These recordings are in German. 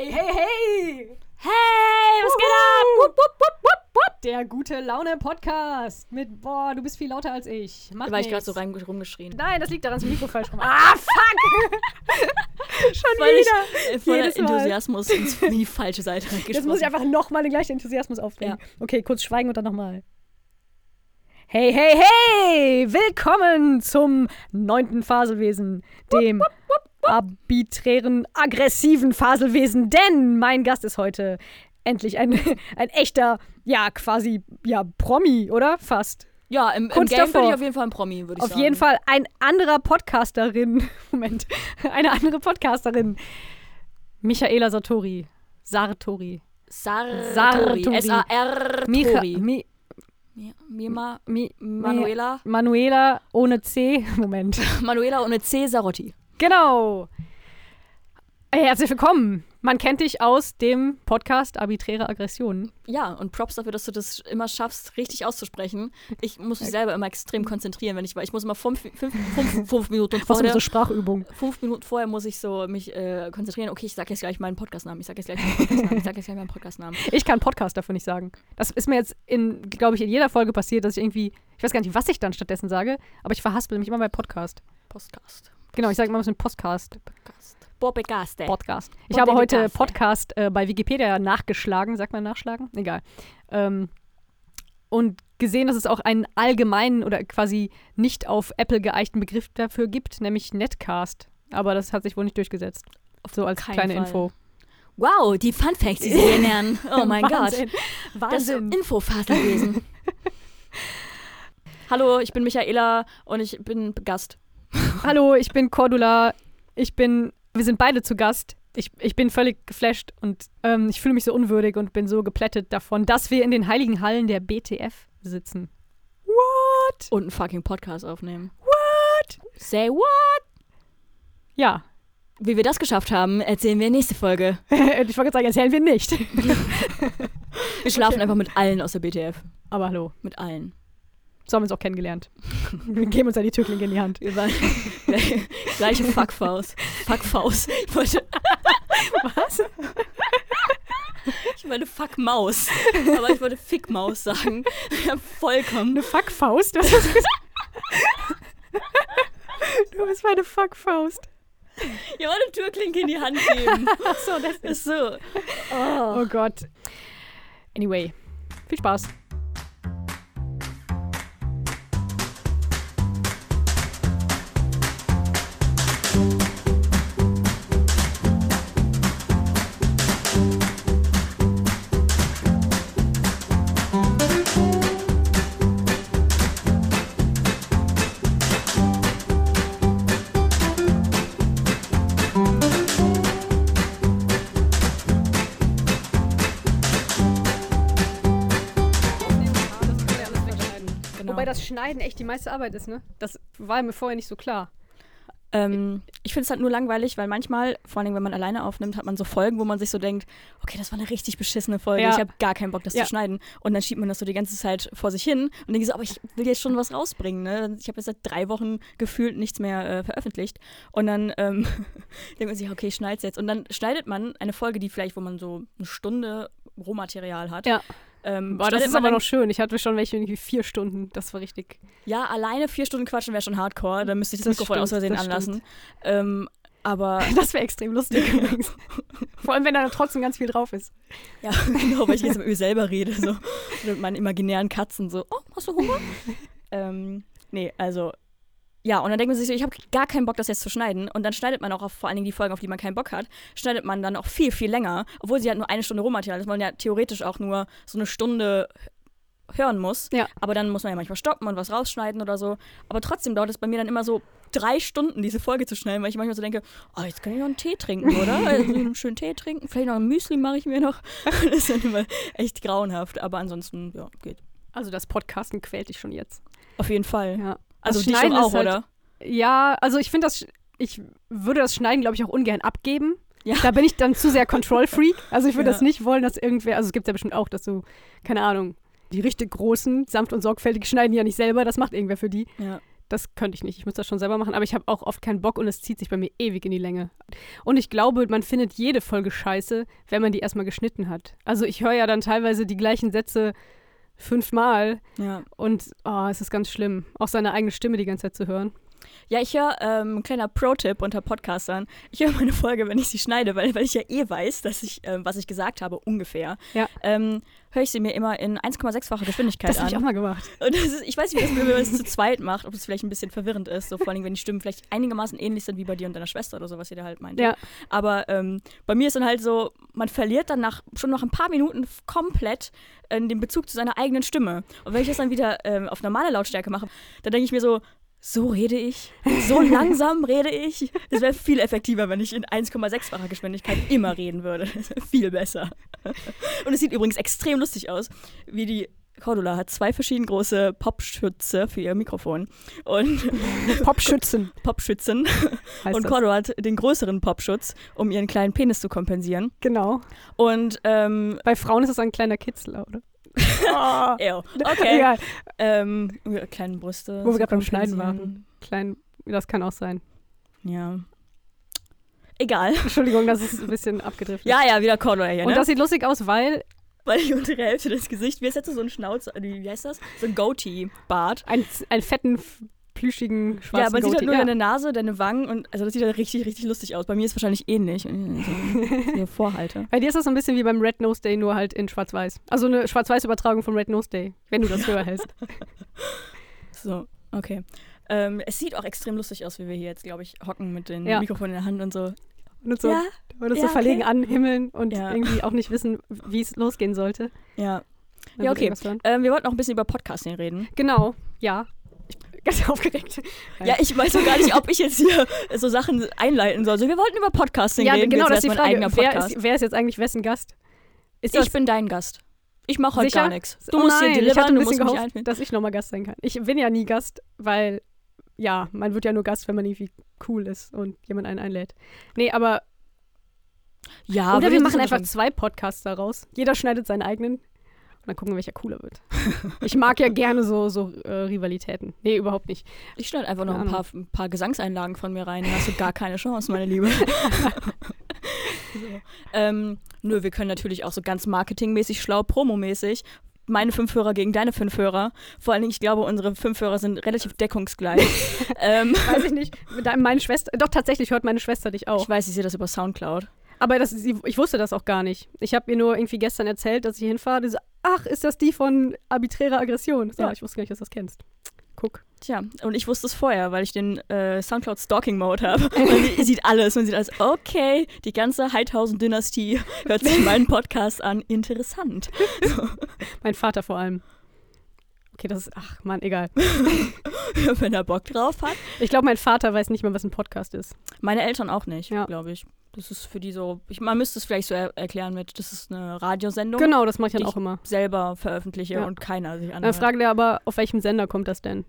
Hey, hey, hey! Hey, was geht ab? Wupp, wupp, wupp, wupp, wupp. Der gute Laune Podcast mit boah, du bist viel lauter als ich. Mach Da war ich gerade nix. so rein, rumgeschrien. Nein, das liegt daran, dass das Mikro falsch rum. Ah, fuck! Schon ich wieder. äh, voller. Enthusiasmus ins- in die falsche Seite gesprochen. Jetzt muss ich einfach nochmal den gleichen Enthusiasmus aufbringen. Okay, kurz schweigen und dann nochmal. Hey, hey, hey! Willkommen zum neunten Faselwesen, dem arbiträren, aggressiven Faselwesen, denn mein Gast ist heute endlich ein, ein echter, ja, quasi, ja, Promi, oder? Fast. ja, im, im Game davor. ich auf jeden Fall ein Promi, würde ich Auf sagen. jeden Fall ein anderer Podcasterin, Moment, eine andere Podcasterin, Michaela Sartori. Sartori. Sartori. Sartori. Mima. Mi, Manuela. Manuela ohne C. Moment. Manuela ohne C. Sarotti. Genau. Hey, herzlich willkommen. Man kennt dich aus dem Podcast Arbiträre Aggressionen. Ja, und Props dafür, dass du das immer schaffst, richtig auszusprechen. Ich muss mich selber immer extrem konzentrieren, wenn ich, weil ich muss immer fünf, fünf, fünf, fünf Minuten Was vorher, so Sprachübungen? fünf Minuten vorher muss ich so mich äh, konzentrieren. Okay, ich sag jetzt gleich meinen Podcastnamen. Ich sag jetzt gleich meinen Podcastnamen. Ich sag jetzt gleich meinen Podcastnamen. Ich kann Podcast dafür nicht sagen. Das ist mir jetzt in, glaube ich, in jeder Folge passiert, dass ich irgendwie, ich weiß gar nicht, was ich dann stattdessen sage, aber ich verhaspel mich immer bei Podcast. Podcast. Genau, ich sage immer ein bisschen Podcast. Podcast. Podcast. Podcast. Ich habe heute Podcast äh, bei Wikipedia nachgeschlagen. Sagt man nachschlagen? Egal. Ähm, und gesehen, dass es auch einen allgemeinen oder quasi nicht auf Apple geeichten Begriff dafür gibt, nämlich Netcast. Aber das hat sich wohl nicht durchgesetzt. So als keinen kleine Fall. Info. Wow, die Fun Facts, die Sie hier lernen. Oh mein Gott. Wahnsinn. Das Wahnsinn. Infofaselwesen. Hallo, ich bin Michaela und ich bin Gast. Hallo, ich bin Cordula. Ich bin, wir sind beide zu Gast. Ich, ich bin völlig geflasht und ähm, ich fühle mich so unwürdig und bin so geplättet davon, dass wir in den heiligen Hallen der BTF sitzen. What? Und einen fucking Podcast aufnehmen. What? Say what? Ja. Wie wir das geschafft haben, erzählen wir nächste Folge. ich wollte sagen, erzählen wir nicht. Wir schlafen einfach mit allen aus der BTF. Aber hallo, Mit allen. So haben wir uns auch kennengelernt. Wir geben uns ja die Türklinke in die Hand. Wir waren gleiche Fuckfaust. Fuckfaust. Ich wollte. Was? Ich meine Fuckmaus. Aber ich wollte Fickmaus sagen. Ja, vollkommen. Eine Fuckfaust? Was hast du gesagt? Du bist meine Fuckfaust. Ja, eine Türklinke in die Hand geben. Achso, das Ist so. Oh. Oh Gott. Anyway, viel Spaß. Schneiden echt die meiste Arbeit ist, ne? Das war mir vorher nicht so klar. Ähm, ich finde es halt nur langweilig, weil manchmal, vor allem wenn man alleine aufnimmt, hat man so Folgen, wo man sich so denkt, okay, das war eine richtig beschissene Folge, Ja. ich habe gar keinen Bock, das Ja. zu schneiden. Und dann schiebt man das so die ganze Zeit vor sich hin und denkt so, aber ich will jetzt schon was rausbringen. Ne? Ich habe jetzt seit drei Wochen gefühlt nichts mehr äh, veröffentlicht. Und dann ähm, denkt man sich, okay, ich schneide jetzt. Und dann schneidet man eine Folge, die vielleicht, wo man so eine Stunde Rohmaterial hat. Ja. Ähm, Boah, das ist aber noch schön. Ich hatte schon welche irgendwie vier Stunden. Das war richtig. Ja, alleine vier Stunden quatschen wäre schon hardcore. Dann müsste ich das, Das Mikrofon aus Versehen anlassen. Ähm, aber Das wäre extrem lustig übrigens. Vor allem, wenn da trotzdem ganz viel drauf ist. Ja, genau, weil ich jetzt mit mir selber rede, so mit meinen imaginären Katzen, so, oh, hast du Hunger? ähm, nee, also, ja, und dann denkt man sich so, ich habe gar keinen Bock, das jetzt zu schneiden. Und dann schneidet man auch auf vor allen Dingen die Folgen, auf die man keinen Bock hat, schneidet man dann auch viel, viel länger, obwohl sie halt nur eine Stunde Rohmaterial ist, weil man ja theoretisch auch nur so eine Stunde hören muss. Ja. Aber dann muss man ja manchmal stoppen und was rausschneiden oder so. Aber trotzdem dauert es bei mir dann immer so drei Stunden, diese Folge zu schneiden, weil ich manchmal so denke, oh, jetzt kann ich noch einen Tee trinken, oder? Also einen schönen Tee trinken, vielleicht noch ein Müsli mache ich mir noch. Das ist dann immer echt grauenhaft, aber ansonsten, ja, geht. Also das Podcasten quält dich schon jetzt. Auf jeden Fall. Ja. Also die schon Schneiden auch, halt- oder? Ja, also ich finde das, ich würde das Schneiden, glaube ich, auch ungern abgeben. Ja. Da bin ich dann zu sehr Control-Freak. Also ich würde Ja. das nicht wollen, dass irgendwer, also es gibt ja bestimmt auch, dass du, keine Ahnung, die richtig großen, sanft und sorgfältig schneiden ja nicht selber, das macht irgendwer für die. Ja. Das könnte ich nicht. Ich muss das schon selber machen, aber ich habe auch oft keinen Bock und es zieht sich bei mir ewig in die Länge. Und ich glaube, man findet jede Folge scheiße, wenn man die erstmal geschnitten hat. Also ich höre ja dann teilweise die gleichen Sätze fünfmal Ja. und oh, es ist ganz schlimm, auch seine eigene Stimme die ganze Zeit zu hören. Ja, ich höre, ähm, kleiner Pro-Tipp unter Podcastern, ich höre meine Folge, wenn ich sie schneide, weil, weil ich ja eh weiß, dass ich, ähm, was ich gesagt habe, ungefähr. Ja. Ähm, höre ich sie mir immer in 1,6-fache Geschwindigkeit Das habe an. ich auch mal gemacht. Und das ist, ich weiß nicht, wie das, wenn man es zu zweit macht, ob es vielleicht ein bisschen verwirrend ist, so vor allem, wenn die Stimmen vielleicht einigermaßen ähnlich sind wie bei dir und deiner Schwester oder so, was ihr da halt meint. Ja. Aber ähm, bei mir ist dann halt so, man verliert dann nach, schon nach ein paar Minuten komplett äh, den Bezug zu seiner eigenen Stimme. Und wenn ich das dann wieder ähm, auf normale Lautstärke mache, dann denke ich mir so, so rede ich, so langsam rede ich. Das wäre viel effektiver, wenn ich in 1,6-facher Geschwindigkeit immer reden würde. Viel besser. Und es sieht übrigens extrem lustig aus, wie die Cordula hat zwei verschieden große Popschütze für ihr Mikrofon. Und Popschützen Popschützen. heißt Und. Cordula hat den größeren Popschutz, um ihren kleinen Penis zu kompensieren. Genau. Und, ähm, Bei Frauen ist es ein kleiner Kitzler, oder? Oh, ew. okay. Egal. Ähm, ihre kleinen Brüste. Wo wir gerade beim Schneiden kompensieren. Klein, das kann auch sein. Ja. Egal. Entschuldigung, das ist ein bisschen abgedriftet. Ja, ja, wieder Cordula hier, Und ne? das sieht lustig aus, weil Weil die untere Hälfte des Gesichts, wie ist jetzt so ein Schnauze, äh, wie heißt das? So ein Goatee-Bart. ein, einen fetten, plüschigen, schwarzen Ja, man sieht halt nur ja. deine Nase, deine Wangen und also das sieht halt richtig, richtig lustig aus. Bei mir ist es wahrscheinlich ähnlich. wenn ich So, vorhalte. Bei dir ist das so ein bisschen wie beim Red Nose Day, nur halt in Schwarz-Weiß. Also eine Schwarz-Weiß-Übertragung vom Red Nose Day, wenn du das höher hältst. So, okay. Ähm, es sieht auch extrem lustig aus, wie wir hier jetzt, glaube ich, hocken mit den Ja. Mikrofonen in der Hand und so. Und so, Ja, und ja, so verlegen okay. anhimmeln und irgendwie auch nicht wissen, wie es losgehen sollte. ja. Dann Ja, okay. Ähm, wir wollten noch ein bisschen über Podcasting reden. Genau, ja. Ganz aufgeregt. Ja, ich weiß auch gar nicht, ob ich jetzt hier so Sachen einleiten soll. So, wir wollten über Podcasting Ja, reden. genau, jetzt das ist die Frage. Wer ist, wer ist jetzt eigentlich wessen Gast? Ist das ich bin dein Gast. Ich mache heute Sicher? gar nichts. Du Oh musst nein, hier ich hatte delivern, ein du mich gehofft, einfinden. dass ich nochmal Gast sein kann. Ich bin ja nie Gast, weil, ja, man wird ja nur Gast, wenn man irgendwie cool ist und jemand einen einlädt. Nee, aber, Ja, oder wir machen einfach zwei Podcasts daraus. Jeder schneidet seinen eigenen dann gucken welcher cooler wird. ich mag ja gerne so, so äh, Rivalitäten. Nee, überhaupt nicht. Ich schneide einfach noch ein paar, ein paar Gesangseinlagen von mir rein. Dann hast du gar keine Chance, meine Liebe. so. ähm, nö, wir können natürlich auch so ganz marketingmäßig schlau, promomäßig. Meine fünf Hörer gegen deine fünf Hörer. Vor allen Dingen, ich glaube, unsere fünf Hörer sind relativ deckungsgleich. ähm, Weiß ich nicht. Meine Schwester, doch tatsächlich hört meine Schwester dich auch. ich weiß, ich sehe das über Soundcloud. Aber das, ich wusste das auch gar nicht. Ich habe ihr nur irgendwie gestern erzählt, dass ich hinfahre. Die so, ach, ist das die von arbiträrer Aggression? So, Ja. Ich wusste gar nicht, dass du das kennst. Guck. Tja, und ich wusste es vorher, weil ich den äh, Soundcloud Stalking Mode habe. Man sieht alles. Man sieht alles. Okay, die ganze Heidhausen-Dynastie hört sich meinen Podcast an. Interessant. Mein Vater vor allem. Okay, das ist, ach Mann, egal. Wenn er Bock drauf hat. Ich glaube, mein Vater weiß nicht mal, was ein Podcast ist. Meine Eltern auch nicht, Ja. glaube ich. Das ist für die so. Ich, man müsste es vielleicht so er erklären mit, das ist eine Radiosendung, Genau, das mache ich dann auch immer. selber veröffentliche Ja. und keiner sich Dann anhört. fragt er aber, auf welchem Sender kommt das denn?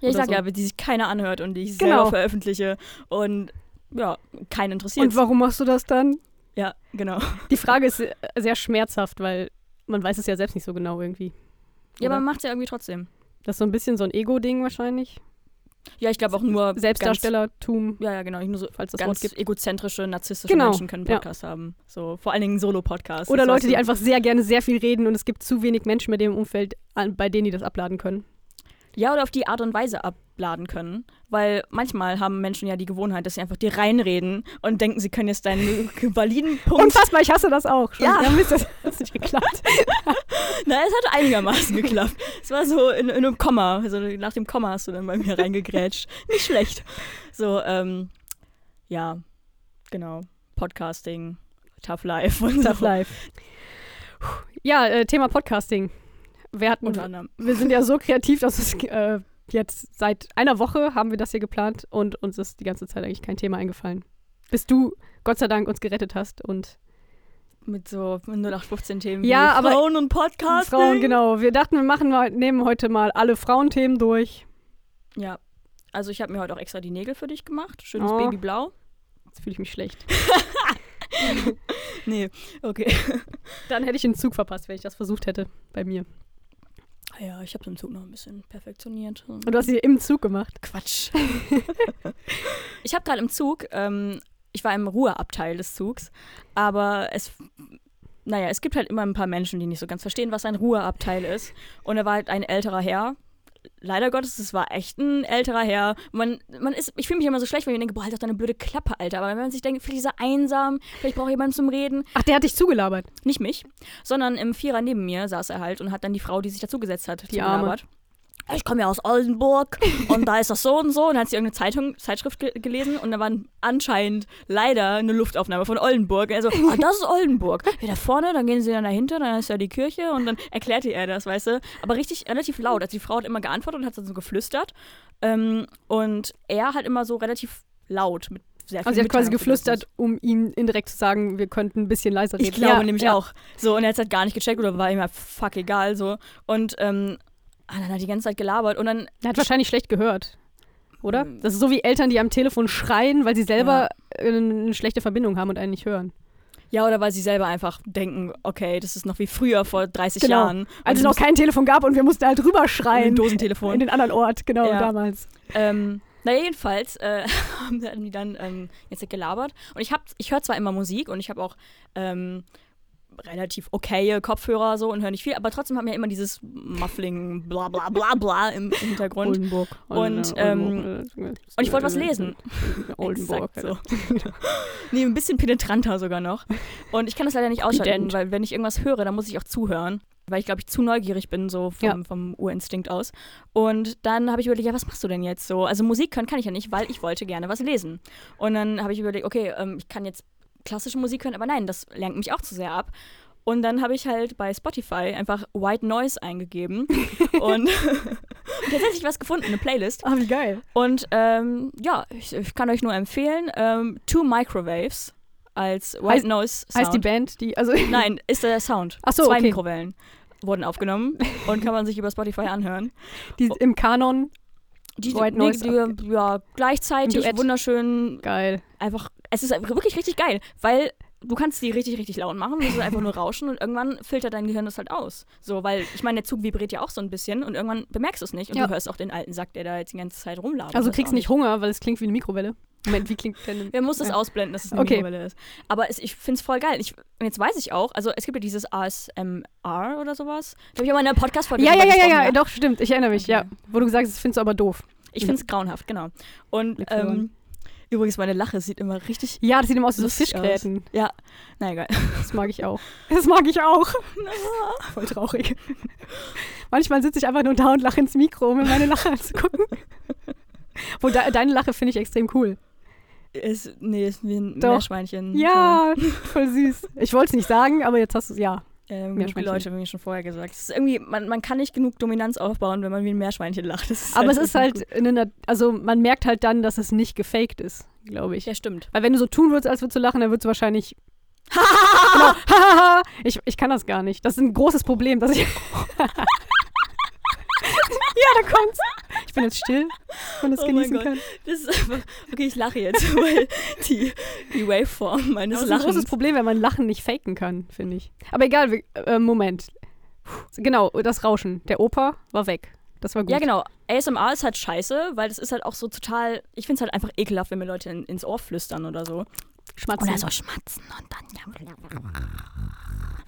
ja, ich oder sag so. ja, die sich keiner anhört und die ich Genau. selber veröffentliche und ja, keinen interessiert. Und warum machst du das dann? Ja, genau. Die Frage ist sehr schmerzhaft, weil man weiß es ja selbst nicht so genau irgendwie. Ja, Oder? aber man macht es ja irgendwie trotzdem. Das ist so ein bisschen so ein Ego-Ding wahrscheinlich. Ja, ich glaube auch nur Selbstdarstellertum, Ganz, ja, ja, genau. Nur so falls das Wort ganz gibt. egozentrische, narzisstische Genau, Menschen können ja. Podcasts haben. So, vor allen Dingen Solo-Podcasts. Oder Leute, die einfach sehr gerne sehr viel reden und es gibt zu wenig Menschen mit dem Umfeld, bei denen die das abladen können. Ja, oder auf die Art und Weise abladen können. Weil manchmal haben Menschen ja die Gewohnheit, dass sie einfach dir reinreden und denken, sie können jetzt deinen validen Punkt. Unfassbar, ich hasse das auch. Schon. Ja. ja Mist, das hat nicht geklappt. Na, es hat einigermaßen geklappt. Es war so in, in einem Komma. Also nach dem Komma hast du dann bei mir reingegrätscht. Nicht schlecht. So, ähm, ja, genau. Podcasting, Tough Life und Tough so. life. Ja, äh, Thema Podcasting. Wir, hatten, Unter anderem. wir sind ja so kreativ, dass es äh, jetzt seit einer Woche haben wir das hier geplant und uns ist die ganze Zeit eigentlich kein Thema eingefallen. Bis du, Gott sei Dank, uns gerettet hast und Mit so 0815 Themen Ja, wie aber- Frauen und Podcasting. Frauen, genau. Wir dachten, wir machen mal, nehmen heute mal alle Frauenthemen durch. Ja. Also ich habe mir heute auch extra die Nägel für dich gemacht. Schönes Oh. Babyblau. Jetzt fühle ich mich schlecht. Nee, okay. Dann hätte ich den Zug verpasst, wenn ich das versucht hätte bei mir. Ja, ich habe im Zug noch ein bisschen perfektioniert. Und du hast sie im Zug gemacht. Quatsch. ich habe gerade im Zug, ähm, ich war im Ruheabteil des Zugs, aber es, naja, es gibt halt immer ein paar Menschen, die nicht so ganz verstehen, was ein Ruheabteil ist. Und er war halt ein älterer Herr. Leider Gottes, es war echt ein älterer Herr. Man, man ist, ich fühle mich immer so schlecht, wenn ich denke, boah, halt doch deine blöde Klappe, Alter. Aber wenn man sich denkt, vielleicht ist er einsam, vielleicht braucht jemanden zum Reden. Ach, der hat dich zugelabert. Nicht mich, sondern im Vierer neben mir saß er halt und hat dann die Frau, die sich dazugesetzt hat, Die Arme. Ich komme ja aus Oldenburg und da ist das so und so. Und dann hat sie irgendeine Zeitung, Zeitschrift ge gelesen und da war anscheinend leider eine Luftaufnahme von Oldenburg. Also, ah, das ist Oldenburg. Ja, da vorne, dann gehen sie dann dahinter, dann ist ja die Kirche und dann erklärte er das, weißt du. Aber richtig, relativ laut. Also die Frau hat immer geantwortet und hat dann so geflüstert. Ähm, und er hat immer so relativ laut mit sehr viel Also sie hat quasi geflüstert, um ihm indirekt zu sagen, wir könnten ein bisschen leiser reden. Ich glaube Ja, nämlich ja. auch. So, und er hat es halt gar nicht gecheckt oder war ihm halt fuck egal so. Und ähm, ah, dann hat er die ganze Zeit gelabert und dann Er hat wahrscheinlich schlecht gehört. Oder? Mm. Das ist so wie Eltern, die am Telefon schreien, weil sie selber äh, eine schlechte Verbindung haben und einen nicht hören. Ja, oder weil sie selber einfach denken, okay, das ist noch wie früher vor 30 Genau. Jahren. Als es noch kein Telefon gab und wir mussten halt rüber ein schreien. Dosentelefon. In den anderen Ort, genau, Ja. damals. Ähm, naja, jedenfalls äh, haben die dann ähm, jetzt gelabert. Und ich, hab- ich höre zwar immer Musik und ich habe auch ähm, relativ okaye Kopfhörer so und höre nicht viel, aber trotzdem haben wir immer dieses Muffling, bla bla bla bla im, im Hintergrund. Oldenburg. Und, ähm, Und ich wollte was lesen. Oldenburg. Exakt so. nee, ein bisschen penetranter sogar noch. Und ich kann das leider nicht ausschalten, weil wenn ich irgendwas höre, dann muss ich auch zuhören. Weil ich, glaube ich, zu neugierig bin, so vom, Ja. vom Urinstinkt aus. Und dann habe ich überlegt, ja, was machst du denn jetzt so? Also Musik können kann ich ja nicht, weil ich wollte gerne was lesen. Und dann habe ich überlegt, okay, ähm, ich kann jetzt klassische Musik hören, aber nein, das lenkt mich auch zu sehr ab. Und dann habe ich halt bei Spotify einfach White Noise eingegeben und tatsächlich was gefunden, eine Playlist. Ah, wie geil. Und ähm, ja, ich, ich kann euch nur empfehlen, ähm, Two Microwaves als White Heißt- Noise Sound. Heißt die Band, die, also Nein, ist der Sound. Ach so, Zwei okay. Mikrowellen wurden aufgenommen und kann man sich über Spotify anhören. die im Kanon, Die, White die- Noise, die, ja, gleichzeitig wunderschön, geil. einfach, es ist wirklich richtig geil, weil du kannst die richtig, richtig laut machen, das ist einfach nur rauschen und irgendwann filtert dein Gehirn das halt aus. So, weil, ich meine, der Zug vibriert ja auch so ein bisschen und irgendwann bemerkst du es nicht und Ja. du hörst auch den alten Sack, der da jetzt die ganze Zeit rumlabert. Also du kriegst nicht Hunger, weil es klingt wie eine Mikrowelle. Moment, wie klingt denn? Wer muss das Ja. ausblenden, dass es eine Okay. Mikrowelle ist? Aber es, ich finde es voll geil. Ich, und jetzt weiß ich auch, also es gibt ja dieses ASMR oder sowas. Da habe ich ja mal in einer Podcast-Folge Ja, ja, ja, ja, gesprochen, ja, doch, stimmt. Ich erinnere mich, Okay. ja. Wo du gesagt hast, das findest du aber doof. Ich finde es grauenhaft, genau. Und ähm. Übrigens, meine Lache sieht immer richtig. Ja, das sieht immer aus wie so Fischgräten. Ja, na egal. Das mag ich auch. Das mag ich auch. Voll traurig. Manchmal sitze ich einfach nur da und lache ins Mikro, um mir meine Lache anzugucken. Wo de deine Lache finde ich extrem cool. Ist, nee, ist wie ein Doch. Meerschweinchen. Ja, voll süß. Ich wollte es nicht sagen, aber jetzt hast du es, ja. Ähm, Leute haben mir schon vorher gesagt. Es ist irgendwie, man, man kann nicht genug Dominanz aufbauen, wenn man wie ein Meerschweinchen lacht. Aber es ist halt, in einer, also man merkt halt dann, dass es nicht gefaked ist, glaube ich. Ja, stimmt. Weil wenn du so tun würdest, als würdest du lachen, dann würdest du wahrscheinlich. genau. Hahaha. ich, ich kann das gar nicht. Das ist ein großes Problem, dass ich. ja, da kommt's. Ich bin jetzt still und es Oh mein genießen Gott. kann. Das einfach, okay, ich lache jetzt, weil die, die Waveform meines Das ist ein großes Lachens. Problem, wenn man Lachen nicht faken kann, finde ich. Aber egal, wir, äh, Moment. Genau, das Rauschen. Der Opa war weg. Das war gut. Ja, genau. ASMR ist halt scheiße, weil das ist halt auch so total. Ich finde es halt einfach ekelhaft, wenn mir Leute in, ins Ohr flüstern oder so. Schmatzen. Oder so schmatzen und dann.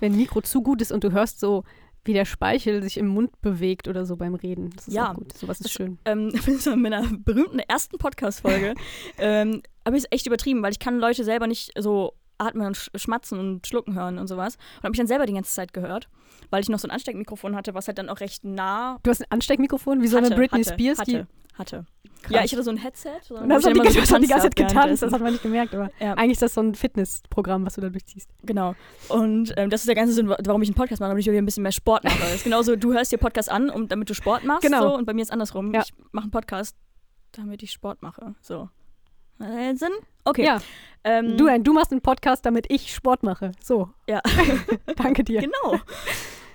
Wenn ein Mikro zu gut ist und du hörst so, wie der Speichel sich im Mund bewegt oder so beim Reden. Das ist Ja. gut. Sowas ist schön. Ähm, in meiner berühmten ersten Podcast-Folge ähm, habe ich es echt übertrieben, weil ich kann Leute selber nicht so atmen und sch schmatzen und schlucken hören und sowas. Und habe mich dann selber die ganze Zeit gehört, weil ich noch so ein Ansteckmikrofon hatte, was halt dann auch recht nah Du hast ein Ansteckmikrofon, wie so eine hatte, Britney hatte, Spears, hatte, die hatte. Krass. Ja, ich hatte so ein Headset. So, Und das hat die, immer das hat die ganze Zeit getanzt, das hat man nicht gemerkt, aber Ja. eigentlich ist das so ein Fitnessprogramm, was du da durchziehst. Genau. Und ähm, das ist der ganze Sinn, wa- warum ich einen Podcast mache, damit ich wieder ein bisschen mehr Sport mache. Das ist genauso, du hörst dir Podcast an, um, damit du Sport machst. Genau. So, und bei mir ist andersrum. Ja. Ich mache einen Podcast, damit ich Sport mache. So. Jetzt Sinn? Okay. Ja, Ähm, du, du machst einen Podcast, damit ich Sport mache. So. Ja. Danke dir. Genau.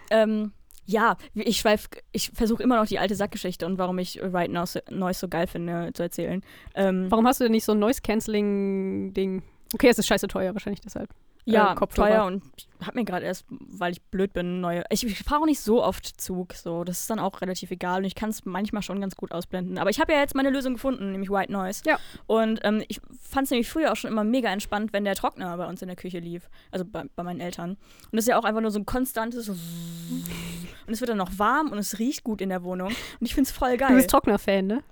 ähm, ja, ich schweif, ich versuche immer noch die alte Sackgeschichte und warum ich Right Now so, Noise so geil finde zu erzählen. Ähm, Warum hast du denn nicht so ein Noise-Canceling-Ding? Okay, es ist scheiße teuer, wahrscheinlich deshalb. Ja, äh, Kopfhörer. teuer und ich habe mir gerade erst, weil ich blöd bin, neue. Ich, ich fahre auch nicht so oft Zug, so. Das ist dann auch relativ egal und ich kann es manchmal schon ganz gut ausblenden. Aber ich habe ja jetzt meine Lösung gefunden, nämlich White Noise. Ja. Und ähm, ich fand es nämlich früher auch schon immer mega entspannt, wenn der Trockner bei uns in der Küche lief. Also bei, bei meinen Eltern. Und das ist ja auch einfach nur so ein konstantes. Und es wird dann noch warm und es riecht gut in der Wohnung. Und ich finde es voll geil. Du bist Trockner-Fan, ne?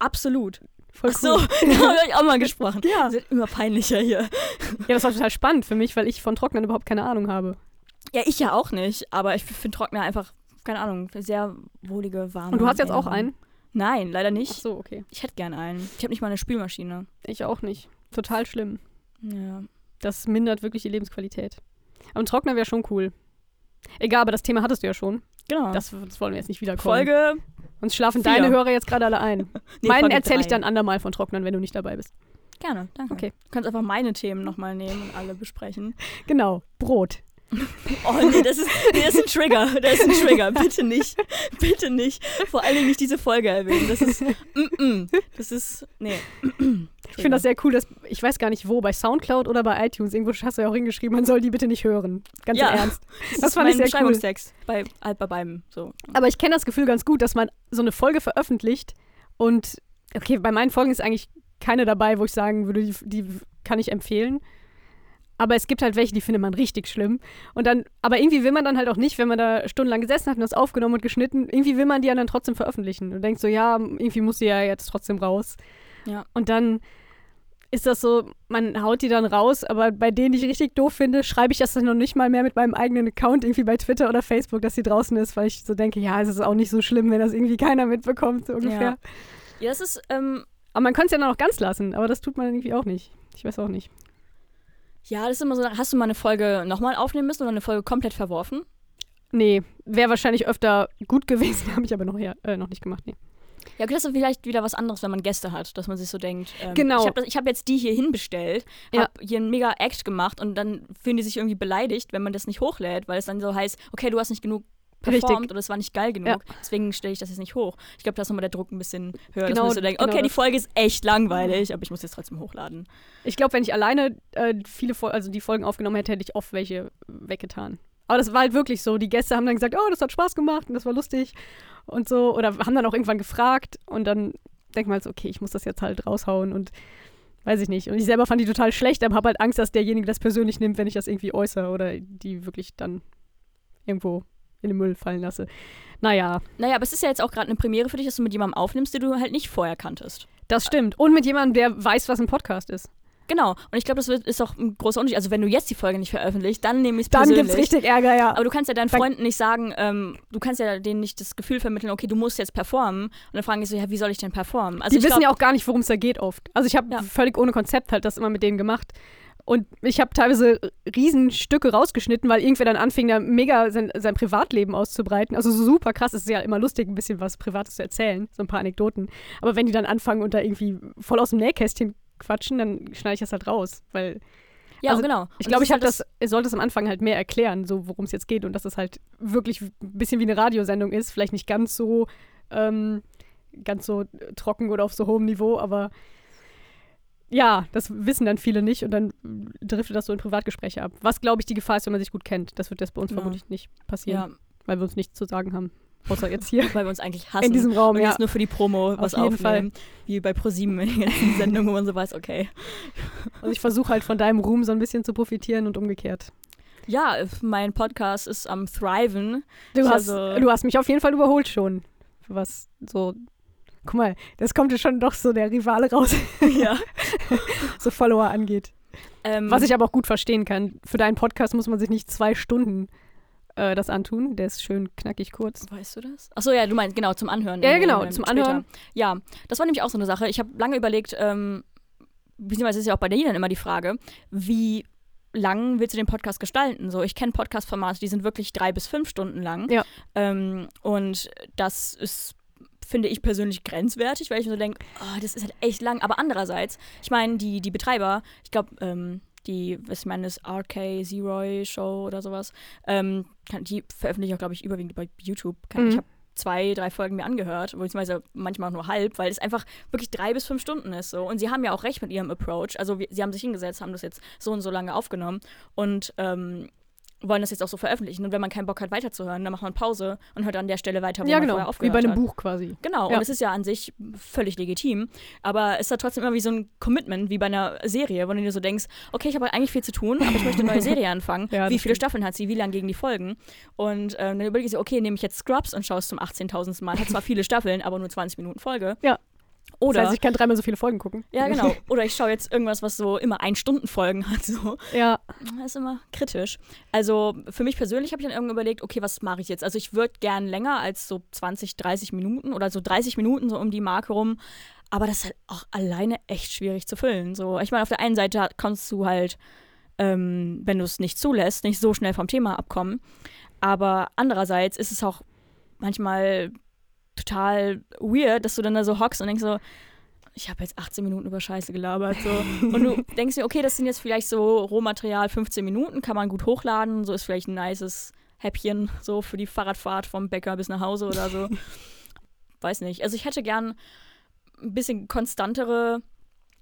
Absolut. Voll Ach cool. so, da habe ich auch mal gesprochen. Ja. Das wird immer peinlicher hier. Ja, das war total spannend für mich, weil ich von Trocknern überhaupt keine Ahnung habe. Ja, ich ja auch nicht, aber ich finde Trockner einfach, keine Ahnung, sehr wohlige, warme. Und du hast jetzt auch einen? Nein, leider Ach nicht. so, okay. Ich hätte gern einen. Ich habe nicht mal eine Spülmaschine. Ich auch nicht. Total schlimm. Ja. Das mindert wirklich die Lebensqualität. Aber ein Trockner wäre schon cool. Egal, aber das Thema hattest du ja schon. Genau. Das, das wollen wir jetzt nicht wiederkommen. Folge. Sonst schlafen vier. deine Hörer jetzt gerade alle ein. Nee, Meinen erzähle ich dann andermal von Trocknern, wenn du nicht dabei bist. Gerne, danke. Okay. Du kannst einfach meine Themen nochmal nehmen und alle besprechen. Genau. Brot. Oh nee, das ist, nee, das ist ein Trigger. Das ist ein Trigger. Bitte nicht. Bitte nicht. Vor allen Dingen nicht diese Folge erwähnen. Das ist. Mm -mm. Das ist. Nee. Ich finde das sehr cool, dass ich weiß gar nicht wo, bei Soundcloud oder bei iTunes, irgendwo hast du ja auch hingeschrieben, man soll die bitte nicht hören. Ganz Ja. im Ernst. Das, Das fand mein ich sehr cool. Beschreibungstext. Bei, halt bei beiden. So. Aber ich kenne das Gefühl ganz gut, dass man so eine Folge veröffentlicht und okay, bei meinen Folgen ist eigentlich keine dabei, wo ich sagen würde, die, die kann ich empfehlen. Aber es gibt halt welche, die findet man richtig schlimm. Und dann, aber irgendwie will man dann halt auch nicht, wenn man da stundenlang gesessen hat und das aufgenommen und geschnitten, irgendwie will man die ja dann trotzdem veröffentlichen. Und denkt so, ja, irgendwie muss die ja jetzt trotzdem raus. Ja. Und dann ist das so, man haut die dann raus, aber bei denen, die ich richtig doof finde, schreibe ich das dann noch nicht mal mehr mit meinem eigenen Account irgendwie bei Twitter oder Facebook, dass sie draußen ist, weil ich so denke, ja, es ist auch nicht so schlimm, wenn das irgendwie keiner mitbekommt, so ungefähr. Ja. Ja, das ist. Ähm, Aber man könnte es ja dann auch ganz lassen, aber das tut man irgendwie auch nicht. Ich weiß auch nicht. Ja, das ist immer so. Hast du mal eine Folge nochmal aufnehmen müssen oder eine Folge komplett verworfen? Nee, wäre wahrscheinlich öfter gut gewesen, habe ich aber noch, ja, äh, noch nicht gemacht. Nee. Ja, okay, das ist vielleicht wieder was anderes, wenn man Gäste hat, dass man sich so denkt. Ähm, Genau. Ich habe hab jetzt die hier hinbestellt, Ja. habe hier einen mega Act gemacht und dann fühlen die sich irgendwie beleidigt, wenn man das nicht hochlädt, weil es dann so heißt, okay, du hast nicht genug performt Richtig. oder es war nicht geil genug, deswegen stelle ich das jetzt nicht hoch. Ich glaube, da ist nochmal der Druck ein bisschen höher, Genau, dass man so denkt, genau okay, die das. Folge ist echt langweilig, aber ich muss jetzt trotzdem hochladen. Ich glaube, wenn ich alleine äh, viele Fol also die Folgen aufgenommen hätte, hätte ich oft welche weggetan. Aber das war halt wirklich so. Die Gäste haben dann gesagt, oh, das hat Spaß gemacht und das war lustig und so. Oder haben dann auch irgendwann gefragt und dann denkt man halt so, okay, ich muss das jetzt halt raushauen und weiß ich nicht. Und ich selber fand die total schlecht, aber habe halt Angst, dass derjenige das persönlich nimmt, wenn ich das irgendwie äußere oder die wirklich dann irgendwo in den Müll fallen lasse. Naja, Naja, aber es ist ja jetzt auch gerade eine Premiere für dich, dass du mit jemandem aufnimmst, den du halt nicht vorher kanntest. das stimmt. Und mit jemandem, der weiß, was ein Podcast ist. Genau. Und ich glaube, das wird, ist auch ein großer Unterschied. Also wenn du jetzt die Folge nicht veröffentlichst, dann nehme ich es Dann persönlich. gibt's richtig Ärger, ja. Aber du kannst ja deinen Freunden nicht sagen, ähm, du kannst ja denen nicht das Gefühl vermitteln, okay, du musst jetzt performen. Und dann fragen die so, ja, wie soll ich denn performen? Also die ich wissen glaub, ja auch gar nicht, worum es da geht oft. Also ich habe Ja. völlig ohne Konzept halt das immer mit denen gemacht. Und ich habe teilweise Riesenstücke rausgeschnitten, weil irgendwer dann anfing, da mega sein, sein Privatleben auszubreiten. Also so super krass. Es ist ja immer lustig, ein bisschen was Privates zu erzählen, so ein paar Anekdoten. Aber wenn die dann anfangen und da irgendwie voll aus dem Nähkästchen quatschen, dann schneide ich das halt raus. Weil ja, also genau. ich glaube, ich habe halt das, ich sollte es am Anfang halt mehr erklären, so worum es jetzt geht und dass es halt wirklich ein bisschen wie eine Radiosendung ist. Vielleicht nicht ganz so, ähm, ganz so trocken oder auf so hohem Niveau, aber ja, das wissen dann viele nicht und dann driftet das so in Privatgespräche ab. Was, glaube ich, die Gefahr ist, wenn man sich gut kennt. Das wird das bei uns Ja. vermutlich nicht passieren, Ja, weil wir uns nichts zu sagen haben. Außer jetzt hier weil wir uns eigentlich hassen. in diesem Raum, und ja. jetzt nur für die Promo was jeden aufnehmen. Wie bei ProSieben in den ganzen Sendungen, wo man so weiß, okay. Also ich versuche halt von deinem Ruhm so ein bisschen zu profitieren und umgekehrt. Ja, mein Podcast ist am Thriven. Du Ich hast, also- du hast mich auf jeden Fall überholt schon. Was so. Guck mal, das kommt ja schon doch so der Rivale raus, ja. so Follower angeht. Ähm, Was ich aber auch gut verstehen kann. Für deinen Podcast muss man sich nicht zwei Stunden äh, das antun. Der ist schön knackig kurz. Weißt du das? Achso, ja, du meinst, genau, zum Anhören. Ja, ja, genau, zum später. Anhören. Ja, das war nämlich auch so eine Sache. Ich habe lange überlegt, ähm, beziehungsweise ist ja auch bei dir dann immer die Frage, wie lang willst du den Podcast gestalten? So, ich kenne Podcast-Formate, die sind wirklich drei bis fünf Stunden lang. Ja. Ähm, und das ist finde ich persönlich grenzwertig, weil ich mir so denke, oh, das ist halt echt lang. Aber andererseits, ich meine, die, die Betreiber, ich glaube, ähm, die, was ich meine, ist RK Zeroy Show oder sowas, ähm, die veröffentlichen auch, glaube ich, überwiegend bei YouTube. Mhm. Ich habe zwei, drei Folgen mir angehört, beziehungsweise manchmal auch nur halb, weil es einfach wirklich drei bis fünf Stunden ist so. Und sie haben ja auch recht mit ihrem Approach. Also wir, sie haben sich hingesetzt, haben das jetzt so und so lange aufgenommen und ähm, wollen das jetzt auch so veröffentlichen. Und wenn man keinen Bock hat, weiterzuhören, dann macht man Pause und hört an der Stelle weiter, wo ja, man genau. vorher Wie aufgehört bei einem hat. Buch quasi. Genau, Ja. und es ist ja an sich völlig legitim, aber es hat trotzdem immer wie so ein Commitment, wie bei einer Serie, wo du dir so denkst, okay, ich habe eigentlich viel zu tun, aber ich möchte eine neue Serie anfangen. Ja, wie viele. Staffeln hat sie, wie lang gegen die Folgen? Und ähm, dann überlege ich so, okay, nehme ich jetzt Scrubs und schaue es zum 18.000. Mal. Hat zwar viele Staffeln, aber nur 20 Minuten Folge. Ja. Oder, Das heißt, ich kann dreimal so viele Folgen gucken. ja genau, oder ich schaue jetzt irgendwas, was so immer Ein-Stunden-Folgen hat, so. Ja, Das ist immer kritisch. Also für mich persönlich habe ich dann irgendwann überlegt, okay, was mache ich jetzt? Also ich würde gern länger als so 20, 30 Minuten oder so 30 Minuten so um die Marke rum. Aber das ist halt auch alleine echt schwierig zu füllen. So, ich meine, auf der einen Seite kannst du halt, ähm, wenn du es nicht zulässt, nicht so schnell vom Thema abkommen. Aber andererseits ist es auch manchmal total weird, dass du dann da so hockst und denkst so, ich habe jetzt 18 Minuten über Scheiße gelabert. So. Und du denkst dir, okay, das sind jetzt vielleicht so Rohmaterial 15 Minuten, kann man gut hochladen, so ist vielleicht ein nices Häppchen so für die Fahrradfahrt vom Bäcker bis nach Hause oder so. Weiß nicht. Also ich hätte gern ein bisschen konstantere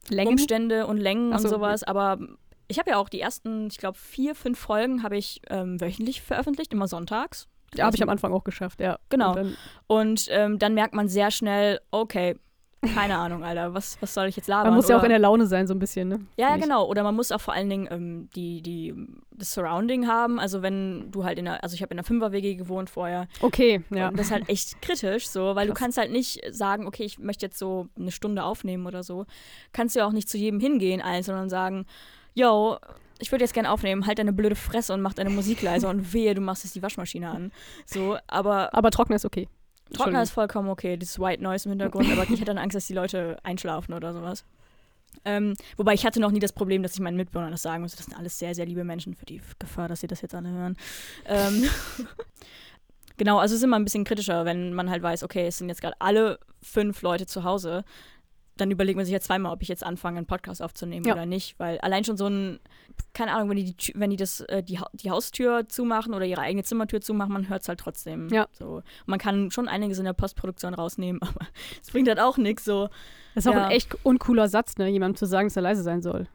Längen. Umstände und Längen so. und sowas, aber ich habe ja auch die ersten, ich glaube, vier, fünf Folgen habe ich ähm, wöchentlich veröffentlicht, immer sonntags. Ja, habe ich am Anfang auch geschafft, ja. Genau. Und dann, Und ähm, dann merkt man sehr schnell, okay, keine Ahnung, Alter, was, was soll ich jetzt labern? man muss ja auch Oder- in der Laune sein, so ein bisschen, ne? ja, ja, genau. Oder man muss auch vor allen Dingen ähm, die, die, das Surrounding haben. Also wenn du halt in der, also ich habe in einer Fünfer-WG gewohnt vorher. Okay, ja. Und das ist halt echt kritisch so, weil du Krass. kannst halt nicht sagen, okay, ich möchte jetzt so eine Stunde aufnehmen oder so. Kannst du ja auch nicht zu jedem hingehen, allen, sondern sagen, yo, ich würde jetzt gerne aufnehmen, halt deine blöde Fresse und mach deine Musik leiser und wehe, du machst jetzt die Waschmaschine an. So, aber Aber trockner ist okay. Trockner ist vollkommen okay, dieses White Noise im Hintergrund, aber ich hätte dann Angst, dass die Leute einschlafen oder sowas. Ähm, wobei ich hatte noch nie das Problem, dass ich meinen Mitbewohnern das sagen musste. Das sind alles sehr, sehr liebe Menschen für die Gefahr, dass sie das jetzt alle hören. Ähm, genau, also es ist immer ein bisschen kritischer, wenn man halt weiß, okay, es sind jetzt gerade alle fünf Leute zu Hause. Dann überlegt man sich ja zweimal, ob ich jetzt anfange, einen Podcast aufzunehmen Ja. oder nicht. Weil allein schon so ein, keine Ahnung, wenn die, die, wenn die das, äh, die, die Haustür zumachen oder ihre eigene Zimmertür zumachen, man hört es halt trotzdem. Ja. So. Man kann schon einiges in der Postproduktion rausnehmen, aber es bringt halt auch nichts so. Das ist auch Ja. ein echt uncooler Satz, ne? Jemandem zu sagen, dass er leise sein soll.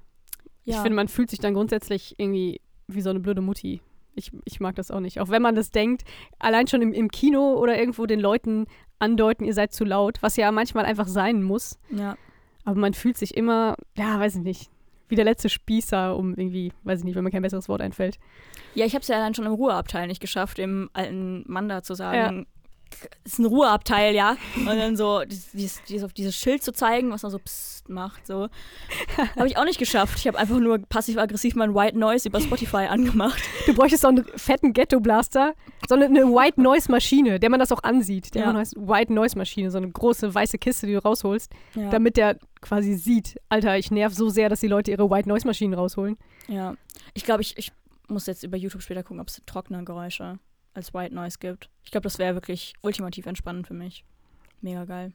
Ich Ja. finde, man fühlt sich dann grundsätzlich irgendwie wie so eine blöde Mutti. Ich, ich mag das auch nicht. Auch wenn man das denkt, allein schon im, im Kino oder irgendwo den Leuten andeuten, ihr seid zu laut, was ja manchmal einfach sein muss. ja. Aber man fühlt sich immer, ja, weiß ich nicht, wie der letzte Spießer, um irgendwie, weiß ich nicht, wenn mir kein besseres Wort einfällt. Ja, ich habe es ja dann schon im Ruheabteil nicht geschafft, dem alten Mann da zu sagen, ist ein Ruheabteil, ja. Und dann so dieses, dieses, auf dieses Schild zu zeigen, was dann so psst macht, so. habe ich auch nicht geschafft. Ich habe einfach nur passiv-aggressiv mein White Noise über Spotify angemacht. Du bräuchtest so einen fetten Ghetto-Blaster, so eine, eine White Noise-Maschine, der man das auch ansieht. Der Ja. man heißt White Noise-Maschine, so eine große weiße Kiste, die du rausholst, Ja. damit der quasi sieht, Alter, ich nerv so sehr, dass die Leute ihre White Noise-Maschinen rausholen. ja. Ich glaube, ich, ich muss jetzt über YouTube später gucken, ob es trockene Geräusche als White Noise gibt. Ich glaube, das wäre wirklich ultimativ entspannend für mich. Mega geil.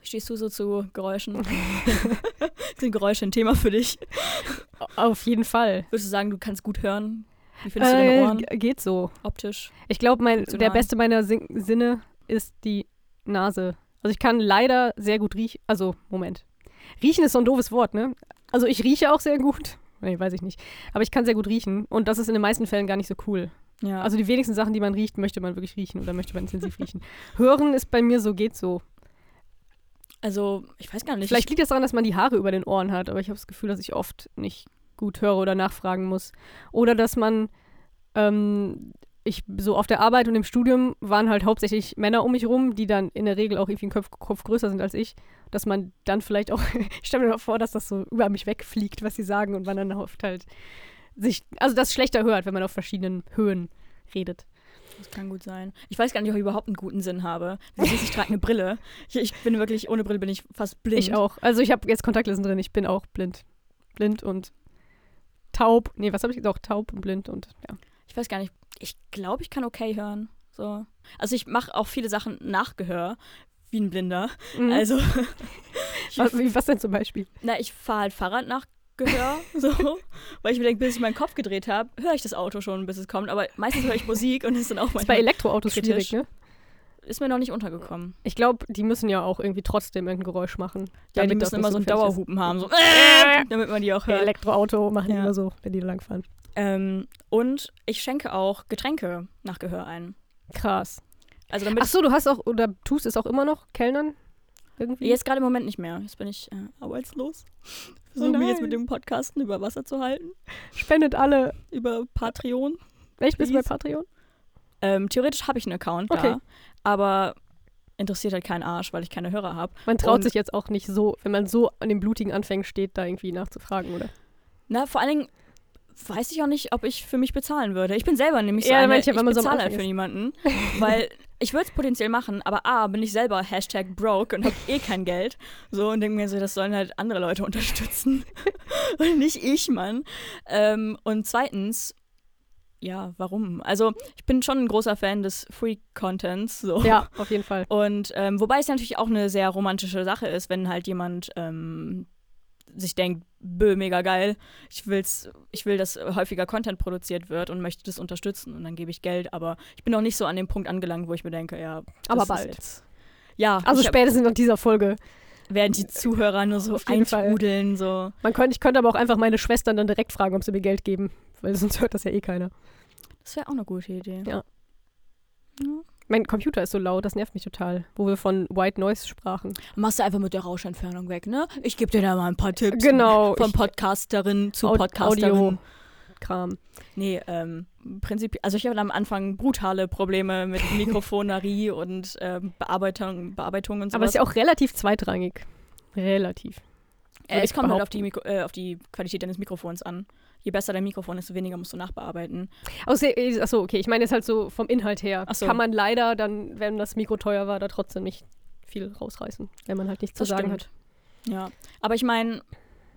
Wie stehst du so zu Geräuschen? Sind Geräusche ein Thema für dich? Auf jeden Fall. Würdest du sagen, du kannst gut hören? Wie findest du deine Äh, Ohren geht so. optisch? Ich glaube, mein der beste meiner Sin Sinne ist die Nase. Also ich kann leider sehr gut riechen. Also, Moment. Riechen ist so ein doofes Wort, ne? Also ich rieche auch sehr gut. Nee, weiß ich nicht. Aber ich kann sehr gut riechen. Und das ist in den meisten Fällen gar nicht so cool. Ja. Also die wenigsten Sachen, die man riecht, möchte man wirklich riechen oder möchte man intensiv riechen. Hören ist bei mir so, geht so. also, ich weiß gar nicht. Vielleicht liegt das daran, dass man die Haare über den Ohren hat, aber ich habe das Gefühl, dass ich oft nicht gut höre oder nachfragen muss. Oder dass man, ähm, ich so auf der Arbeit und im Studium waren halt hauptsächlich Männer um mich rum, die dann in der Regel auch irgendwie einen Kopf, Kopf größer sind als ich, dass man dann vielleicht auch, ich stelle mir vor, dass das so über mich wegfliegt, was sie sagen und man dann oft halt sich, also das schlechter hört, wenn man auf verschiedenen Höhen redet. Das kann gut sein. Ich weiß gar nicht, ob ich überhaupt einen guten Sinn habe. Du siehst, ich trage eine Brille. Ich, ich bin wirklich, ohne Brille bin ich fast blind. Ich auch. Also ich habe jetzt Kontaktlinsen drin, ich bin auch blind. Blind und taub. Nee, was habe ich gesagt? Taub und blind und ja. Ich weiß gar nicht. Ich glaube, ich kann okay hören. So. Also ich mache auch viele Sachen nach Gehör, wie ein Blinder. Mhm. Also, was, wie, was denn zum Beispiel? na, ich fahre halt Fahrrad nach Gehör, so, weil ich mir denke, bis ich meinen Kopf gedreht habe, höre ich das Auto schon, bis es kommt. Aber meistens höre ich Musik und es ist dann auch ist bei Elektroautos kritisch. schwierig, ne? ist mir noch nicht untergekommen. Ich glaube, die müssen ja auch irgendwie trotzdem irgendein Geräusch machen. Ja, die müssen immer so einen gefährlich ist. Dauerhupen haben, so, äh, damit man die auch hört. Elektroauto machen die Ja. immer so, wenn die langfahren. Ähm, und ich schenke auch Getränke nach Gehör ein. Krass. Also damit Ach so, du hast auch, oder tust es auch immer noch, Kellnern? Irgendwie? Jetzt gerade im Moment nicht mehr. Jetzt bin ich äh, arbeitslos. Versuche mich jetzt mit dem Podcasten über Wasser zu halten. Spendet alle. Über Patreon. Echt, bist du bei. Patreon? Ähm, theoretisch habe ich einen Account Okay. da, aber interessiert halt keinen Arsch, weil ich keine Hörer habe. Man traut Und- sich jetzt auch nicht so, wenn man so an den blutigen Anfängen steht, da irgendwie nachzufragen, oder? Na, vor allen Dingen weiß ich auch nicht, ob ich für mich bezahlen würde. Ich bin selber nämlich so Ja, eine, ich so am bezahle halt für niemanden, weil ich würde es potenziell machen, aber A, bin ich selber Hashtag broke und habe eh kein Geld. So und denke mir so, das sollen halt andere Leute unterstützen und nicht ich, Mann. Ähm, und zweitens, ja, warum? Also ich bin schon ein großer Fan des Free-Contents. So. Ja, auf jeden Fall. Und ähm, wobei es natürlich auch eine sehr romantische Sache ist, wenn halt jemand ähm, sich denkt, bö, mega geil, ich will's, ich will, dass häufiger Content produziert wird und möchte das unterstützen und dann gebe ich Geld, aber ich bin noch nicht so an dem Punkt angelangt, wo ich mir denke, ja, das Aber bald. Jetzt, ja, Also spätestens nach dieser Folge. werden die Zuhörer nur so eintrudeln, so. Man könnte, ich könnte aber auch einfach meine Schwestern dann direkt fragen, ob sie mir Geld geben. Weil sonst hört das ja eh keiner. Das wäre auch eine gute Idee. Ja. Ja. Mein Computer ist so laut, das nervt mich total. Wo wir von White Noise sprachen. Machst du einfach mit der Rauschentfernung weg, ne? Ich gebe dir da mal ein paar Tipps. Genau. Von Podcasterin zu Au- Podcasterin. Audio. Kram. Nee, ähm, Prinzip, also ich hatte am Anfang brutale Probleme mit Mikrofonerie und ähm, Bearbeitung, Bearbeitung und sowas. Aber es ist ja auch relativ zweitrangig. Relativ. äh, es ich kommt halt auf die, Mikro äh, auf die Qualität deines Mikrofons an. Je besser dein Mikrofon, desto weniger musst du nachbearbeiten. Achso, okay, ich meine jetzt halt so vom Inhalt her. So. Kann man leider dann, wenn das Mikro teuer war, da trotzdem nicht viel rausreißen, wenn man halt nichts Das zu sagen stimmt. hat. Ja. Aber ich meine,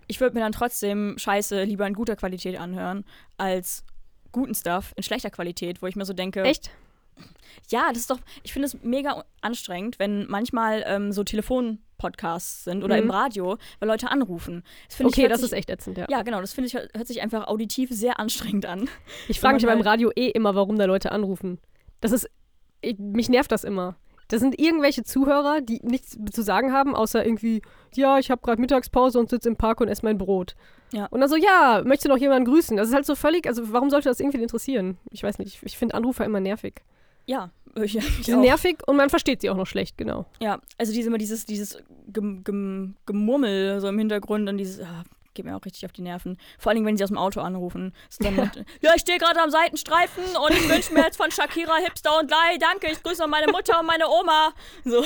ich würde mir dann trotzdem Scheiße lieber in guter Qualität anhören, als guten Stuff in schlechter Qualität, wo ich mir so denke, Echt? Ja, das ist doch, ich finde es mega anstrengend, wenn manchmal ähm, so Telefonpodcasts sind oder Mhm. im Radio, weil Leute anrufen. Das Okay, ich, das sich, ist echt ätzend, ja. Ja, genau, das finde ich, hört sich einfach auditiv sehr anstrengend an. Ich frage mich beim Radio eh immer, warum da Leute anrufen. Das ist, ich, mich nervt das immer. Das sind irgendwelche Zuhörer, die nichts zu sagen haben, außer irgendwie, ja, ich habe gerade Mittagspause und sitze im Park und esse mein Brot. Ja. Und dann so, ja, möchte noch jemanden grüßen. Das ist halt so völlig, also warum sollte das irgendwie interessieren? Ich weiß nicht, ich, ich finde Anrufer immer nervig. Ja, ich, ich Die sind nervig und man versteht sie auch noch schlecht, genau. Ja, also diese, immer dieses, dieses gem, gem, Gemurmel so im Hintergrund und dieses, ah, geht mir auch richtig auf die Nerven. Vor allen Dingen, wenn sie aus dem Auto anrufen. Dann mit, ja, ich stehe gerade am Seitenstreifen und ich wünsche mir jetzt von Shakira Hipster und Lei, danke, ich grüße noch meine Mutter und meine Oma. So.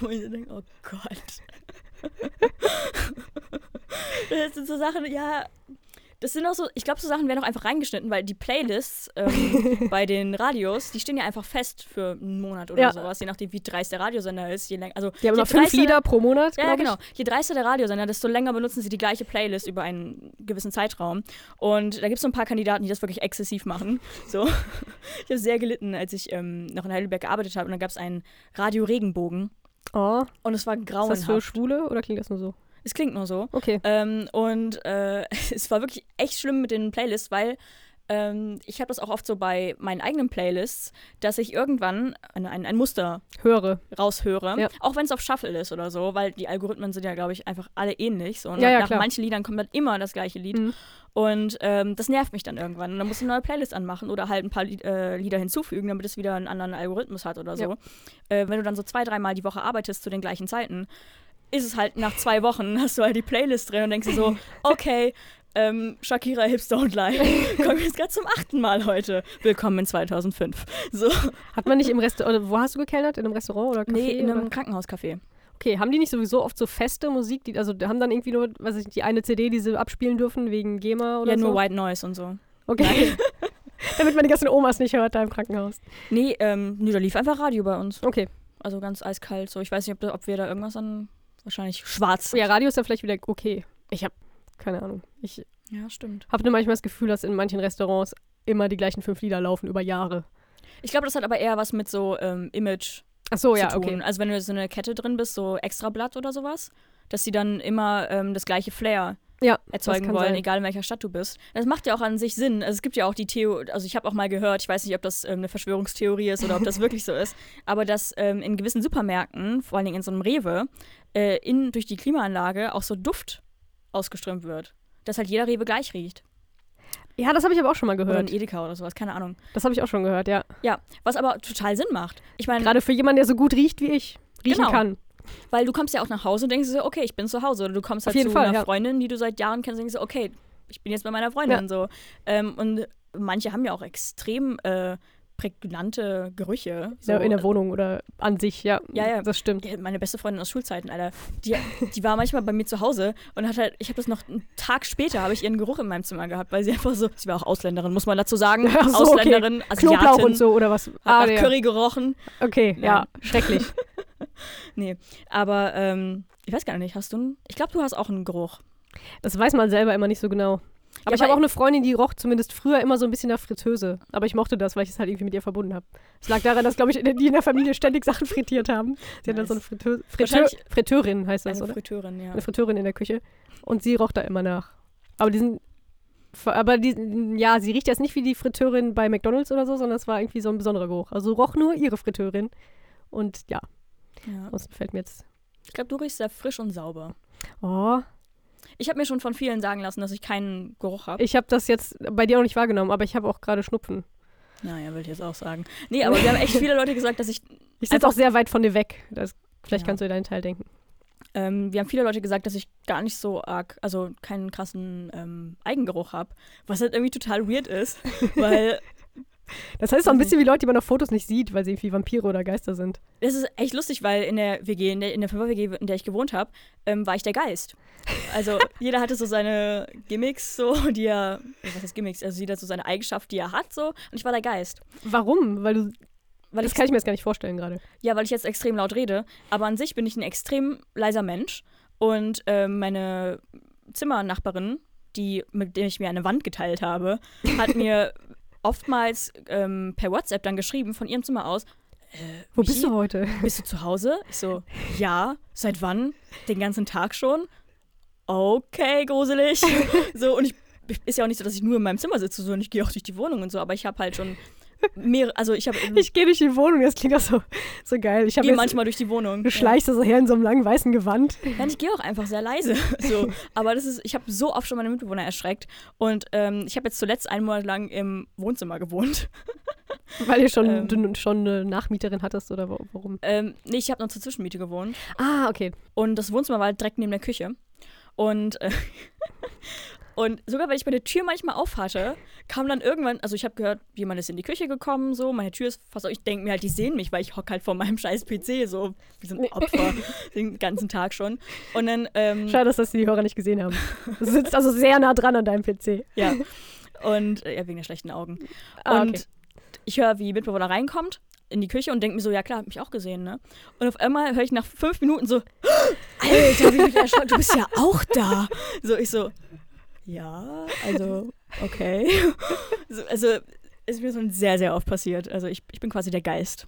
Und ich denke, oh Gott. Das sind so Sachen, ja, das sind auch so, ich glaube, so Sachen werden auch einfach reingeschnitten, weil die Playlists ähm, bei den Radios, die stehen ja einfach fest für einen Monat oder Ja. sowas, je nachdem, wie dreist der Radiosender ist. Je länger, also Die haben noch fünf Lieder pro Monat, Ja, genau. Je dreister der Radiosender, desto länger benutzen sie die gleiche Playlist über einen gewissen Zeitraum. Und da gibt es so ein paar Kandidaten, die das wirklich exzessiv machen. So. Ich habe sehr gelitten, als ich ähm, noch in Heidelberg gearbeitet habe. Und dann gab es einen Radio Regenbogen. ich. Oh, Und es war ist grauenhaft. das für Schwule oder klingt das nur so? Es klingt nur so. Okay. Ähm, und äh, es war wirklich echt schlimm mit den Playlists, weil ähm, ich habe das auch oft so bei meinen eigenen Playlists, dass ich irgendwann ein, ein, ein Muster Höre. raushöre, Ja. auch wenn es auf Shuffle ist oder so, weil die Algorithmen sind ja, glaube ich, einfach alle ähnlich. So. Und Ja, ja, nach klar. manchen Liedern kommt dann immer das gleiche Lied. Mhm. Und ähm, das nervt mich dann irgendwann. Und dann muss ich eine neue Playlist anmachen oder halt ein paar Lied, äh, Lieder hinzufügen, damit es wieder einen anderen Algorithmus hat oder so. Ja. Äh, wenn du dann so zwei, dreimal die Woche arbeitest zu den gleichen Zeiten, ist es halt nach zwei Wochen, hast du halt die Playlist drin und denkst dir so, okay, ähm, Shakira Hips Don't Lie. Kommen jetzt gerade zum achten Mal heute. Willkommen in 2005. So. Hat man nicht im Restaurant, wo hast du gekellnert? In einem Restaurant oder Café? Nee, in einem? Krankenhauscafé. Okay, haben die nicht sowieso oft so feste Musik, die, also haben dann irgendwie nur, weiß ich, die eine CD, die sie abspielen dürfen wegen GEMA oder Ja, so? nur White Noise und so. Okay. Damit man die ganzen Omas nicht hört da im Krankenhaus. Nee, ähm, nee, da lief einfach Radio bei uns. Okay. Also ganz eiskalt. So, ich weiß nicht, ob, ob wir da irgendwas an. Wahrscheinlich schwarz. Ja, Radio ist dann vielleicht wieder okay. Ich habe keine Ahnung. Ich Ja, stimmt. habe nur manchmal das Gefühl, dass in manchen Restaurants immer die gleichen fünf Lieder laufen über Jahre. Ich glaube, das hat aber eher was mit so ähm, Image Ach so, zu ja, tun. okay. Also wenn du so eine Kette drin bist, so Extrablatt oder sowas, dass sie dann immer ähm, das gleiche Flair Ja, erzeugen kann wollen, sein. egal in welcher Stadt du bist. Das macht ja auch an sich Sinn. Also es gibt ja auch die Theorie, also ich habe auch mal gehört, ich weiß nicht, ob das ähm, eine Verschwörungstheorie ist oder ob das wirklich so ist, aber dass ähm, in gewissen Supermärkten, vor allen Dingen in so einem Rewe, äh, in, durch die Klimaanlage auch so Duft ausgeströmt wird. Dass halt jeder Rewe gleich riecht. Ja, das habe ich aber auch schon mal Oder ein gehört. Edeka oder sowas, keine Ahnung. Das habe ich auch schon gehört, ja. Ja, was aber total Sinn macht. Ich meine, Gerade für jemanden, der so gut riecht wie ich. Riechen Genau. kann. Weil du kommst ja auch nach Hause und denkst so, okay, ich bin zu Hause. Oder du kommst halt zu Fall, einer ja. Freundin, die du seit Jahren kennst und denkst so, okay, ich bin jetzt bei meiner Freundin so. Ähm, und manche haben ja auch extrem äh, prägnante Gerüche. So. Ja, in der Wohnung oder an sich, ja. Ja, ja. Das stimmt. Ja, meine beste Freundin aus Schulzeiten, Alter, die, die war manchmal bei mir zu Hause und hat halt, ich habe das noch einen Tag später, habe ich ihren Geruch in meinem Zimmer gehabt, weil sie einfach so, sie war auch Ausländerin, muss man dazu sagen, Ach so, okay. Ausländerin, Asiatin, Knoblauch und so oder was? hat nach ja. Curry gerochen. Okay, ja, schrecklich. Nee, aber ähm, ich weiß gar nicht, hast du einen, ich glaube, du hast auch einen Geruch. Das weiß man selber immer nicht so genau. Aber Ja, ich habe auch eine Freundin, die roch zumindest früher immer so ein bisschen nach Fritteuse. Aber ich mochte das, weil ich es halt irgendwie mit ihr verbunden habe. Es lag daran, dass, glaube ich, die in der Familie ständig Sachen frittiert haben. Sie hat dann Nice. so eine Fritteu Wahrscheinlich- Fritteurin heißt das, Eine oder? Fritteurin, ja. Eine Fritteurin in der Küche. Und sie roch da immer nach. Aber diesen. Aber die, ja, sie riecht jetzt nicht wie die Fritteurin bei McDonalds oder so, sondern es war irgendwie so ein besonderer Geruch. Also roch nur ihre Fritteurin. Und ja, ja. ansonsten fällt mir jetzt. Ich glaube, du riechst sehr frisch und sauber. Oh, Ich habe mir schon von vielen sagen lassen, dass ich keinen Geruch habe. ich habe das jetzt bei dir auch nicht wahrgenommen, aber ich habe auch gerade Schnupfen. Naja, will ich jetzt auch sagen. Nee, aber wir haben echt viele Leute gesagt, dass ich. Ich sitze auch sehr weit von dir weg. Das, vielleicht Ja. kannst du dir deinen Teil denken. Ähm, wir haben viele Leute gesagt, dass ich gar nicht so arg, also keinen krassen ähm, Eigengeruch habe. Was halt irgendwie total weird ist, weil Das heißt auch ein bisschen wie Leute, die man auf Fotos nicht sieht, weil sie irgendwie Vampire oder Geister sind. es ist echt lustig, weil in der WG, in der, in der 5 WG, in der ich gewohnt habe, ähm, war ich der Geist. Also jeder hatte so seine Gimmicks, so, die er, was heißt Gimmicks, also jeder hat so seine Eigenschaft, die er hat, so, und ich war der Geist. Warum? Weil du. Weil Das ich kann ich mir jetzt gar nicht vorstellen gerade. Ja, weil ich jetzt extrem laut rede. Aber an sich bin ich ein extrem leiser Mensch. Und ähm, meine Zimmernachbarin, die, mit der ich mir eine Wand geteilt habe, hat mir oftmals ähm, per WhatsApp dann geschrieben von ihrem Zimmer aus. Äh, Wo bist du heute? Bist du zu Hause? Ich so, ja. Seit wann? Den ganzen Tag schon? Okay, gruselig. so, und ich ist ja auch nicht so, dass ich nur in meinem Zimmer sitze, so und ich gehe auch durch die Wohnung und so, aber ich habe halt schon mehrere, also ich habe Ich gehe durch die Wohnung, das klingt auch so, so geil. Ich gehe manchmal durch die Wohnung. du schleichst da so her in so einem langen weißen Gewand. Ja, und ich gehe auch einfach sehr leise. So. Aber das ist, ich habe so oft schon meine Mitbewohner erschreckt. Und ähm, ich habe jetzt zuletzt einen Monat lang im Wohnzimmer gewohnt. Weil ihr schon, Ähm. du schon eine Nachmieterin hattest oder wa- warum? Ähm, nee, ich habe noch zur Zwischenmiete gewohnt. Ah, okay. Und das Wohnzimmer war direkt neben der Küche. Und, äh, und sogar wenn ich meine Tür manchmal aufhatte, kam dann irgendwann, also ich habe gehört, jemand ist in die Küche gekommen, so, meine Tür ist fast, ich denke mir halt, die sehen mich, weil ich hocke halt vor meinem scheiß PC, so wie so ein Opfer, den ganzen Tag schon. Und dann, ähm, Schade, dass das die Hörer nicht gesehen haben. Du sitzt also sehr nah dran an deinem PC. Ja. Und äh, ja, wegen der schlechten Augen. Ah, und okay. ich höre, wie Mitbewohner reinkommt in die Küche und denke mir so, ja klar, hab mich auch gesehen, ne? Und auf einmal höre ich nach fünf Minuten so, Alter, wie mich erschrocken, du bist ja auch da. So, ich so, ja, also, okay. So, also, ist mir so sehr, sehr oft passiert. Also, ich, ich bin quasi der Geist.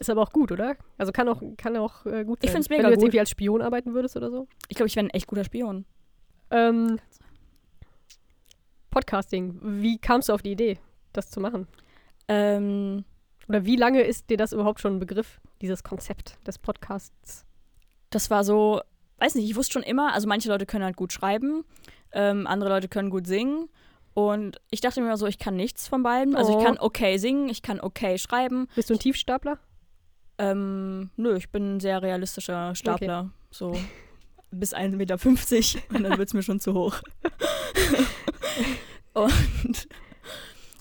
Ist aber auch gut, oder? Also kann auch, kann auch äh, gut sein. Ich find's Wenn mega du jetzt gut. irgendwie als Spion arbeiten würdest oder so. Ich glaube, ich wäre ein echt guter Spion. Ähm, Podcasting. Wie kamst du auf die Idee, das zu machen? Ähm, Oder wie lange ist dir das überhaupt schon ein Begriff, dieses Konzept des Podcasts? das war so, weiß nicht, ich wusste schon immer, also manche Leute können halt gut schreiben, ähm, andere Leute können gut singen. Und ich dachte mir immer so, ich kann nichts von beiden. Also Oh. ich kann okay singen, ich kann okay schreiben. Bist du ein Tiefstapler? Ähm, nö, ich bin ein sehr realistischer Stapler. So bis 1,50 Meter und dann wird es mir schon zu hoch. und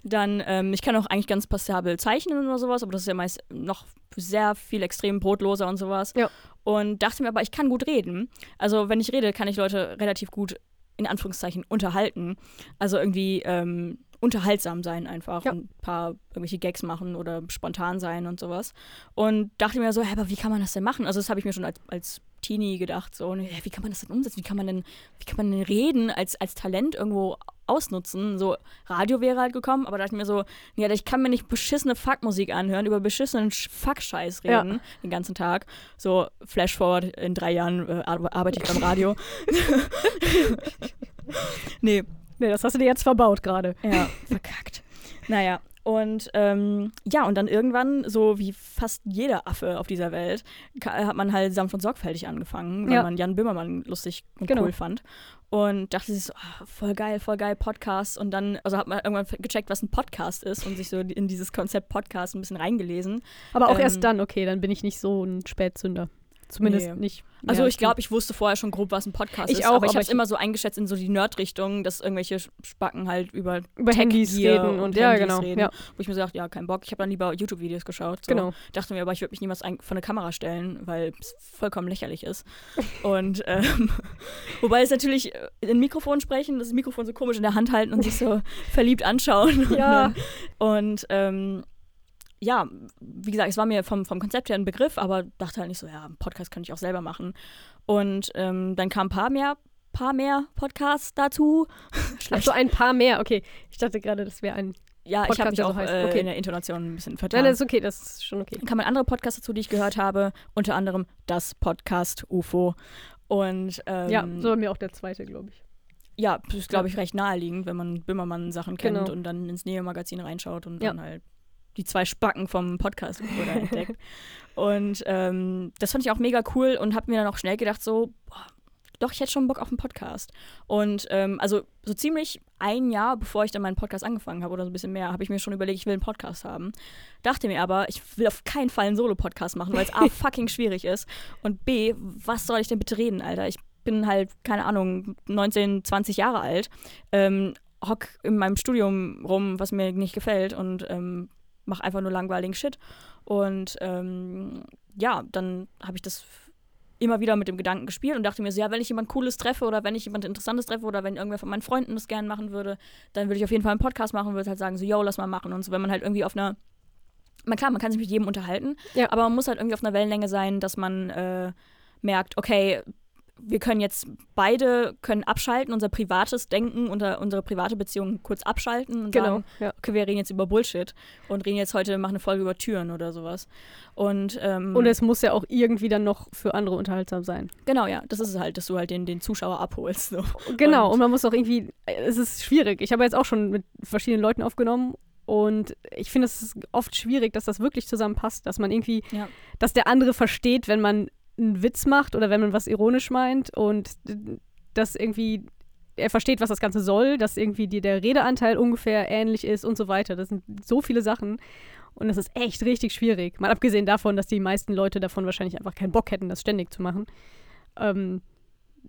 dann, ähm, ich kann auch eigentlich ganz passabel zeichnen oder sowas, aber das ist ja meist noch sehr viel extrem brotloser und sowas. Ja. Und dachte mir aber, ich kann gut reden. Also wenn ich rede, kann ich Leute relativ gut in Anführungszeichen unterhalten. Also irgendwie ähm, unterhaltsam sein einfach Ja. und ein paar irgendwelche Gags machen oder spontan sein und sowas. Und dachte mir so, hä, aber wie kann man das denn machen? Also das habe ich mir schon als, als Teenie gedacht, so, ne, wie kann man das denn umsetzen? Wie kann man denn, wie kann man denn reden als, als Talent irgendwo ausnutzen. So, Radio wäre halt gekommen, aber da dachte ich mir so, ja, ich kann mir nicht beschissene Fuckmusik anhören, über beschissenen Fuck-Scheiß reden Ja. den ganzen Tag. So, Flash forward, in drei Jahren äh, ar- arbeite ich beim Radio. nee, Nee, das hast du dir jetzt verbaut gerade. ja, verkackt. Naja, und ähm, ja, und dann irgendwann, so wie fast jeder Affe auf dieser Welt, hat man halt sanft und sorgfältig angefangen, weil Ja. man Jan Böhmermann lustig und Genau. cool fand. Und dachte sich so, ah, voll geil, voll geil, Podcast. Und dann, also hat man irgendwann gecheckt, was ein Podcast ist und sich so in dieses Konzept Podcast ein bisschen reingelesen. Aber auch Ähm, erst dann, okay, dann bin ich nicht so ein Spätzünder. Zumindest Nee. nicht. Also ich glaube, ich wusste vorher schon grob, was ein Podcast Ich ist. auch, aber ich habe es immer so eingeschätzt in so die Nerd-Richtung, dass irgendwelche Spacken halt über über Handys reden und, und ja, Handys genau. reden. Ja, wo ich mir so dachte, ja, kein Bock. Ich habe dann lieber YouTube-Videos geschaut. So. genau. Dachte mir aber, ich würde mich niemals ein, vor eine Kamera stellen, weil es vollkommen lächerlich ist. Und ähm, wobei es natürlich äh, in Mikrofon sprechen, das Mikrofon so komisch in der Hand halten und sich so verliebt anschauen. Ja. Und ähm, ja, wie gesagt, es war mir vom, vom Konzept her ein Begriff, aber dachte halt nicht so, ja, einen Podcast könnte ich auch selber machen. Und ähm, dann kamen ein paar mehr, paar mehr Podcasts dazu. Ach so, ein paar mehr. Okay, ich dachte gerade, das wäre ein. Ja, ich Podcast, habe mich auch heißt. äh, Okay. in der Intonation ein bisschen Nein, vertan. das ist okay, das ist schon okay. Dann kamen andere Podcasts dazu, die ich gehört habe, unter anderem das Podcast UFO. Und ähm, ja, so bei mir auch der zweite, glaube ich. ja, das ist, glaube ich, recht naheliegend, wenn man Böhmermann-Sachen kennt Genau. und dann ins Neo-Magazin reinschaut und Ja. dann halt die zwei Spacken vom Podcast da entdeckt. Und ähm, das fand ich auch mega cool und habe mir dann auch schnell gedacht, so, boah, doch, ich hätte schon Bock auf einen Podcast. Und ähm, also so ziemlich ein Jahr, bevor ich dann meinen Podcast angefangen habe oder so ein bisschen mehr, habe ich mir schon überlegt, ich will einen Podcast haben. Dachte mir aber, ich will auf keinen Fall einen Solo-Podcast machen, weil es A, fucking schwierig ist und B, was soll ich denn bitte reden, Alter? Ich bin halt, keine Ahnung, 19, 20 Jahre alt, ähm, hock in meinem Studium rum, was mir nicht gefällt und ähm, mache einfach nur langweiligen Shit. Und ähm, ja, dann habe ich das immer wieder mit dem Gedanken gespielt und dachte mir so, ja, wenn ich jemand Cooles treffe oder wenn ich jemand Interessantes treffe oder wenn irgendwer von meinen Freunden das gerne machen würde, dann würde ich auf jeden Fall einen Podcast machen und würde halt sagen, so, yo, lass mal machen. Und so, wenn man halt irgendwie auf einer, man klar, man kann sich mit jedem unterhalten, Ja. aber man muss halt irgendwie auf einer Wellenlänge sein, dass man äh, merkt, okay, wir können jetzt beide können abschalten, unser privates Denken, unser, unsere private Beziehung kurz abschalten und Genau. sagen, Ja. okay, wir reden jetzt über Bullshit und reden jetzt heute, machen eine Folge über Türen oder sowas. Und, ähm, Und es muss ja auch irgendwie dann noch für andere unterhaltsam sein. genau, ja, das ist es halt, dass du halt den, den Zuschauer abholst. So. Genau, Und- und, man muss auch irgendwie, es ist schwierig. Ich habe jetzt auch schon mit verschiedenen Leuten aufgenommen und ich finde es ist oft schwierig, dass das wirklich zusammenpasst, dass man irgendwie, Ja. dass der andere versteht, wenn man einen Witz macht oder wenn man was ironisch meint und dass irgendwie er versteht, was das Ganze soll, dass irgendwie die, der Redeanteil ungefähr ähnlich ist und so weiter. Das sind so viele Sachen. Und das ist echt richtig schwierig. Mal abgesehen davon, dass die meisten Leute davon wahrscheinlich einfach keinen Bock hätten, das ständig zu machen. Ähm,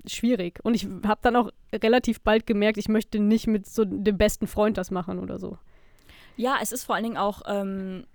schwierig. Und ich habe dann auch relativ bald gemerkt, ich möchte nicht mit so dem besten Freund das machen oder so. Ja, es ist vor allen Dingen auch ähm,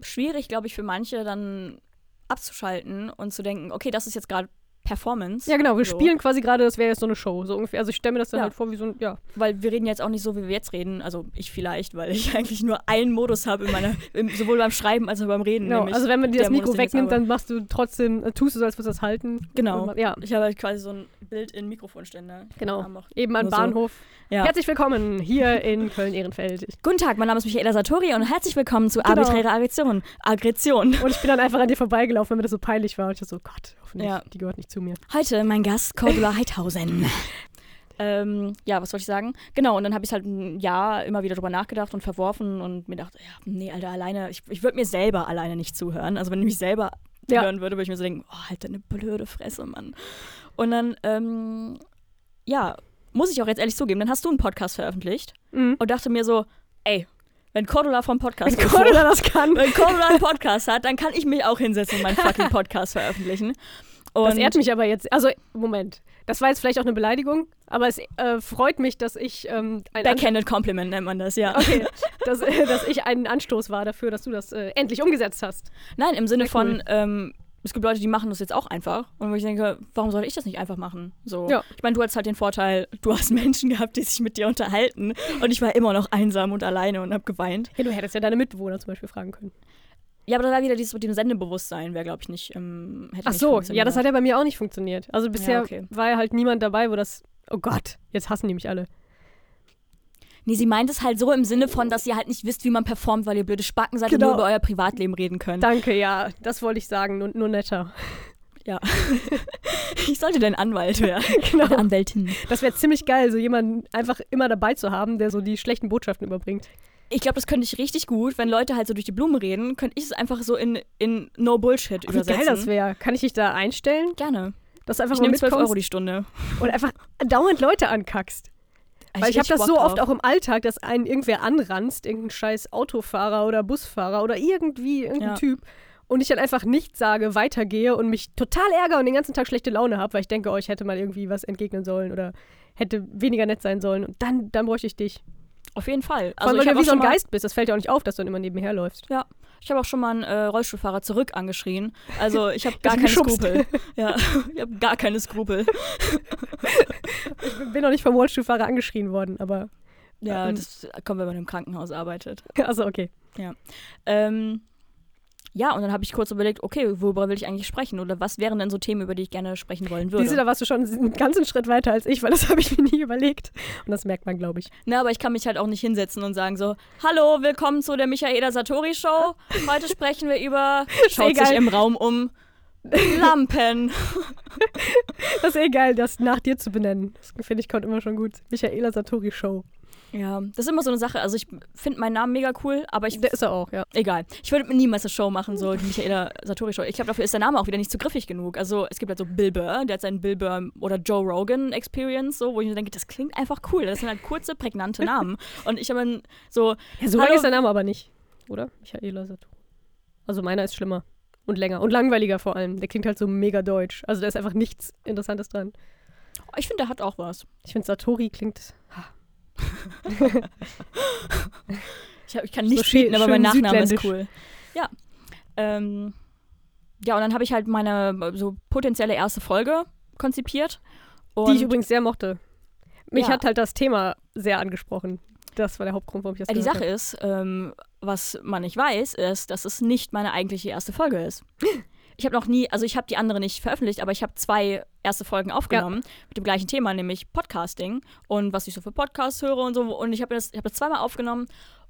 schwierig, glaube ich, für manche dann abzuschalten und zu denken, okay, das ist jetzt gerade Performance. Ja, genau, wir So. spielen quasi gerade, das wäre jetzt so eine Show, so ungefähr. Also ich stelle mir das dann Ja. halt vor wie so ein, ja. Weil wir reden jetzt auch nicht so, wie wir jetzt reden. Also ich vielleicht, weil ich eigentlich nur einen Modus habe in meiner, im, sowohl beim Schreiben als auch beim Reden. Genau, also wenn man dir das Mikro Modus, wegnimmt, dann machst du trotzdem, äh, tust du so, als würdest du das halten. Genau. Man- Ja, Ich habe halt quasi so ein Bild in Mikrofonständer. Genau. Eben am Nur so. Bahnhof. Ja. Herzlich willkommen hier in Köln-Ehrenfeld. Guten Tag, mein Name ist Michaela Satori und herzlich willkommen zu Genau. Arbiträre Aggression. Aggression. Und ich bin dann einfach an dir vorbeigelaufen, weil mir das so peinlich war. Und ich dachte so, Gott, hoffentlich, Ja. die gehört nicht zu mir. Heute mein Gast Cordula Heidhausen. ähm, ja, was soll ich sagen? Genau, und dann habe ich halt ein Jahr immer wieder drüber nachgedacht und verworfen und mir dachte, ja, nee, Alter, alleine, ich, ich würde mir selber alleine nicht zuhören. Also wenn ich mich selber Ja. hören würde, würde ich mir so denken, oh, halt deine blöde Fresse, Mann. Und dann, ähm, ja, muss ich auch jetzt ehrlich zugeben, dann hast du einen Podcast veröffentlicht Mhm. und dachte mir so, ey, wenn Cordula vom Podcast Wenn Cordula das kann. wenn Cordula einen Podcast hat, dann kann ich mich auch hinsetzen und meinen fucking Podcast veröffentlichen. Und Das ehrt mich aber jetzt. Also, Moment. Das war jetzt vielleicht auch eine Beleidigung, aber es äh, freut mich, dass ich ähm, ein Backhanded Compliment nennt man das, ja. Okay, dass, äh, dass ich ein Anstoß war dafür, dass du das äh, endlich umgesetzt hast. Nein, im Sinne Sehr cool. von, ähm, es gibt Leute, die machen das jetzt auch einfach. Und wo ich denke, warum soll ich das nicht einfach machen? So. Ja. Ich meine, du hast halt den Vorteil, du hast Menschen gehabt, die sich mit dir unterhalten. Und ich war immer noch einsam und alleine und habe geweint. Ja, du hättest ja deine Mitbewohner zum Beispiel fragen können. Ja, aber da war wieder dieses mit dem Sendebewusstsein, wäre, glaube ich, nicht. Ähm, hätte Ach nicht so, ja, das hat ja bei mir auch nicht funktioniert. Also bisher okay. war ja halt niemand dabei, wo das. Oh Gott, jetzt hassen die mich alle. Nee, sie meint es halt so im Sinne von, dass ihr halt nicht wisst, wie man performt, weil ihr blöde Spacken seid Genau. und nur über euer Privatleben reden könnt. Danke, ja, das wollte ich sagen, nur, nur netter. ja. ich sollte dein Anwalt werden. Genau. Anwältin. Das wäre ziemlich geil, so jemanden einfach immer dabei zu haben, der so die schlechten Botschaften überbringt. Ich glaube, das könnte ich richtig gut, wenn Leute halt so durch die Blume reden, könnte ich es einfach so in, in No Bullshit Wie übersetzen. geil das wäre. Kann ich dich da einstellen? Gerne. Dass du einfach Ich nehme 12 mitkommst Euro die Stunde. und einfach dauernd Leute ankackst. Weil ich habe das so oft auch im Alltag, dass einen irgendwer anranzt, irgendein scheiß Autofahrer oder Busfahrer oder irgendwie irgendein Ja. Typ und ich dann einfach nichts sage, weitergehe und mich total ärgere und den ganzen Tag schlechte Laune habe, weil ich denke, oh, ich hätte mal irgendwie was entgegnen sollen oder hätte weniger nett sein sollen und dann, dann bräuchte ich dich. Auf jeden Fall. Vor allem, Also weil du wie so ein Geist bist, das fällt ja auch nicht auf, dass du dann immer nebenher läufst. Ja, ich habe auch schon mal einen äh, Rollstuhlfahrer zurück angeschrien. Also ich habe gar keine. Skrupel. Ja, ich habe gar keine Skrupel. Ich bin noch nicht vom Rollstuhlfahrer angeschrien worden, aber Ja, Ähm. das kommt, wenn man im Krankenhaus arbeitet. also okay. Ähm, ja, und dann habe ich kurz überlegt, okay, worüber will ich eigentlich sprechen? Oder was wären denn so Themen, über die ich gerne sprechen wollen würde? Diese, da warst du schon einen ganzen Schritt weiter als ich, weil das habe ich mir nie überlegt. Und das merkt man, glaube ich. Na, aber ich kann mich halt auch nicht hinsetzen und sagen so, hallo, willkommen zu der Michaela Satori Show. Heute sprechen wir über, schaut sich egal. im Raum um, Lampen. Das ist eh geil, das nach dir zu benennen. Das finde ich kommt immer schon gut. Michaela Satori Show. Ja, das ist immer so eine Sache. Also ich finde meinen Namen mega cool, aber ich Der ist er auch, ja. Egal. Ich würde niemals eine Show machen, so die Michaela Satori Show. Ich glaube, dafür ist der Name auch wieder nicht zu griffig genug. Also es gibt halt so Bill Burr, der hat seinen Bill Burr oder Joe Rogan Experience, so, wo ich mir denke, das klingt einfach cool. Das sind halt kurze, prägnante Namen. Und ich habe so, ja so lang ist der Name aber nicht. Oder? Michaela Satori. Also meiner ist schlimmer. Und länger. Und langweiliger vor allem. Der klingt halt so mega deutsch. Also da ist einfach nichts Interessantes dran. ich finde, der hat auch was. Ich finde Satori klingt. Ich, hab, ich kann nicht So schön- aber mein Nachname ist cool. Ja. Ähm, ja, und dann habe ich halt meine so potenzielle erste Folge konzipiert. Die ich übrigens sehr mochte. Mich Ja. hat halt das Thema sehr angesprochen. Das war der Hauptgrund, warum ich das Äh, die Sache ist, ähm, was man nicht weiß, ist, dass es nicht meine eigentliche erste Folge ist. Ich habe noch nie, also ich habe die andere nicht veröffentlicht, aber ich habe zwei erste Folgen aufgenommen mit dem gleichen Thema, nämlich Podcasting und was ich so für Podcasts höre und so. Und ich habe das, ich hab das zweimal aufgenommen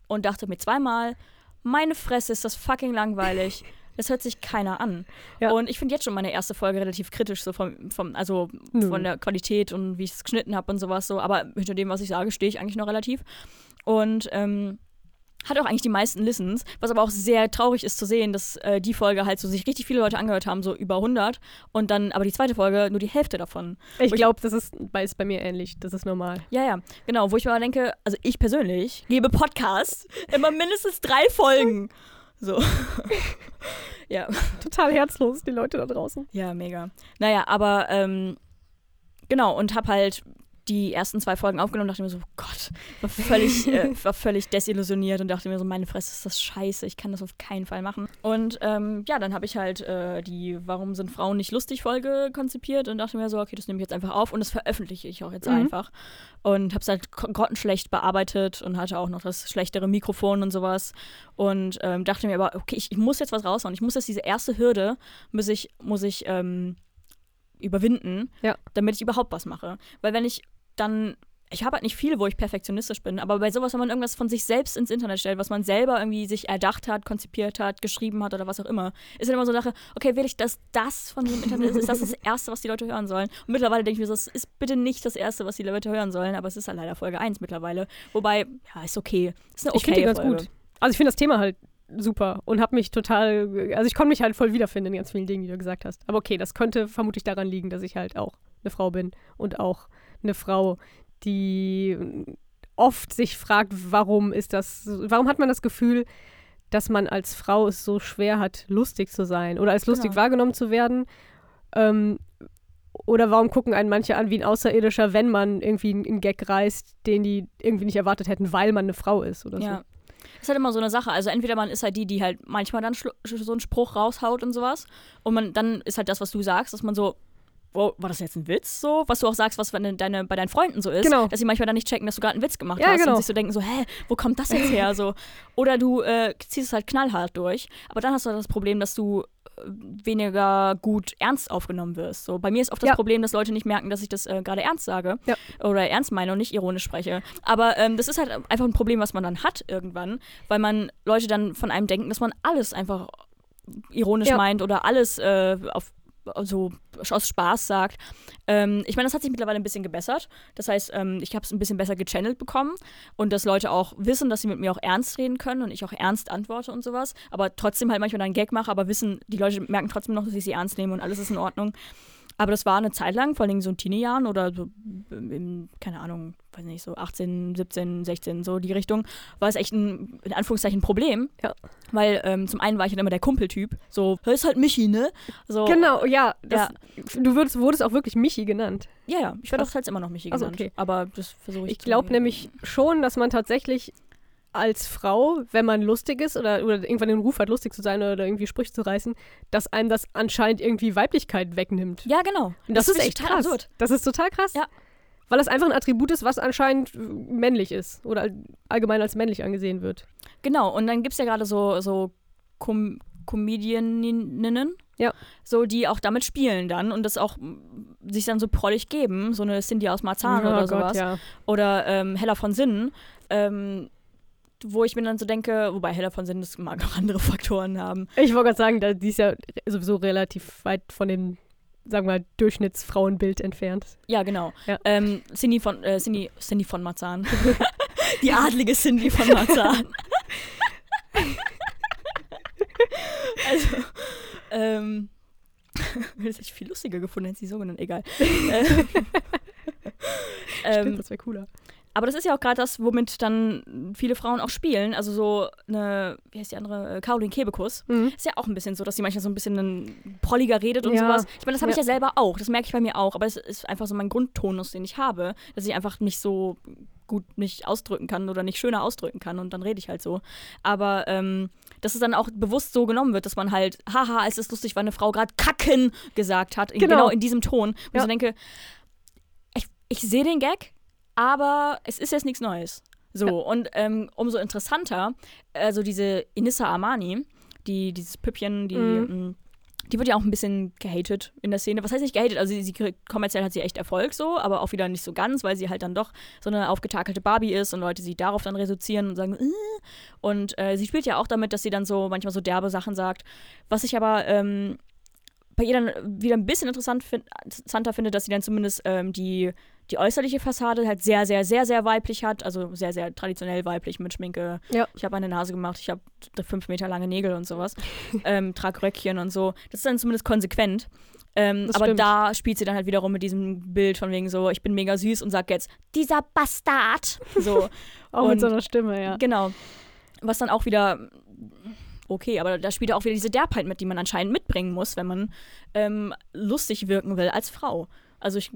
und dachte mir zweimal, meine Fresse ist das fucking langweilig. Das hört sich keiner an. Ja. Und ich finde jetzt schon meine erste Folge relativ kritisch, so vom, vom also Nö. von der Qualität und wie ich es geschnitten habe und sowas so. Aber hinter dem, was ich sage, stehe ich eigentlich noch relativ. Und ähm, hat auch eigentlich die meisten Listens, was aber auch sehr traurig ist zu sehen, dass äh, die Folge halt so sich richtig viele Leute angehört haben, so über 100 und dann aber die zweite Folge nur die Hälfte davon. Ich glaube, das ist bei, ist bei mir ähnlich. Das ist normal. Ja, ja, genau, wo ich mir aber denke, also ich persönlich gebe Podcasts immer mindestens drei Folgen. So. ja. Total herzlos, die Leute da draußen. Ja, mega. Naja, aber ähm, genau, und hab halt die ersten zwei Folgen aufgenommen und dachte mir so, Gott, war völlig, äh, war völlig desillusioniert und dachte mir so, meine Fresse, ist das scheiße, ich kann das auf keinen Fall machen. Und ähm, ja, dann habe ich halt äh, die Warum sind Frauen nicht lustig Folge konzipiert und dachte mir so, okay, das nehme ich jetzt einfach auf und das veröffentliche ich auch jetzt Mhm. einfach. Und habe es halt gro- grottenschlecht bearbeitet und hatte auch noch das schlechtere Mikrofon und sowas. Und ähm, dachte mir aber, okay, ich, ich muss jetzt was raushauen. Ich muss jetzt diese erste Hürde, muss ich, muss ich ähm, überwinden, Ja. damit ich überhaupt was mache. Weil wenn ich dann, ich habe halt nicht viel, wo ich perfektionistisch bin, aber bei sowas, wenn man irgendwas von sich selbst ins Internet stellt, was man selber irgendwie sich erdacht hat, konzipiert hat, geschrieben hat oder was auch immer, ist dann immer so eine Sache, okay, will ich, dass das von dem Internet ist, ist das das Erste, was die Leute hören sollen? Und mittlerweile denke ich mir, so, das ist bitte nicht das Erste, was die Leute hören sollen, aber es ist halt leider Folge 1 mittlerweile. Wobei, ja, ist okay. Ist eine Ich finde okay die ganz Folge. gut. Also ich finde das Thema halt super und habe mich total, also ich konnte mich halt voll wiederfinden in ganz vielen Dingen, die du gesagt hast. Aber okay, das könnte vermutlich daran liegen, dass ich halt auch eine Frau bin und auch eine Frau, die oft sich fragt, warum ist das, warum hat man das Gefühl, dass man als Frau es so schwer hat, lustig zu sein oder als lustig Genau. wahrgenommen zu werden. Ähm, oder warum gucken einen manche an wie ein Außerirdischer, wenn man irgendwie einen Gag reißt, den die irgendwie nicht erwartet hätten, weil man eine Frau ist oder so. Ja. Ist halt immer so eine Sache. Also entweder man ist halt die, die halt manchmal dann so einen Spruch raushaut und sowas. Und man dann ist halt das, was du sagst, dass man so, wow, war das jetzt ein Witz? So, was du auch sagst, was wenn deine, bei deinen Freunden so ist, Genau. dass sie manchmal dann nicht checken, dass du gerade einen Witz gemacht Ja, hast genau. und sich so denken, so, hä, wo kommt das jetzt her? So. Oder du äh, ziehst es halt knallhart durch. Aber dann hast du halt das Problem, dass du weniger gut ernst aufgenommen wirst. So, bei mir ist oft das Ja. Problem, dass Leute nicht merken, dass ich das äh, gerade ernst sage Ja. oder ernst meine und nicht ironisch spreche. Aber ähm, das ist halt einfach ein Problem, was man dann hat irgendwann, weil man Leute dann von einem denken, dass man alles einfach ironisch Ja. meint oder alles äh, auf so aus Spaß sagt. Ähm, ich meine, das hat sich mittlerweile ein bisschen gebessert. Das heißt, ähm, ich habe es ein bisschen besser gechannelt bekommen und dass Leute auch wissen, dass sie mit mir auch ernst reden können und ich auch ernst antworte und sowas. Aber trotzdem halt manchmal einen Gag mache, aber wissen, die Leute merken trotzdem noch, dass ich sie ernst nehme und alles ist in Ordnung. Aber das war eine Zeit lang, vor allem so in Teenie-Jahren oder so, in, keine Ahnung, weiß nicht, so 18, 17, 16, so die Richtung, war es echt ein, in Anführungszeichen, Problem. Ja. Weil ähm, zum einen war ich dann immer der Kumpeltyp, so, das ist halt Michi, ne? So, Genau, ja. Das, Du würdest, wurdest auch wirklich Michi genannt. Ja, ja, ich werde auch jetzt immer noch Michi Ach so, genannt. okay. Aber das versuche ich Ich glaube nämlich schon, dass man tatsächlich als Frau, wenn man lustig ist oder, oder irgendwann den Ruf hat, lustig zu sein oder irgendwie Sprüche zu reißen, dass einem das anscheinend irgendwie Weiblichkeit wegnimmt. Ja, genau. Und das, ist finde ich echt krass. absurd. Das ist total krass. Ja. Weil das einfach ein Attribut ist, was anscheinend äh, männlich ist oder all- allgemein als männlich angesehen wird. Genau, und dann gibt es ja gerade so, so Com Comedianinnen, Ja. so, die auch damit spielen dann und das auch sich dann so prollig geben, so eine Cindy aus Marzahn oder sowas. Oh ja. Oder ähm, Hella von Sinnen, ähm, wo ich mir dann so denke, wobei Hella von Sinnen, das mag auch andere Faktoren haben. Ich wollte gerade sagen, da, die ist ja sowieso relativ weit von dem, sagen wir mal, Durchschnittsfrauenbild entfernt. Ja, genau. Ja. Ähm, Cindy von, äh, Cindy, Cindy von Marzahn. Die adlige Cindy von Marzahn. also, ähm, das hätte ich viel lustiger gefunden, hätte sie so genannt, egal. Äh, Stimmt, ähm, das wäre cooler. Aber das ist ja auch gerade das, womit dann viele Frauen auch spielen. Also so eine, wie heißt die andere, äh, Caroline Kebekus. Mhm. Ist ja auch ein bisschen so, dass sie manchmal so ein bisschen ein prolliger redet und Ja. sowas. Ich meine, das habe ich Ja. ja selber auch. Das merke ich bei mir auch. Aber es ist einfach so mein Grundtonus, den ich habe, dass ich einfach nicht so gut mich ausdrücken kann oder nicht schöner ausdrücken kann und dann rede ich halt so. Aber ähm, dass es dann auch bewusst so genommen wird, dass man halt, haha, es ist lustig, weil eine Frau gerade kacken gesagt hat. In, Genau. genau. in diesem Ton. Und ich Ja. so denke, ich, ich sehe den Gag, aber es ist jetzt nichts Neues. So, und ähm, umso interessanter, also diese Inissa Armani, die, dieses Püppchen, die, Mhm. mh, die wird ja auch ein bisschen gehatet in der Szene. Was heißt nicht gehatet? Also sie, sie kriegt- kommerziell hat sie echt Erfolg so, aber auch wieder nicht so ganz, weil sie halt dann doch so eine aufgetakelte Barbie ist und Leute sie darauf dann reduzieren und sagen, äh. und äh, sie spielt ja auch damit, dass sie dann so manchmal so derbe Sachen sagt. Was ich aber ähm, bei ihr dann wieder ein bisschen interessant find, interessanter finde, dass sie dann zumindest ähm, die, die äußerliche Fassade halt sehr, sehr, sehr, sehr weiblich hat. Also sehr, sehr traditionell weiblich mit Schminke. Ja. Ich habe eine Nase gemacht, ich habe fünf Meter lange Nägel und sowas. ähm, trag Röckchen und so. Das ist dann zumindest konsequent. Ähm, aber stimmt. da spielt sie dann halt wiederum mit diesem Bild von wegen so, ich bin mega süß und sag jetzt, dieser Bastard. So. Auch Und- mit so einer Stimme, ja. Genau. Was dann auch wieder okay, aber da spielt auch wieder diese Derbheit mit, die man anscheinend mitbringen muss, wenn man ähm, lustig wirken will als Frau. Also ich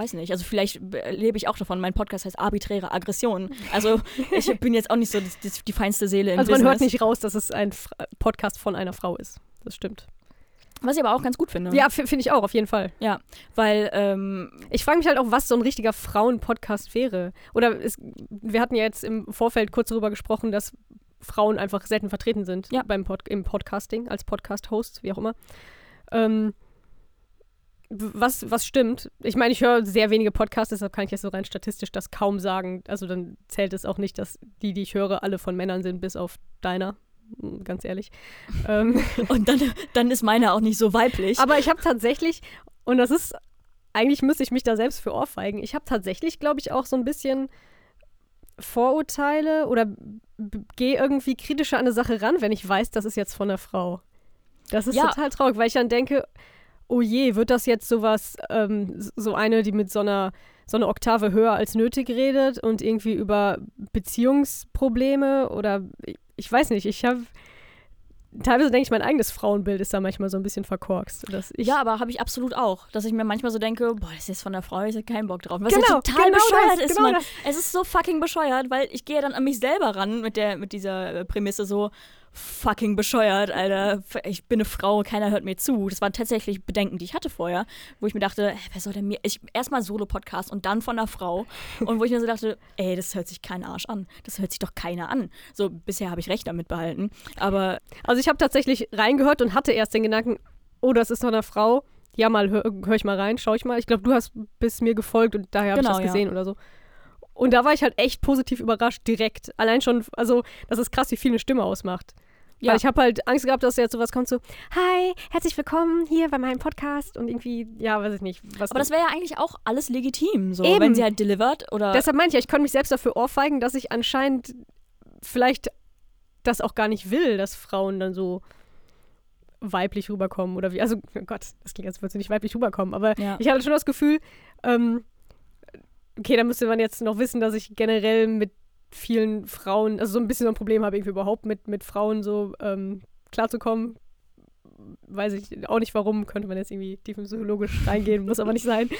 weiß nicht, also vielleicht lebe ich auch davon. Mein Podcast heißt arbiträre Aggression. Also ich bin jetzt auch nicht so das, das, die feinste Seele im Also man Business. hört nicht raus, dass es ein F Podcast von einer Frau ist. Das stimmt. Was ich aber auch ganz gut finde. Ja, finde ich auch, auf jeden Fall. Weil, ähm, Ich frage mich halt auch, was so ein richtiger Frauen-Podcast wäre. Oder es, wir hatten ja jetzt im Vorfeld kurz darüber gesprochen, dass Frauen einfach selten vertreten sind Ja. beim Pod im Podcasting, als Podcast-Host, wie auch immer. Ähm, was, was stimmt? Ich meine, ich höre sehr wenige Podcasts, deshalb kann ich jetzt so rein statistisch das kaum sagen. Also dann zählt es auch nicht, dass die, die ich höre, alle von Männern sind, bis auf deiner. m, Ganz ehrlich. ähm, und dann, dann ist meine auch nicht so weiblich. aber ich habe tatsächlich, und das ist, eigentlich müsste ich mich da selbst für ohrfeigen, ich habe tatsächlich, glaube ich, auch so ein bisschen Vorurteile oder gehe irgendwie kritischer an eine Sache ran, wenn ich weiß, das ist jetzt von einer Frau. Das ist Ja. total traurig, weil ich dann denke, oh je, wird das jetzt sowas, ähm, so eine, die mit so einer, so einer Oktave höher als nötig redet und irgendwie über Beziehungsprobleme oder ich, ich weiß nicht, ich habe teilweise denke ich, mein eigenes Frauenbild ist da manchmal so ein bisschen verkorkst. Ja, aber habe ich absolut auch. Dass ich mir manchmal so denke, boah, das ist jetzt von der Frau, ich habe keinen Bock drauf. Was Genau, ja total genau bescheuert das, ist, genau Mann. das. Es ist so fucking bescheuert, weil ich gehe dann an mich selber ran mit, der, mit dieser äh, Prämisse so, fucking bescheuert, Alter. Ich bin eine Frau, keiner hört mir zu. Das waren tatsächlich Bedenken, die ich hatte vorher, wo ich mir dachte, wer soll denn mir. Ich, erstmal Solo-Podcast und dann von einer Frau. Und wo ich mir so dachte, ey, das hört sich kein Arsch an. Das hört sich doch keiner an. So, bisher habe ich recht damit behalten. Aber. Also ich habe tatsächlich reingehört und hatte erst den Gedanken, oh, das ist von einer Frau. Ja, mal höre hör ich mal rein, schau ich mal. Ich glaube, du hast bis mir gefolgt und daher habe Genau, ich das ja. gesehen oder so. Und da war ich halt echt positiv überrascht, direkt. Allein schon, also, das ist krass, wie viel eine Stimme ausmacht. Ja. Weil ich habe halt Angst gehabt, dass jetzt sowas kommt, so, hi, herzlich willkommen hier bei meinem Podcast und irgendwie, ja, weiß ich nicht. Was Aber das wäre ja eigentlich auch alles legitim, so, Eben. wenn sie halt delivert oder. Deshalb meine ich ja, ich konnte mich selbst dafür ohrfeigen, dass ich anscheinend vielleicht das auch gar nicht will, dass Frauen dann so weiblich rüberkommen oder wie. Also, oh Gott, das klingt, als würde sie nicht weiblich rüberkommen, aber Ja. ich hatte schon das Gefühl, ähm, okay, da müsste man jetzt noch wissen, dass ich generell mit vielen Frauen, also so ein bisschen so ein Problem habe, irgendwie überhaupt mit, mit Frauen so ähm, klarzukommen. Weiß ich auch nicht warum, könnte man jetzt irgendwie tiefenpsychologisch reingehen, muss aber nicht sein.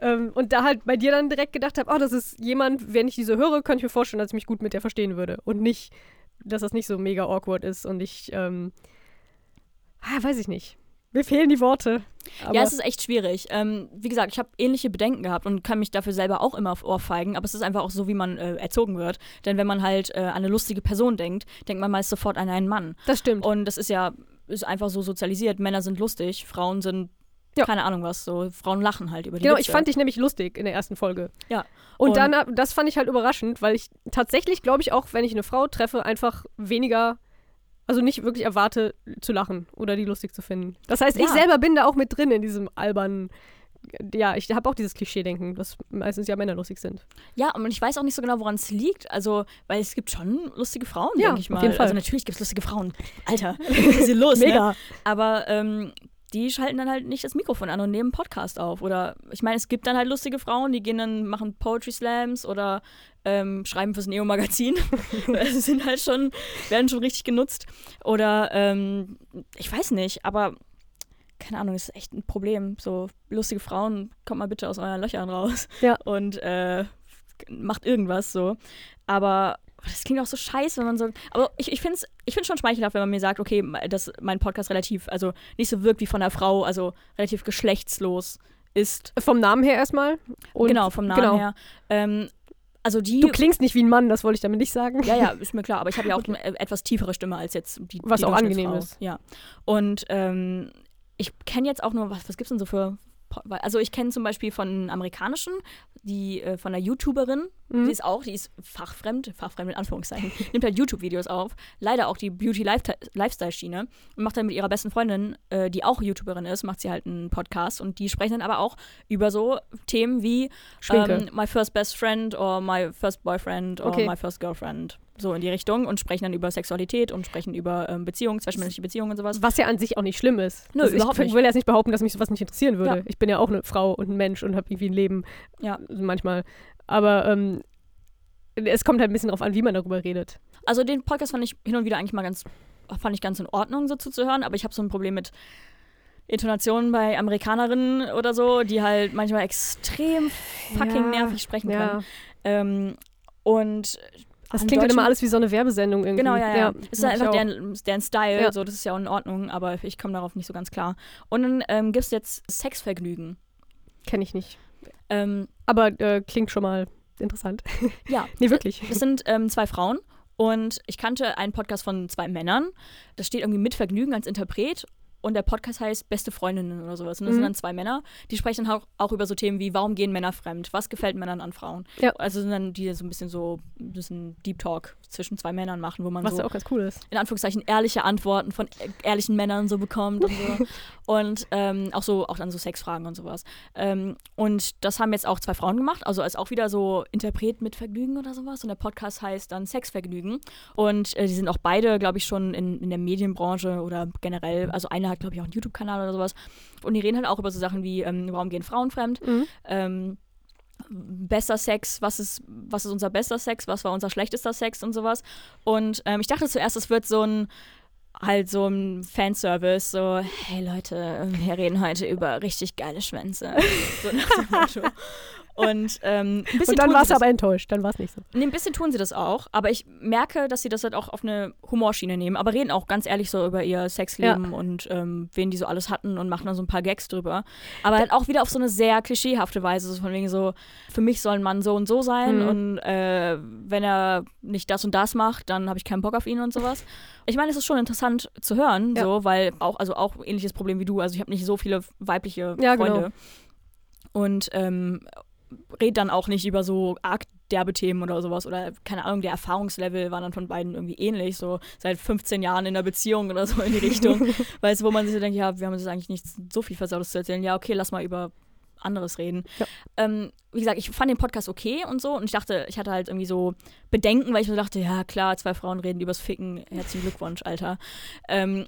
Ähm, und da halt bei dir dann direkt gedacht habe, oh, das ist jemand, wenn ich diese höre, könnte ich mir vorstellen, dass ich mich gut mit der verstehen würde. Und nicht, dass das nicht so mega awkward ist und ich, ähm, ah, weiß ich nicht. Mir fehlen die Worte. Ja, es ist echt schwierig. Ähm, wie gesagt, ich habe ähnliche Bedenken gehabt und kann mich dafür selber auch immer auf Ohrfeigen, aber es ist einfach auch so, wie man äh, erzogen wird. Denn wenn man halt äh, an eine lustige Person denkt, denkt man meist sofort an einen Mann. das stimmt. Und das ist ja ist einfach so sozialisiert. Männer sind lustig, Frauen sind Ja. keine Ahnung was. So Frauen lachen halt über die Genau, Witze. ich fand dich nämlich lustig in der ersten Folge. Ja. Und, Und- dann, äh, das fand ich halt überraschend, weil ich tatsächlich, glaube ich, auch, wenn ich eine Frau treffe, einfach weniger, also nicht wirklich erwarte zu lachen oder die lustig zu finden. Das heißt, ich Ja. selber bin da auch mit drin in diesem albernen, ja, ich habe auch dieses Klischee-Denken, dass meistens ja Männer lustig sind. Ja, und ich weiß auch nicht so genau, woran es liegt. Also, weil es gibt schon lustige Frauen, Ja, denke ich auf mal. jeden Fall. Also natürlich gibt es lustige Frauen. Alter, was ist hier los? Ne? Mega. Aber ähm, die schalten dann halt nicht das Mikrofon an und nehmen Podcast auf. Oder ich meine, es gibt dann halt lustige Frauen, die gehen dann, machen Poetry Slams oder ähm, schreiben fürs Neo-Magazin. also sind halt schon, werden schon richtig genutzt. Oder ähm, ich weiß nicht, aber keine Ahnung, ist echt ein Problem. So lustige Frauen, kommt mal bitte aus euren Löchern raus. Ja. Und äh, macht irgendwas so. Aber das klingt auch so scheiße, wenn man so. Aber ich, ich finde es ich find's schon schmeichelhaft, wenn man mir sagt, okay, dass mein Podcast relativ, also nicht so wirkt wie von einer Frau, also relativ geschlechtslos ist. Vom Namen her erstmal. Genau, vom Namen genau. her. Ähm, also die. Du klingst nicht wie ein Mann, das wollte ich damit nicht sagen. ja, ja, ist mir klar, aber ich habe ja auch eine äh, etwas tiefere Stimme als jetzt die Was die auch angenehm ist. Ja. Und ähm, ich kenne jetzt auch nur, was, was gibt es denn so für. Also ich kenne zum Beispiel von amerikanischen, die äh, von einer YouTuberin, Mhm. die ist auch, die ist fachfremd, fachfremd in Anführungszeichen, nimmt halt YouTube-Videos auf, leider auch die Beauty-Lifestyle-Schiene und macht dann mit ihrer besten Freundin, äh, die auch YouTuberin ist, macht sie halt einen Podcast und die sprechen dann aber auch über so Themen wie ähm, My First Best Friend or My First Boyfriend or Okay. My First Girlfriend. So in die Richtung und sprechen dann über Sexualität und sprechen über ähm, Beziehungen, zwischenmenschliche Beziehungen und sowas. Was ja an sich auch nicht schlimm ist. Nö, Also überhaupt ich nicht. will jetzt nicht behaupten, dass mich sowas nicht interessieren würde. Ja. Ich bin ja auch eine Frau und ein Mensch und habe irgendwie ein Leben Ja. manchmal. Aber ähm, es kommt halt ein bisschen drauf an, wie man darüber redet. Also den Podcast fand ich hin und wieder eigentlich mal ganz, fand ich ganz in Ordnung, so zuzuhören, aber ich habe so ein Problem mit Intonationen bei Amerikanerinnen oder so, die halt manchmal extrem fucking Ja, nervig sprechen können. Ja. Ähm, und Das klingt dann immer alles wie so eine Werbesendung irgendwie. Genau, ja, ja. Es ist ich einfach deren, deren Style, Ja. so, das ist ja auch in Ordnung, aber ich komme darauf nicht so ganz klar. Und dann ähm, gibt es jetzt Sexvergnügen. Kenn ich nicht. Ähm, Aber äh, klingt schon mal interessant. ja, nee, wirklich. das sind ähm, zwei Frauen und ich kannte einen Podcast von zwei Männern. Das steht irgendwie mit Vergnügen als Interpret. Und der Podcast heißt Beste Freundinnen oder sowas. Und das Mhm. sind dann zwei Männer, die sprechen dann auch, auch über so Themen wie, warum gehen Männer fremd? Was gefällt Männern an Frauen? Ja. Also sind dann die so ein bisschen so ein bisschen Deep Talk zwischen zwei Männern machen, wo man Was so auch ganz cool ist. in Anführungszeichen ehrliche Antworten von e- ehrlichen Männern so bekommt und so. und ähm, auch so, auch dann so Sexfragen und sowas. Ähm, und das haben jetzt auch zwei Frauen gemacht, also ist auch wieder so Interpret mit Vergnügen oder sowas. Und der Podcast heißt dann Sexvergnügen. Und äh, die sind auch beide, glaube ich, schon in, in der Medienbranche oder generell, also eine hat, glaube ich, auch einen YouTube-Kanal oder sowas. Und die reden halt auch über so Sachen wie, ähm, warum gehen Frauen fremd? Mhm. ähm, bester Sex, was ist, was ist unser bester Sex, was war unser schlechtester Sex und sowas. Und ähm, ich dachte zuerst, es wird so ein halt so ein Fanservice, so, hey Leute, wir reden heute über richtig geile Schwänze. so nach dem Motto. Und, ähm, ein bisschen Und dann du das- aber enttäuscht, dann war es nicht so. Nee, ein bisschen tun sie das auch, aber ich merke, dass sie das halt auch auf eine Humorschiene nehmen, aber reden auch ganz ehrlich so über ihr Sexleben und ähm, wen die so alles hatten und machen dann so ein paar Gags drüber. Aber halt auch wieder auf so eine sehr klischeehafte Weise, so von wegen so, für mich soll ein Mann so und so sein Mhm. und äh, wenn er nicht das und das macht, dann habe ich keinen Bock auf ihn und sowas. Ich meine, es ist schon interessant zu hören, Ja. so, weil auch, also auch ähnliches Problem wie du, also ich habe nicht so viele weibliche Ja, Freunde. genau. Und ähm, red dann auch nicht über so arg derbe Themen oder sowas oder keine Ahnung, der Erfahrungslevel war dann von beiden irgendwie ähnlich, so seit 15 Jahren in der Beziehung oder so in die Richtung. weißt du, wo man sich so denkt, ja, wir haben uns eigentlich nicht so viel Versautes zu erzählen. Ja, okay, lass mal über anderes reden. Ja. Ähm, wie gesagt, ich fand den Podcast okay und so und ich dachte, ich hatte halt irgendwie so Bedenken, weil ich mir dachte, ja klar, zwei Frauen reden übers Ficken, herzlichen Glückwunsch, Alter. Ähm,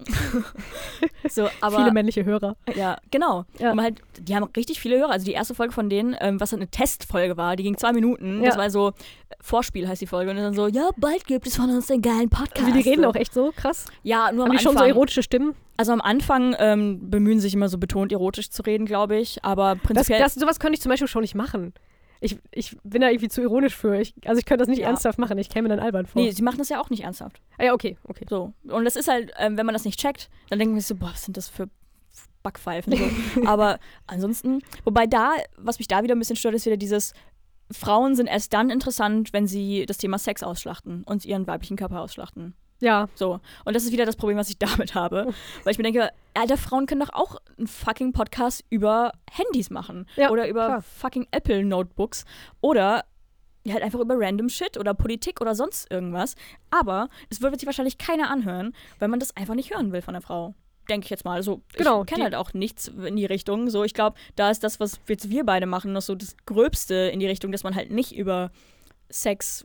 so, aber Viele männliche Hörer. ja, genau. Ja. Halt, die haben richtig viele Hörer. Also die erste Folge von denen, ähm, was halt eine Testfolge war, die ging zwei Minuten. Das Ja. war so, Vorspiel heißt die Folge. Und dann so, ja, bald gibt es von uns den geilen Podcast. Also die reden auch echt so krass. Ja, nur am Haben die Anfang. schon so erotische Stimmen? Also am Anfang ähm, bemühen sich immer so betont erotisch zu reden, glaube ich. Aber Das, prinzipiell. das, sowas könnte ich zum Beispiel schon nicht machen. Ich, ich bin da irgendwie zu ironisch für. Ich, also ich könnte das nicht Ja. ernsthaft machen. Ich käme dann albern vor. nee, sie machen das ja auch nicht ernsthaft. Ah, ja, okay, okay. So. Und das ist halt, ähm, wenn man das nicht checkt, dann denken wir so, boah, was sind das für Backpfeifen. So. Aber ansonsten, wobei da, was mich da wieder ein bisschen stört, ist wieder dieses, Frauen sind erst dann interessant, wenn sie das Thema Sex ausschlachten und ihren weiblichen Körper ausschlachten. Ja, So. Und das ist wieder das Problem, was ich damit habe. Weil ich mir denke, alter, Frauen können doch auch einen fucking Podcast über Handys machen. Ja, oder über klar. fucking Apple Notebooks. Oder halt einfach über random Shit oder Politik oder sonst irgendwas. Aber es wird sich wahrscheinlich keiner anhören, weil man das einfach nicht hören will von der Frau. Denke ich jetzt mal. Also, Genau, ich kenne halt auch nichts in die Richtung. So, ich glaube, da ist das, was jetzt wir beide machen, noch so das Gröbste in die Richtung, dass man halt nicht über Sex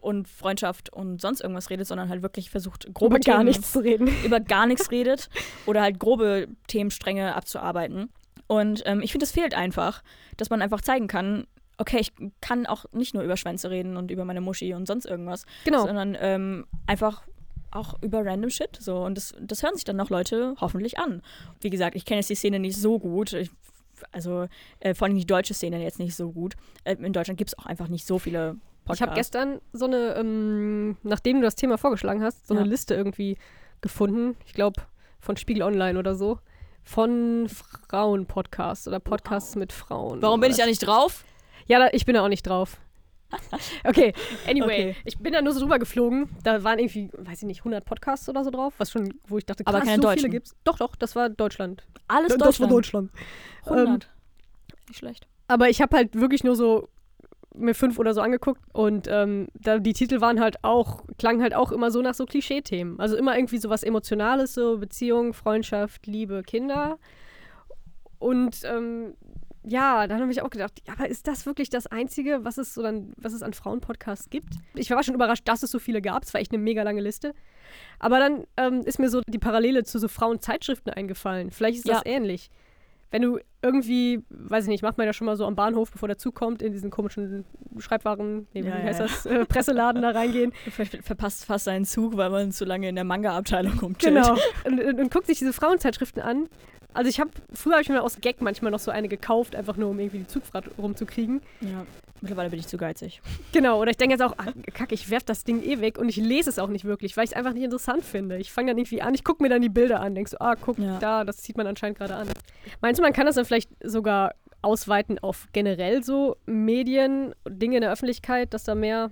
und Freundschaft und sonst irgendwas redet, sondern halt wirklich versucht, grobe über gar Themen, nichts zu reden. über gar nichts redet oder halt grobe Themenstränge abzuarbeiten. Und ähm, ich finde, es fehlt einfach, dass man einfach zeigen kann, okay, ich kann auch nicht nur über Schwänze reden und über meine Muschi und sonst irgendwas, Genau. sondern ähm, einfach auch über random Shit. So. Und das, das hören sich dann noch Leute hoffentlich an. Wie gesagt, ich kenne jetzt die Szene nicht so gut. Ich, also äh, vor allem die deutsche Szene jetzt nicht so gut. Äh, in Deutschland gibt es auch einfach nicht so viele Podcasts. Ich habe gestern so eine, ähm, nachdem du das Thema vorgeschlagen hast, so Ja. eine Liste irgendwie gefunden. Ich glaube, von Spiegel Online oder so. Von Frauen-Podcasts oder Podcasts mit Frauen. Warum bin ich da nicht drauf? Ja, da, ich bin da auch nicht drauf. Okay, anyway, Okay. ich bin da nur so drüber geflogen. Da waren irgendwie, weiß ich nicht, 100 Podcasts oder so drauf, was schon, wo ich dachte, krass, Aber keine so viele gibt's. Doch, doch, das war Deutschland. Alles das Deutschland. war Deutschland. 100. Nicht schlecht. Aber ich habe halt wirklich nur so mir fünf oder so angeguckt und ähm, da, die Titel waren halt auch, klangen halt auch immer so nach so Klischee-Themen. Also immer irgendwie so was Emotionales, so Beziehung, Freundschaft, Liebe, Kinder. Und ähm, ja, dann habe ich auch gedacht, aber ist das wirklich das Einzige, was es so dann, was es an Frauenpodcasts gibt? Ich war schon überrascht, dass es so viele gab. Es war echt eine mega lange Liste. Aber dann ähm, ist mir so die Parallele zu so Frauenzeitschriften eingefallen. Vielleicht ist das Ja. ähnlich. Wenn du irgendwie, weiß ich nicht, macht man ja schon mal so am Bahnhof, bevor der Zug kommt, in diesen komischen Schreibwaren, nee, wie Ja, heißt ja, das, äh, Presseladen da reingehen. Ver verpasst fast seinen Zug, weil man zu lange in der Manga-Abteilung rumchillt. Genau. Und, und, und guckt sich diese Frauenzeitschriften an. Also ich habe, früher habe ich mir aus Gag manchmal noch so eine gekauft, einfach nur um irgendwie die Zugfahrt rumzukriegen. Ja. Mittlerweile bin ich zu geizig. Genau, oder ich denke jetzt auch, ah, kack, ich werf das Ding eh weg und ich lese es auch nicht wirklich, weil ich es einfach nicht interessant finde. Ich fange dann irgendwie an, ich gucke mir dann die Bilder an, denkst so, ah, guck, Ja. da, das zieht man anscheinend gerade an. Meinst du, man kann das dann vielleicht sogar ausweiten auf generell so Medien, Dinge in der Öffentlichkeit, dass da mehr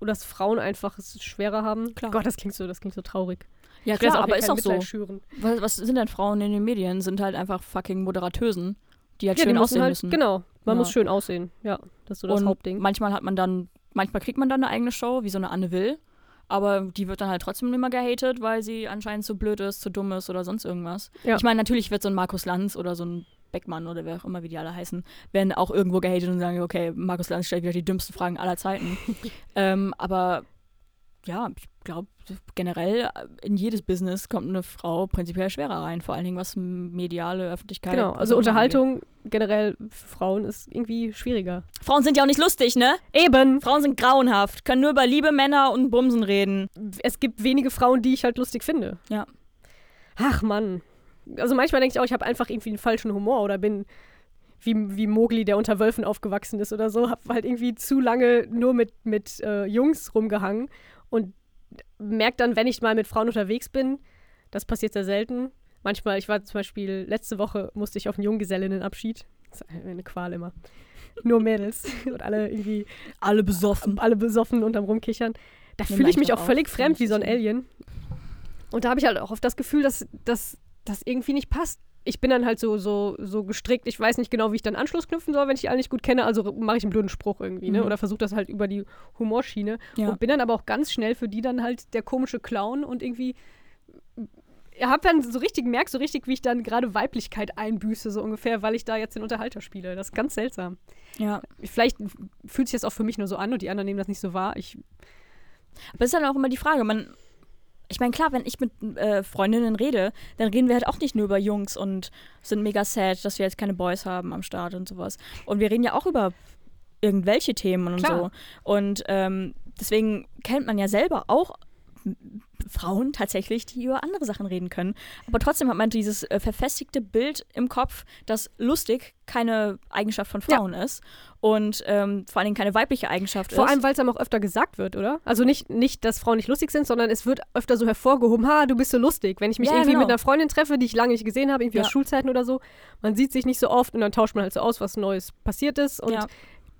oder dass Frauen einfach es schwerer haben? Klar. Gott, das klingt so, das klingt so traurig. Ja, klar, aber ist auch so. Schüren. Was, was sind denn Frauen in den Medien? Sind halt einfach fucking Moderatösen, die halt Ja, die schön müssen aussehen halt, müssen. genau, man Ja. muss schön aussehen. Ja, das ist so das Und Hauptding. manchmal hat man dann, manchmal kriegt man dann eine eigene Show, wie so eine Anne Will. Aber die wird dann halt trotzdem immer gehatet, weil sie anscheinend zu blöd ist, zu dumm ist oder sonst irgendwas. Ja. Ich meine, natürlich wird so ein Markus Lanz oder so ein Beckmann oder wer auch immer, wie die alle heißen, werden auch irgendwo gehatet und sagen, okay, Markus Lanz stellt wieder die dümmsten Fragen aller Zeiten. ähm, aber ja, ich glaube, generell äh, in jedes Business kommt eine Frau prinzipiell schwerer rein, vor allen Dingen was mediale Öffentlichkeit. Genau, also so angeht. Unterhaltung generell für Frauen ist irgendwie schwieriger. Frauen sind ja auch nicht lustig, ne? Eben, Frauen sind grauenhaft, können nur über Liebe, Männer und Bumsen reden. es gibt wenige Frauen, die ich halt lustig finde. Ja. Ach Mann. Also manchmal denke ich auch, ich habe einfach irgendwie einen falschen Humor oder bin, wie, wie Mowgli, der unter Wölfen aufgewachsen ist oder so. Habe halt irgendwie zu lange nur mit, mit äh, Jungs rumgehangen und merke dann, wenn ich mal mit Frauen unterwegs bin, das passiert sehr selten. Manchmal, ich war zum Beispiel, letzte Woche musste ich auf einen Junggesellinnenabschied. Das ist eine Qual immer. Nur Mädels und alle irgendwie. Alle besoffen. Alle besoffen unterm Rumkichern. Da fühle ich mich auch auf, völlig fremd wie so ein. Alien. Und da habe ich halt auch oft das Gefühl, dass das irgendwie nicht passt. Ich bin dann halt so, so, so gestrickt, ich weiß nicht genau, wie ich dann Anschluss knüpfen soll, wenn ich die alle nicht gut kenne, also mache ich einen blöden Spruch irgendwie, ne? Mhm. Oder versuche das halt über die Humorschiene. Ja. Und bin dann aber auch ganz schnell für die dann halt der komische Clown und irgendwie ihr habt dann so richtig merkt so richtig, wie ich dann gerade Weiblichkeit einbüße, so ungefähr, weil ich da jetzt den Unterhalter spiele. Das ist ganz seltsam. Ja. Vielleicht fühlt sich das auch für mich nur so an und die anderen nehmen das nicht so wahr. Ich, Aber es ist dann auch immer die Frage, man, ich meine, klar, wenn ich mit äh, Freundinnen rede, dann reden wir halt auch nicht nur über Jungs und sind mega sad, dass wir jetzt keine Boys haben am Start und sowas. Und wir reden ja auch über irgendwelche Themen und Klar. so. Und ähm, deswegen kennt man ja selber auch Frauen tatsächlich, die über andere Sachen reden können. Aber trotzdem hat man dieses äh, verfestigte Bild im Kopf, dass lustig keine Eigenschaft von Ja. Frauen ist und ähm, vor allen Dingen keine weibliche Eigenschaft vor ist. allem, weil es einem auch öfter gesagt wird, oder? Also nicht, nicht, dass Frauen nicht lustig sind, sondern es wird öfter so hervorgehoben, ha, du bist so lustig. Wenn ich mich Ja, irgendwie genau. mit einer Freundin treffe, die ich lange nicht gesehen habe, irgendwie Ja. aus Schulzeiten oder so, man sieht sich nicht so oft und dann tauscht man halt so aus, was Neues passiert ist und Ja.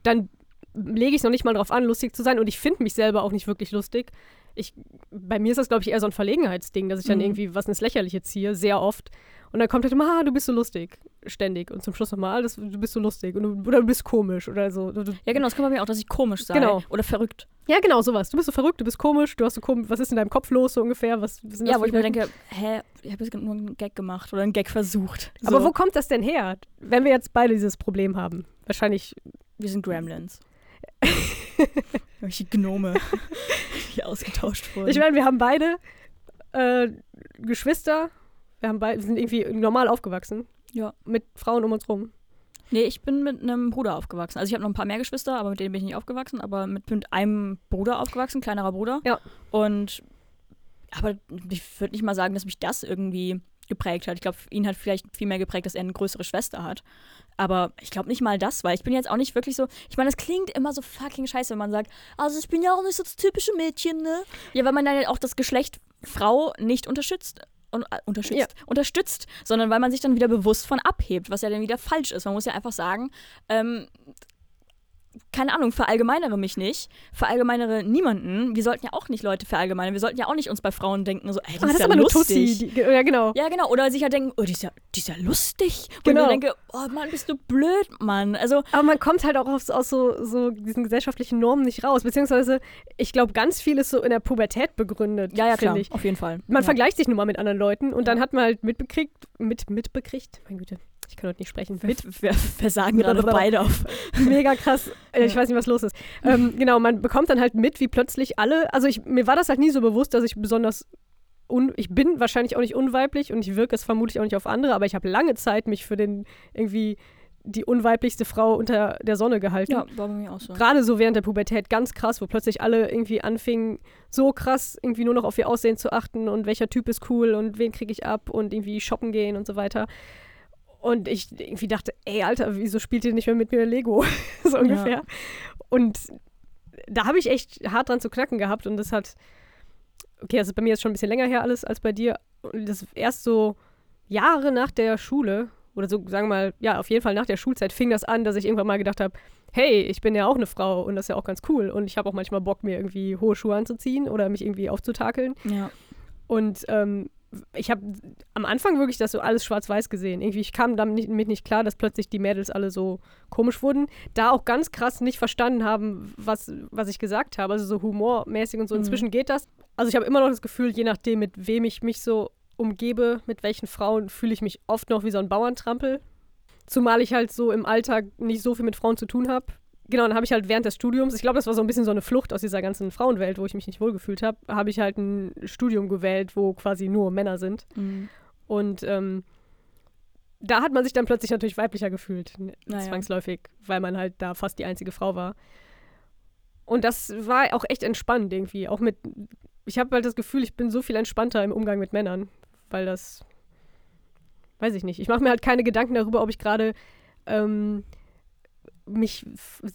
dann lege ich es noch nicht mal drauf an, lustig zu sein und ich finde mich selber auch nicht wirklich lustig. Ich, bei mir ist das, glaube ich, eher so ein Verlegenheitsding, dass ich dann Mhm. irgendwie was ins Lächerliche ziehe, sehr oft. Und dann kommt halt immer, ah, du bist so lustig, ständig. Und zum Schluss nochmal, ah, das, du bist so lustig und du, oder du bist komisch oder so. Ja, genau, das kann bei mir auch, dass ich komisch sei. Genau. Oder verrückt. ja, genau, sowas. Du bist so verrückt, du bist komisch, du hast so komisch, was ist in deinem Kopf los so ungefähr? Was, was Ja, wo ich mir denke, hä, ich habe jetzt nur einen Gag gemacht oder einen Gag versucht. Aber So, wo kommt das denn her? Wenn wir jetzt beide dieses Problem haben. Wahrscheinlich, Wir sind Gremlins. Welche Gnome, die ausgetauscht wurden. ich meine, wir haben beide äh, Geschwister, wir, haben beide, wir sind irgendwie normal aufgewachsen. Ja. Mit Frauen um uns rum. nee, ich bin mit einem Bruder aufgewachsen. Also ich habe noch ein paar mehr Geschwister, aber mit denen bin ich nicht aufgewachsen. Aber mit, mit einem Bruder aufgewachsen, kleinerer Bruder. Ja. Und, aber ich würde nicht mal sagen, dass mich das irgendwie geprägt hat. Ich glaube, ihn hat vielleicht viel mehr geprägt, dass er eine größere Schwester hat. Aber ich glaube nicht mal das, weil ich bin jetzt auch nicht wirklich so. Ich meine, es klingt immer so fucking scheiße, wenn man sagt, also ich bin ja auch nicht so das typische Mädchen, ne? Ja, weil man dann ja auch das Geschlecht Frau nicht unterstützt. Und, äh, unterstützt, Ja. unterstützt, sondern weil man sich dann wieder bewusst von abhebt, was ja dann wieder falsch ist. Man muss ja einfach sagen, ähm, keine Ahnung, verallgemeinere mich nicht, verallgemeinere niemanden. Wir sollten ja auch nicht Leute verallgemeinern. Wir sollten ja auch nicht uns bei Frauen denken, so, ey, die ist das ja ist aber lustig. Tussi. Die, ja, genau. Ja, genau. Oder sich ja denken, oh, die ist ja, die ist ja lustig. Und Genau. ich mir denke, oh Mann, bist du blöd, Mann. Also, Aber man kommt halt auch aus, aus so, so diesen gesellschaftlichen Normen nicht raus. Beziehungsweise, ich glaube, ganz viel ist so in der Pubertät begründet. ja, ja, klar. Ich. Auf jeden Fall. Man ja. vergleicht sich nun mal mit anderen Leuten und Ja. dann hat man halt mitbekriegt, mit, mitbekriegt, mein Güte, ich kann heute nicht sprechen, mit, Wir, versagen gerade beide auf. mega krass, äh, ich weiß nicht, was los ist. Ähm, genau, man bekommt dann halt mit, wie plötzlich alle, also ich, mir war das halt nie so bewusst, dass ich besonders, un, ich bin wahrscheinlich auch nicht unweiblich und ich wirke es vermutlich auch nicht auf andere, aber ich habe lange Zeit mich für den irgendwie die unweiblichste Frau unter der Sonne gehalten. Ja, war bei mir auch so. Gerade so während der Pubertät ganz krass, wo plötzlich alle irgendwie anfingen, so krass irgendwie nur noch auf ihr Aussehen zu achten und welcher Typ ist cool und wen kriege ich ab und irgendwie shoppen gehen und so weiter. Und ich irgendwie dachte, ey, Alter, wieso spielt ihr nicht mehr mit mir Lego? so ungefähr. Und da habe ich echt hart dran zu knacken gehabt und das hat, okay, das ist bei mir jetzt schon ein bisschen länger her alles als bei dir. Und das erst so Jahre nach der Schule, oder so, sagen wir mal, ja, auf jeden Fall nach der Schulzeit fing das an, dass ich irgendwann mal gedacht habe, hey, ich bin ja auch eine Frau und das ist ja auch ganz cool. Und ich habe auch manchmal Bock, mir irgendwie hohe Schuhe anzuziehen oder mich irgendwie aufzutakeln. Ja. Und ähm, ich habe am Anfang wirklich das so alles schwarz-weiß gesehen. Irgendwie, ich kam damit nicht, nicht klar, dass plötzlich die Mädels alle so komisch wurden. Da auch ganz krass nicht verstanden haben, was, was ich gesagt habe. Also so humormäßig und so. Mhm. Inzwischen geht das. Also ich habe immer noch das Gefühl, je nachdem, mit wem ich mich so umgebe, mit welchen Frauen, fühle ich mich oft noch wie so ein Bauerntrampel. Zumal ich halt so im Alltag nicht so viel mit Frauen zu tun habe. Genau, dann habe ich halt während des Studiums, ich glaube, das war so ein bisschen so eine Flucht aus dieser ganzen Frauenwelt, wo ich mich nicht wohlgefühlt habe, habe ich halt ein Studium gewählt, wo quasi nur Männer sind. Mhm. Und ähm, da hat man sich dann plötzlich natürlich weiblicher gefühlt, Naja. zwangsläufig, weil man halt da fast die einzige Frau war. Und das war auch echt entspannend irgendwie. Auch mit, ich habe halt das Gefühl, ich bin so viel entspannter im Umgang mit Männern, weil das, weiß ich nicht. Ich mache mir halt keine Gedanken darüber, ob ich gerade ähm, mich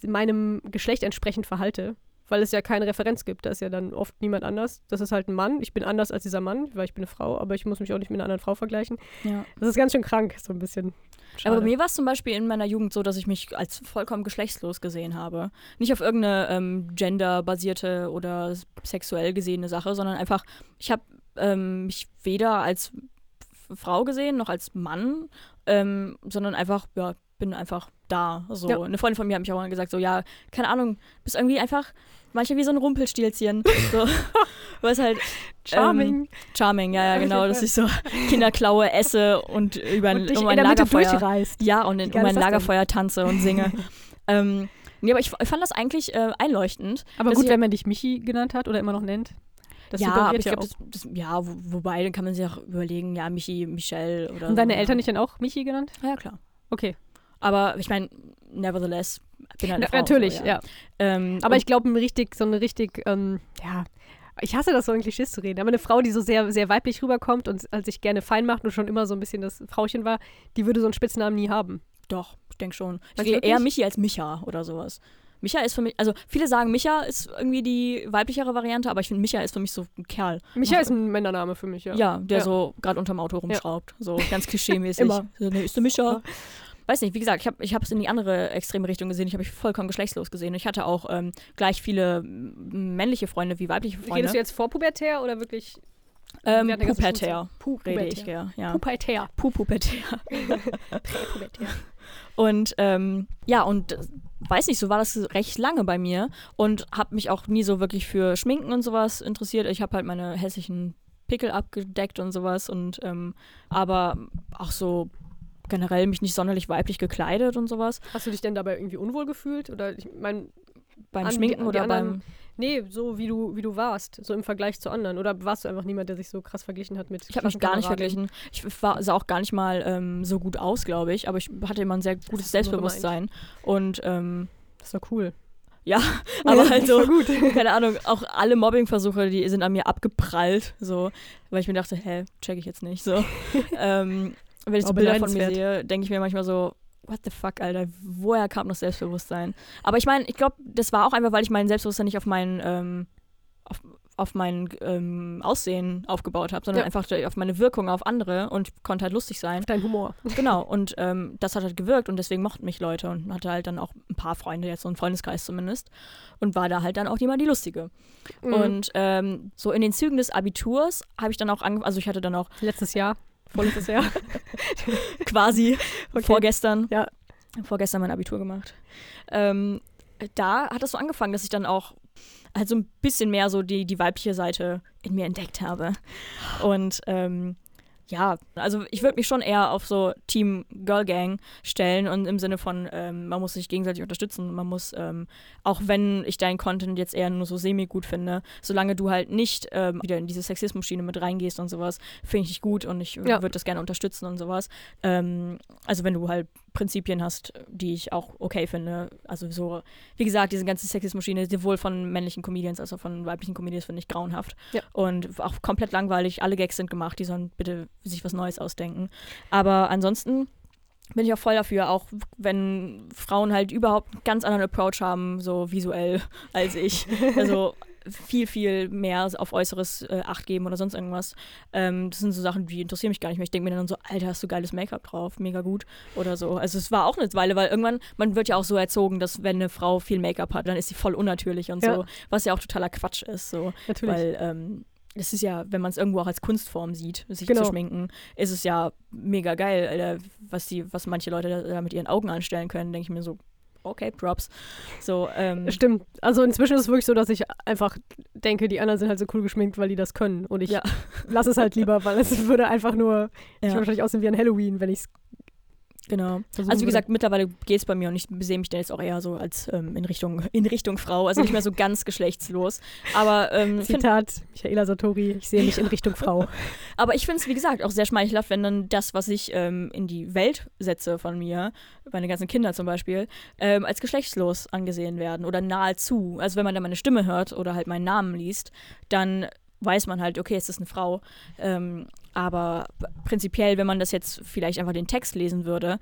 meinem Geschlecht entsprechend verhalte. Weil es ja keine Referenz gibt. Da ist ja dann oft niemand anders. Das ist halt ein Mann. Ich bin anders als dieser Mann, weil ich bin eine Frau, aber ich muss mich auch nicht mit einer anderen Frau vergleichen. Ja. Das ist ganz schön krank, so ein bisschen. Schade. Aber bei mir war es zum Beispiel in meiner Jugend so, dass ich mich als vollkommen geschlechtslos gesehen habe. Nicht auf irgendeine ähm, genderbasierte oder sexuell gesehene Sache, sondern einfach, ich habe ähm, mich weder als Frau gesehen noch als Mann, ähm, sondern einfach, ja, bin einfach da. So. Ja. Eine Freundin von mir hat mich auch mal gesagt, so, ja, keine Ahnung, bist irgendwie einfach manchmal wie so ein Rumpelstilzchen. so. Was halt Charming. Ähm, charming, ja, ja, genau, dass ich so Kinderklaue esse und über ein, und dich um in ein Lagerfeuer ja, und in, um ein das denn? Lagerfeuer tanze und singe. ähm, nee, aber ich, ich fand das eigentlich äh, einleuchtend. Aber gut, ich- wenn man dich Michi genannt hat oder immer noch nennt. Das ja, aber ich ja glaube, das, das, ja, wo, wobei, dann kann man sich auch überlegen, ja, Michi, Michelle oder Und deine so. Eltern nicht dann auch Michi genannt? Ja, klar. Okay. Aber ich meine, nevertheless, bin halt eine Na, Frau, natürlich, so, ja. Ähm, Aber ich glaube, richtig, so eine richtig, ähm, ja, ich hasse das so in Klischees zu reden, aber eine Frau, die so sehr, sehr weiblich rüberkommt und als sich gerne fein macht und schon immer so ein bisschen das Frauchen war, die würde so einen Spitznamen nie haben. Doch, ich denke schon. Ich du sehe eher? Michi als Micha oder sowas. Micha ist für mich, also viele sagen, Micha ist irgendwie die weiblichere Variante, aber ich finde, Micha ist für mich so ein Kerl. Micha Mach- ist ein Männername für mich, ja. Ja, der Ja. so gerade unterm Auto rumschraubt. So ganz klischee-mäßig. Immer. So, nee, ist der Mischa? Weiß nicht, wie gesagt, ich habe ich es in die andere extreme Richtung gesehen. Ich habe mich vollkommen geschlechtslos gesehen. Ich hatte auch ähm, gleich viele männliche Freunde wie weibliche Freunde. Redest du jetzt vorpubertär oder wirklich ähm, pubertär Pu rede ich, ja. ja. Pubertär. Pubertär. Pubertär. Und ähm, ja, und äh, weiß nicht, so war das recht lange bei mir und habe mich auch nie so wirklich für Schminken und sowas interessiert. Ich habe halt meine hässlichen Pickel abgedeckt und sowas und ähm, aber auch so generell mich nicht sonderlich weiblich gekleidet und sowas. Hast du dich denn dabei irgendwie unwohl gefühlt? Oder ich meine, Beim An die- Schminken die oder anderen- beim. nee, so wie du, wie du warst, so im Vergleich zu anderen. Oder warst du einfach niemand, der sich so krass verglichen hat mit Ich habe mich gar nicht verglichen. Ich war, sah auch gar nicht mal ähm, so gut aus, glaube ich, aber ich hatte immer ein sehr gutes Selbstbewusstsein. Und ähm, Das doch cool. ja, aber Ja, halt so, gut. keine Ahnung, auch alle Mobbingversuche, die sind an mir abgeprallt, so, weil ich mir dachte, hä, check ich jetzt nicht, so. ähm, wenn ich so Bilder von mir sehe, denke ich mir manchmal so, what the fuck, Alter, woher kam das Selbstbewusstsein? Aber ich meine, ich glaube, das war auch einfach, weil ich mein Selbstbewusstsein nicht auf mein, ähm, auf, auf mein ähm, Aussehen aufgebaut habe, sondern Ja. einfach auf meine Wirkung auf andere und konnte halt lustig sein. Dein Humor. Genau, und ähm, das hat halt gewirkt und deswegen mochten mich Leute und hatte halt dann auch ein paar Freunde, jetzt so einen Freundeskreis zumindest. Und war da halt dann auch immer die Lustige. Mhm. Und ähm, so in den Zügen des Abiturs habe ich dann auch angefangen, also ich hatte dann auch Letztes Jahr. Vorletztes Jahr. quasi Okay. vorgestern, Ja. vorgestern mein Abitur gemacht. Ähm, da hat es so angefangen, dass ich dann auch halt so ein bisschen mehr so die, die weibliche Seite in mir entdeckt habe. Und ähm, ja, also ich würde mich schon eher auf so Team Girl Gang stellen und im Sinne von, ähm, man muss sich gegenseitig unterstützen. Man muss, ähm, auch wenn ich deinen Content jetzt eher nur so semi-gut finde, solange du halt nicht ähm, wieder in diese Sexismus-Schiene mit reingehst und sowas, finde ich dich gut und ich Ja. würde das gerne unterstützen und sowas. Ähm, also wenn du halt Prinzipien hast, die ich auch okay finde. Also so, wie gesagt, diese ganze Sexismus-Schiene, sowohl von männlichen Comedians als auch von weiblichen Comedians, finde ich grauenhaft. Ja. Und auch komplett langweilig. Alle Gags sind gemacht, die sollen bitte sich was Neues ausdenken. Aber ansonsten bin ich auch voll dafür, auch wenn Frauen halt überhaupt einen ganz anderen Approach haben, so visuell als ich. Also viel, viel mehr auf Äußeres äh, Acht geben oder sonst irgendwas. Ähm, das sind so Sachen, die interessieren mich gar nicht mehr. Ich denke mir dann so, Alter, hast du geiles Make-up drauf, mega gut oder so. Also es war auch eine Weile, weil irgendwann, man wird ja auch so erzogen, dass wenn eine Frau viel Make-up hat, dann ist sie voll unnatürlich und Ja. so, was ja auch totaler Quatsch ist. So. Natürlich. Weil ähm, es ist ja, wenn man es irgendwo auch als Kunstform sieht, sich Genau. zu schminken, ist es ja mega geil, Alter, was, die, was manche Leute da, da mit ihren Augen anstellen können, denke ich mir so, okay, Props. So, ähm, Stimmt. Also inzwischen ist es wirklich so, dass ich einfach denke, die anderen sind halt so cool geschminkt, weil die das können. Und ich Ja. lasse es halt lieber, weil es würde einfach nur, ich Ja. würde wahrscheinlich aussehen wie ein Halloween, wenn ich es Genau. versuchen Also wie würde. gesagt, mittlerweile geht es bei mir und ich sehe mich dann jetzt auch eher so als ähm, in, Richtung, in Richtung Frau, also nicht mehr so ganz geschlechtslos. Aber, ähm, find, Zitat Michaela Satori, ich sehe mich in Richtung Frau. aber ich finde es, wie gesagt, auch sehr schmeichelhaft, wenn dann das, was ich ähm, in die Welt setze von mir, meine ganzen Kinder zum Beispiel, ähm, als geschlechtslos angesehen werden oder nahezu. Also wenn man dann meine Stimme hört oder halt meinen Namen liest, dann weiß man halt, okay, es ist eine Frau. Ähm, Aber prinzipiell, wenn man das jetzt vielleicht einfach den Text lesen würde,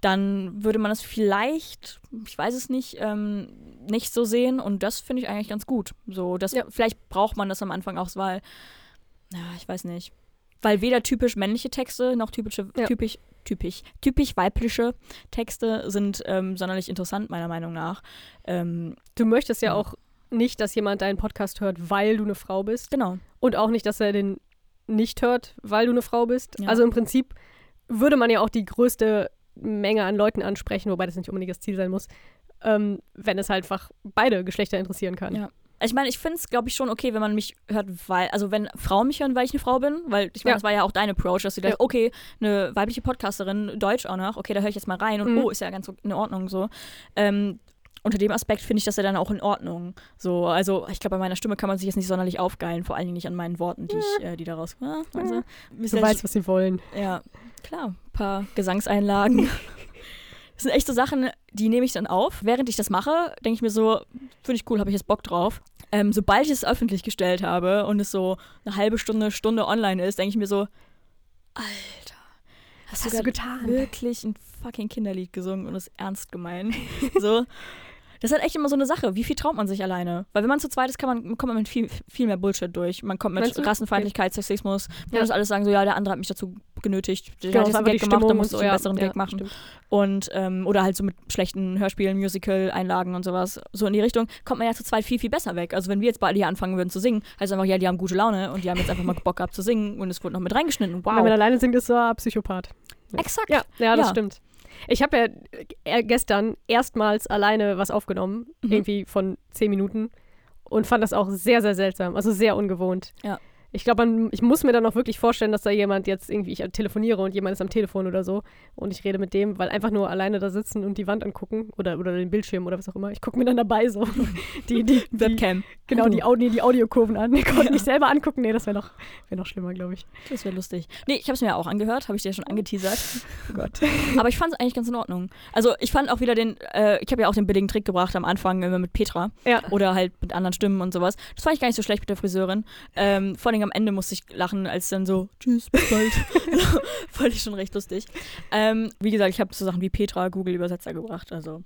dann würde man das vielleicht, ich weiß es nicht, ähm, nicht so sehen. Und das finde ich eigentlich ganz gut. So, das, Ja. vielleicht braucht man das am Anfang auch, weil, ja, ich weiß nicht. Weil weder typisch männliche Texte noch typische, Ja. typisch, typisch, typisch weibliche Texte sind ähm, sonderlich interessant, meiner Meinung nach. Ähm, Du möchtest ja Ja. auch nicht, dass jemand deinen Podcast hört, weil du eine Frau bist. genau. Und auch nicht, dass er den nicht hört, weil du eine Frau bist. Ja. Also im Prinzip würde man ja auch die größte Menge an Leuten ansprechen, wobei das nicht unbedingt das Ziel sein muss, ähm, wenn es halt einfach beide Geschlechter interessieren kann. Ja. Ich meine, ich finde es, glaube ich, schon okay, wenn man mich hört, weil, also wenn Frauen mich hören, weil ich eine Frau bin, weil ich meine, Ja. das war ja auch dein Approach, dass du dachtest, Ja. okay, eine weibliche Podcasterin, Deutsch auch noch, okay, da höre ich jetzt mal rein und Mhm. oh, ist ja ganz in Ordnung so. Ähm, unter dem Aspekt finde ich das ja dann auch in Ordnung. So, also ich glaube, bei meiner Stimme kann man sich jetzt nicht sonderlich aufgeilen, vor allen Dingen nicht an meinen Worten, die ich, äh, die daraus. Ja, also, Du weißt, was sie wollen. ja, klar, ein paar Gesangseinlagen. Das sind echt so Sachen, die nehme ich dann auf. Während ich das mache, denke ich mir so, finde ich cool, habe ich jetzt Bock drauf. Ähm, sobald ich es öffentlich gestellt habe und es so eine halbe Stunde, Stunde online ist, denke ich mir so, Alter, hast, hast du getan? wirklich ein fucking Kinderlied gesungen und es ernst gemeint? so. Das ist halt echt immer so eine Sache. Wie viel traut man sich alleine? Weil wenn man zu zweit ist, kann man, kommt man mit viel, viel mehr Bullshit durch. Man kommt mit du? Rassenfeindlichkeit, Sexismus. Man Ja. das alles sagen, so ja, der andere hat mich dazu genötigt. Der Genau, hat jetzt einen Gag gemacht, da du und einen ja. besseren ja, Gag machen. stimmt. Und, ähm, oder halt so mit schlechten Hörspielen, Musical, Einlagen und sowas. So in die Richtung kommt man ja zu zweit viel, viel besser weg. Also wenn wir jetzt beide hier anfangen würden zu singen, heißt es einfach, ja, die haben gute Laune und die haben jetzt einfach mal Bock gehabt zu singen und es wurde noch mit reingeschnitten. Wenn man Wow. alleine singt, ist so ein Psychopath. Exakt. Ja, ja, das stimmt. Ich habe ja äh, gestern erstmals alleine was aufgenommen, Mhm. irgendwie von zehn Minuten und fand das auch sehr, sehr seltsam, also sehr ungewohnt. Ja. Ich glaube, ich muss mir dann auch wirklich vorstellen, dass da jemand jetzt irgendwie, ich telefoniere und jemand ist am Telefon oder so und ich rede mit dem, weil einfach nur alleine da sitzen und die Wand angucken oder, oder den Bildschirm oder was auch immer. Ich gucke mir dann dabei so die, die, die, Webcam. genau, die, Audi, die Audiokurven an. Ich konnte Ja. mich selber angucken. Nee, das wäre noch, wär noch schlimmer, glaube ich. Das wäre lustig. Nee, ich habe es mir auch angehört, habe ich dir schon angeteasert. Oh Gott. Aber ich fand es eigentlich ganz in Ordnung. Also ich fand auch wieder den, äh, ich habe ja auch den billigen Trick gebracht am Anfang immer mit Petra Ja. oder halt mit anderen Stimmen und sowas. Das fand ich gar nicht so schlecht mit der Friseurin. Ähm, vor allem am Ende musste ich lachen, als dann so, tschüss, bis bald. fand ich schon recht lustig. Ähm, wie gesagt, ich habe so Sachen wie Petra, Google-Übersetzer gebracht, also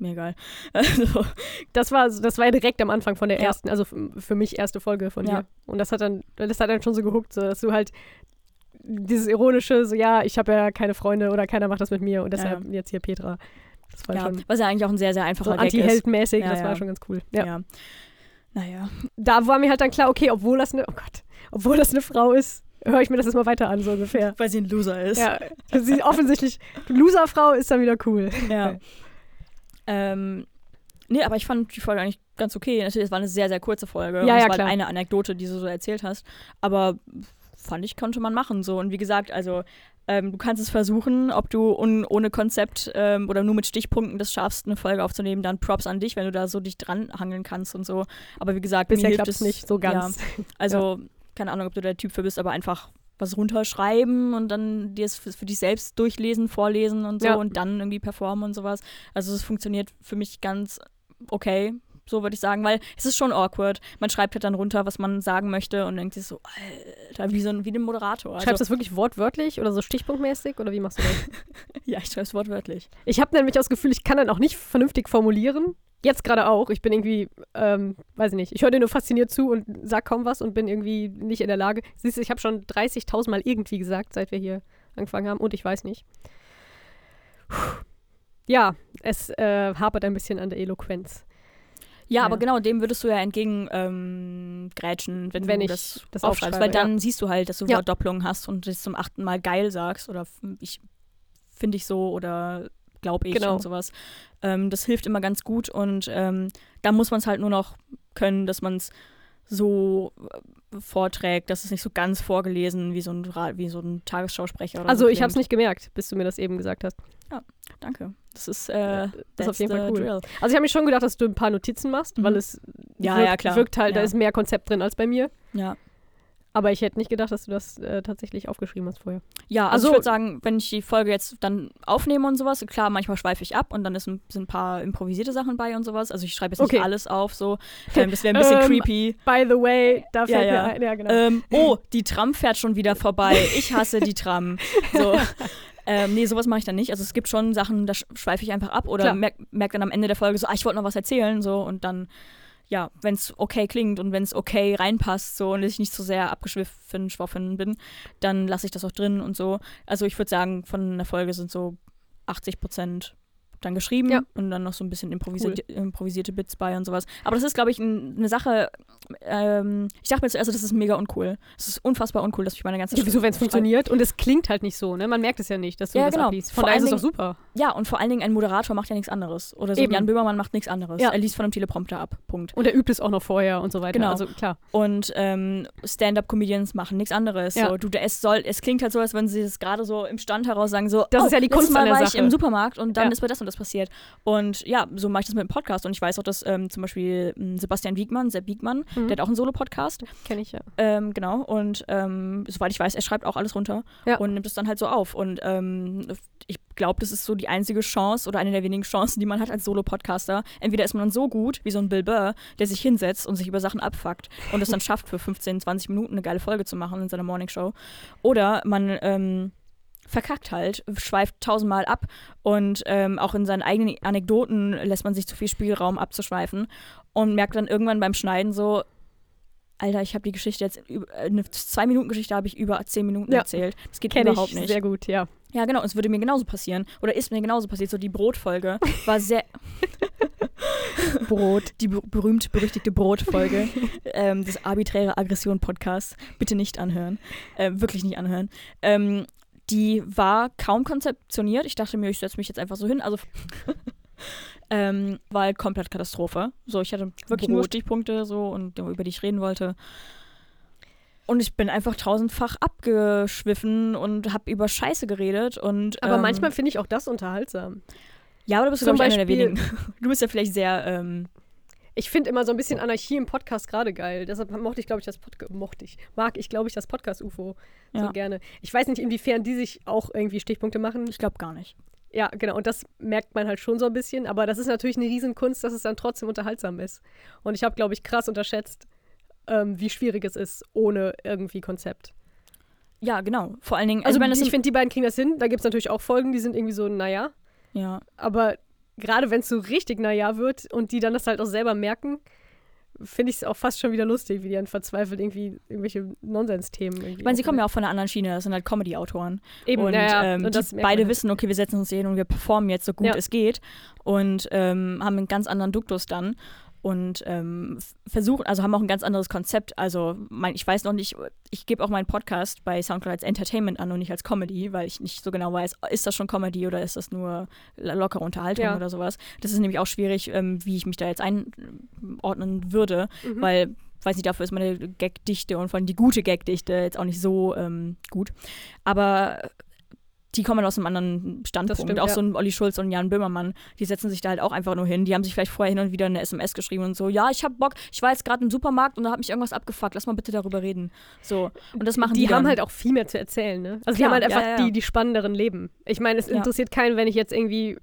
mir egal. Also, Das war, das war ja direkt am Anfang von der Ja. ersten, also für mich erste Folge von Ja. dir. Und das hat dann, das hat dann schon so gehuckt, so dass du halt dieses ironische, so ja, ich habe ja keine Freunde oder keiner macht das mit mir und deshalb jetzt hier Petra. Das war ja, schon was ja eigentlich auch ein sehr, sehr so einfacher Gag ist. anti-heldmäßig, Ja, das ja. war schon ganz cool. Ja. Ja. Naja. Da war mir halt dann klar, okay, obwohl das eine, oh Gott, obwohl das eine Frau ist, höre ich mir das jetzt mal weiter an, so ungefähr. Weil sie ein Loser ist. Ja, sie offensichtlich, Loserfrau ist dann wieder cool. Ja. ähm, nee, aber ich fand die Folge eigentlich ganz okay. Natürlich, es war eine sehr, sehr kurze Folge. Ja, ja, es war klar. eine Anekdote, die du so erzählt hast. Aber fand ich, konnte man machen. So. Und wie gesagt, also ähm, du kannst es versuchen, ob du ohne Konzept ähm, oder nur mit Stichpunkten das schaffst, eine Folge aufzunehmen, dann Props an dich, wenn du da so dich dran hangeln kannst und so. Aber wie gesagt, Bisher mir klappt es nicht so ganz. Ja, also, keine Ahnung, ob du der Typ für bist, aber einfach was runterschreiben und dann dir es für, für dich selbst durchlesen, vorlesen und so Ja. und dann irgendwie performen und sowas. Also es funktioniert für mich ganz okay, so würde ich sagen, weil es ist schon awkward. Man schreibt halt dann runter, was man sagen möchte und denkt sich so, Alter, wie so ein, wie ein Moderator. Also, Schreibst du das wirklich wortwörtlich oder so stichpunktmäßig oder wie machst du das? ja, ich schreibe es wortwörtlich. Ich habe nämlich das Gefühl, ich kann dann auch nicht vernünftig formulieren. Jetzt gerade auch. Ich bin irgendwie, ähm, weiß ich nicht, ich höre dir nur fasziniert zu und sag kaum was und bin irgendwie nicht in der Lage. Siehst du, ich habe schon 30.000 Mal irgendwie gesagt, seit wir hier angefangen haben und ich weiß nicht. Puh. Ja, es äh, hapert ein bisschen an der Eloquenz, Ja, Ja. aber genau dem würdest du ja entgegen ähm, grätschen, wenn, wenn du ich das, das aufschreibst, weil dann siehst du halt, dass du Ja. Wortdoppelungen hast und das zum achten Mal geil sagst oder ich finde ich so oder glaube ich Genau. und sowas. Ähm, das hilft immer ganz gut und ähm, da muss man es halt nur noch können, dass man es so vorträgt, dass es nicht so ganz vorgelesen wie so ein, wie so ein Tagesschausprecher oder Also so ich habe es nicht gemerkt, bis du mir das eben gesagt hast. Danke. Das ist, äh, Das ist auf jeden Fall cool. drill. Also ich habe mir schon gedacht, dass du ein paar Notizen machst, Mhm. weil es Ja, wirkt, ja, klar. wirkt halt, da Ja. ist mehr Konzept drin als bei mir. Ja. Aber ich hätte nicht gedacht, dass du das äh, tatsächlich aufgeschrieben hast vorher. Ja, also, also ich würde sagen, wenn ich die Folge jetzt dann aufnehme und sowas, klar, manchmal schweife ich ab und dann ist, sind ein paar improvisierte Sachen bei und sowas. Also ich schreibe jetzt okay. nicht alles auf, so. Ähm, das wäre ein bisschen um, ähm, creepy. By the way, da fällt ja, ja. mir ein. Ja, genau. Ähm, oh, die Tram fährt schon wieder vorbei. Ich hasse die Tram. So. Ähm, nee, sowas mache ich dann nicht. Also es gibt schon Sachen, da schweife ich einfach ab oder merke merk dann am Ende der Folge so, ah, ich wollte noch was erzählen, so und dann ja, wenn es okay klingt und wenn es okay reinpasst so und ich nicht so sehr abgeschwiffen, schwoffen bin, dann lasse ich das auch drin und so. Also ich würde sagen, von der Folge sind so 80 Prozent dann geschrieben ja. und dann noch so ein bisschen improvisierte, cool. improvisierte Bits bei und sowas. Aber das ist, glaube ich, ein, eine Sache, ähm, ich dachte mir zuerst, das ist mega uncool. Es ist unfassbar uncool, dass ich meine ganze ja, Wieso, wenn es funktioniert? Und es klingt halt nicht so, ne? Man merkt es ja nicht, dass du ja, das genau. abliest. Von daher ist es doch super. Ja, und vor allen Dingen ein Moderator macht ja nichts anderes. Oder so Eben. Jan Böhmermann macht nichts anderes. Ja. Er liest von einem Teleprompter ab. Punkt. Und er übt es auch noch vorher und so weiter. Genau. Also klar. Und ähm, Stand-up-Comedians machen nichts anderes. Ja. So, du, es, soll, es klingt halt so, als wenn sie es gerade so im Stand heraus sagen, so, das oh, ist ja die Kunst an der war Sache. ich im Supermarkt und dann ist mir das und das passiert. Und ja, so mache ich das mit dem Podcast. Und ich weiß auch, dass ähm, zum Beispiel ähm, Sebastian Wiegmann, Sepp Wiegmann, mhm. der hat auch einen Solo-Podcast. Kenne ich ja. Ähm, genau. Und ähm, soweit ich weiß, er schreibt auch alles runter ja. und nimmt es dann halt so auf. Und ähm, ich glaube, das ist so die einzige Chance oder eine der wenigen Chancen, die man hat als Solo-Podcaster. Entweder ist man dann so gut wie so ein Bill Burr, der sich hinsetzt und sich über Sachen abfuckt und es dann schafft, für 15, 20 Minuten eine geile Folge zu machen in seiner Morningshow. Oder man ähm, verkackt halt, schweift tausendmal ab und ähm, auch in seinen eigenen Anekdoten lässt man sich zu viel Spielraum abzuschweifen und merkt dann irgendwann beim Schneiden so, Alter, ich habe die Geschichte jetzt, eine zwei Minuten Geschichte habe ich über zehn Minuten ja. erzählt. Das geht Kenn überhaupt ich nicht. Sehr gut, ja. Ja, genau. Es würde mir genauso passieren. Oder ist mir genauso passiert. So die Brotfolge war sehr. Brot. Die berühmt berüchtigte Brotfolge ähm, des arbiträre Aggression Podcasts. Bitte nicht anhören. Äh, wirklich nicht anhören. Ähm, die war kaum konzeptioniert. Ich dachte mir, ich setze mich jetzt einfach so hin. Also ähm, war halt komplett Katastrophe. So, ich hatte wirklich Brot. nur Stichpunkte so und über die ich reden wollte. Und ich bin einfach tausendfach abgeschwiffen und habe über Scheiße geredet. Und, aber ähm, manchmal finde ich auch das unterhaltsam. Ja, aber du bist, glaube ich, einer der wenigen. Du bist ja vielleicht sehr ähm, ich finde immer so ein bisschen Anarchie im Podcast gerade geil. Deshalb mochte ich, glaube ich, das Podcast, mochte ich, mag ich, glaube ich, das Podcast-UFO ja. so gerne. Ich weiß nicht, inwiefern die sich auch irgendwie Stichpunkte machen. Ich glaube gar nicht. Ja, genau. Und das merkt man halt schon so ein bisschen. Aber das ist natürlich eine Riesenkunst, dass es dann trotzdem unterhaltsam ist. Und ich habe, glaube ich, krass unterschätzt, ähm, wie schwierig es ist, ohne irgendwie Konzept. Ja, genau. Vor allen Dingen. Also, also ich, ich finde, die beiden kriegen das hin. Da gibt es natürlich auch Folgen, die sind irgendwie so, naja. Ja. Aber gerade wenn es so richtig naja wird und die dann das halt auch selber merken, finde ich es auch fast schon wieder lustig, wie die dann verzweifelt irgendwie irgendwelche Nonsens-Themen. Ich meine, sie kommen ja auch von einer anderen Schiene, das sind halt Comedy-Autoren. Eben, und, ja, ähm, und die beide halt. wissen, okay, wir setzen uns hin und wir performen jetzt so gut ja. es geht und ähm, haben einen ganz anderen Duktus dann und ähm, versuchen, also haben auch ein ganz anderes Konzept. Also mein, ich weiß noch nicht, ich gebe auch meinen Podcast bei Soundcloud als Entertainment an und nicht als Comedy, weil ich nicht so genau weiß, ist das schon Comedy oder ist das nur lockere Unterhaltung ja. oder sowas. Das ist nämlich auch schwierig, ähm, wie ich mich da jetzt einordnen würde, mhm. weil weiß nicht, dafür ist meine Gagdichte und vor allem die gute Gagdichte jetzt auch nicht so ähm, gut. Aber die kommen aus einem anderen Standpunkt. Stimmt, auch ja. so ein Olli Schulz und Jan Böhmermann, die setzen sich da halt auch einfach nur hin. Die haben sich vielleicht vorher hin und wieder eine SMS geschrieben und so, ja, ich hab Bock, ich war jetzt gerade im Supermarkt und da hat mich irgendwas abgefuckt, lass mal bitte darüber reden. So. Und das machen die. Die haben halt auch viel mehr zu erzählen, ne? Also Klar, die haben halt einfach ja, ja, Die, die spannenderen Leben. Ich meine, es interessiert keinen, wenn ich jetzt irgendwie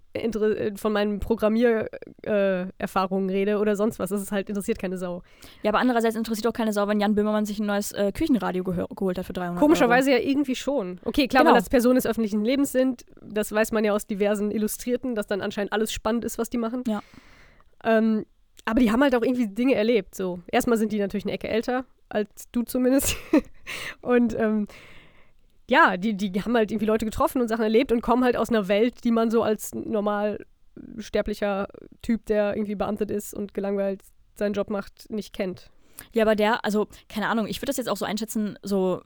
von meinen Programmiererfahrungen äh, rede oder sonst was. Das ist halt, interessiert keine Sau. Ja, aber andererseits interessiert auch keine Sau, wenn Jan Böhmermann sich ein neues äh, Küchenradio geholt hat für 300 Komischerweise Euro. ja irgendwie schon. Okay, klar, genau. weil das Personen des öffentlichen Lebens sind. Das weiß man ja aus diversen Illustrierten, dass dann anscheinend alles spannend ist, was die machen. Ja. Ähm, aber die haben halt auch irgendwie Dinge erlebt. So. Erstmal sind die natürlich eine Ecke älter als du zumindest. und ähm, ja, die, die haben halt irgendwie Leute getroffen und Sachen erlebt und kommen halt aus einer Welt, die man so als normal sterblicher Typ, der irgendwie beamtet ist und gelangweilt seinen Job macht, nicht kennt. Ja, aber der, also, keine Ahnung, ich würde das jetzt auch so einschätzen, so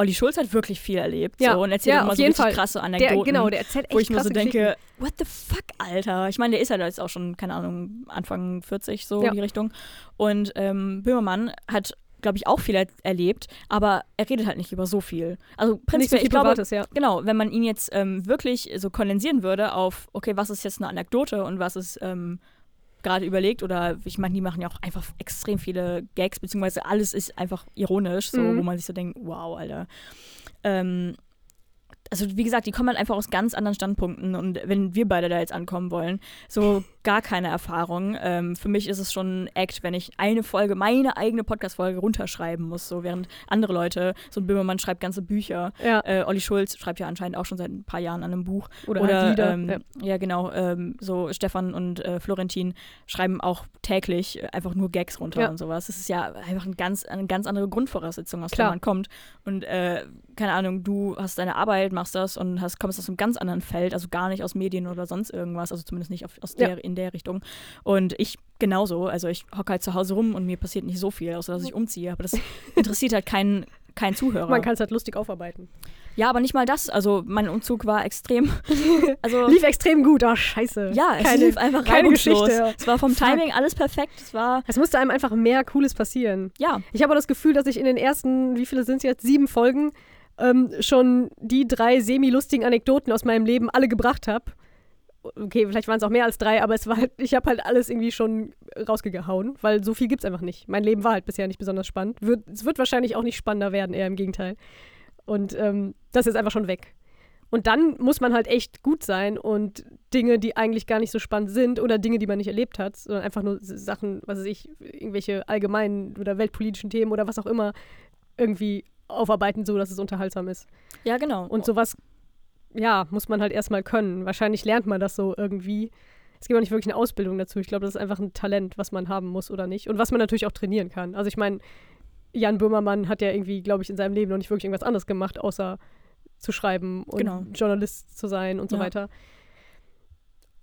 Olli Schulz hat wirklich viel erlebt ja. so, und erzählt ja, immer so richtig Fall. krasse Anekdoten. Der, genau, der erzählt echt Wo ich mir so denke, what the fuck, Alter? Ich meine, der ist ja jetzt auch schon, keine Ahnung, Anfang 40 so ja. in die Richtung. Und ähm, Böhmermann hat glaube ich, auch viel er erlebt, aber er redet halt nicht über so viel. Also prinzipiell, so ich glaube, Privates, ja. genau, wenn man ihn jetzt ähm, wirklich so kondensieren würde auf, okay, was ist jetzt eine Anekdote und was ist ähm, gerade überlegt, oder ich meine, die machen ja auch einfach extrem viele Gags, beziehungsweise alles ist einfach ironisch, so, Mhm. wo man sich so denkt, wow, Alter. Ähm, also wie gesagt, die kommen halt einfach aus ganz anderen Standpunkten und wenn wir beide da jetzt ankommen wollen, so gar keine Erfahrung. Ähm, für mich ist es schon ein Act, wenn ich eine Folge, meine eigene Podcast-Folge runterschreiben muss, so während andere Leute, so ein Böhmermann schreibt ganze Bücher, Ja. äh, Olli Schulz schreibt ja anscheinend auch schon seit ein paar Jahren an einem Buch. Oder, Oder, halt Lieder. ähm, ja. ja. genau, ähm, so Stefan und äh, Florentin schreiben auch täglich einfach nur Gags runter Ja. und sowas. Das ist ja einfach ein ganz, eine ganz andere Grundvoraussetzung, aus Klar. der man kommt. Und äh, keine Ahnung, du hast deine Arbeit, machst das und hast, kommst aus einem ganz anderen Feld, also gar nicht aus Medien oder sonst irgendwas, also zumindest nicht auf, aus Ja. der, in der Richtung. Und ich genauso, also ich hocke halt zu Hause rum und mir passiert nicht so viel, außer dass ich umziehe, aber das interessiert halt keinen keinen Zuhörer. Man kann es halt lustig aufarbeiten. ja, aber nicht mal das. Also mein Umzug war extrem. Also Lief extrem gut. Oh, scheiße. ja, es keine, lief einfach keine. Geschichte. Es war vom. Timing alles perfekt. Es war Es musste einem einfach mehr Cooles passieren. ja, Ich habe das Gefühl, dass ich in den ersten, wie viele sind es jetzt, sieben Folgen, ähm, schon die drei semi-lustigen Anekdoten aus meinem Leben alle gebracht habe. Okay, vielleicht waren es auch mehr als drei, aber es war halt, ich habe halt alles irgendwie schon rausgehauen, weil so viel gibt es einfach nicht. Mein Leben war halt bisher nicht besonders spannend. Wird, es wird wahrscheinlich auch nicht spannender werden, eher im Gegenteil. Und ähm, das ist einfach schon weg. Und dann muss man halt echt gut sein und Dinge, die eigentlich gar nicht so spannend sind oder Dinge, die man nicht erlebt hat, sondern einfach nur Sachen, was weiß ich, irgendwelche allgemeinen oder weltpolitischen Themen oder was auch immer, irgendwie aufarbeiten, so dass es unterhaltsam ist. ja genau. Und sowas, ja, muss man halt erstmal können. Wahrscheinlich lernt man das so irgendwie. Es gibt auch nicht wirklich eine Ausbildung dazu. Ich glaube, das ist einfach ein Talent, was man haben muss oder nicht. Und was man natürlich auch trainieren kann. Also ich meine, Jan Böhmermann hat ja irgendwie, glaube ich, in seinem Leben noch nicht wirklich irgendwas anderes gemacht, außer zu schreiben und Genau. Journalist zu sein und so Ja. weiter.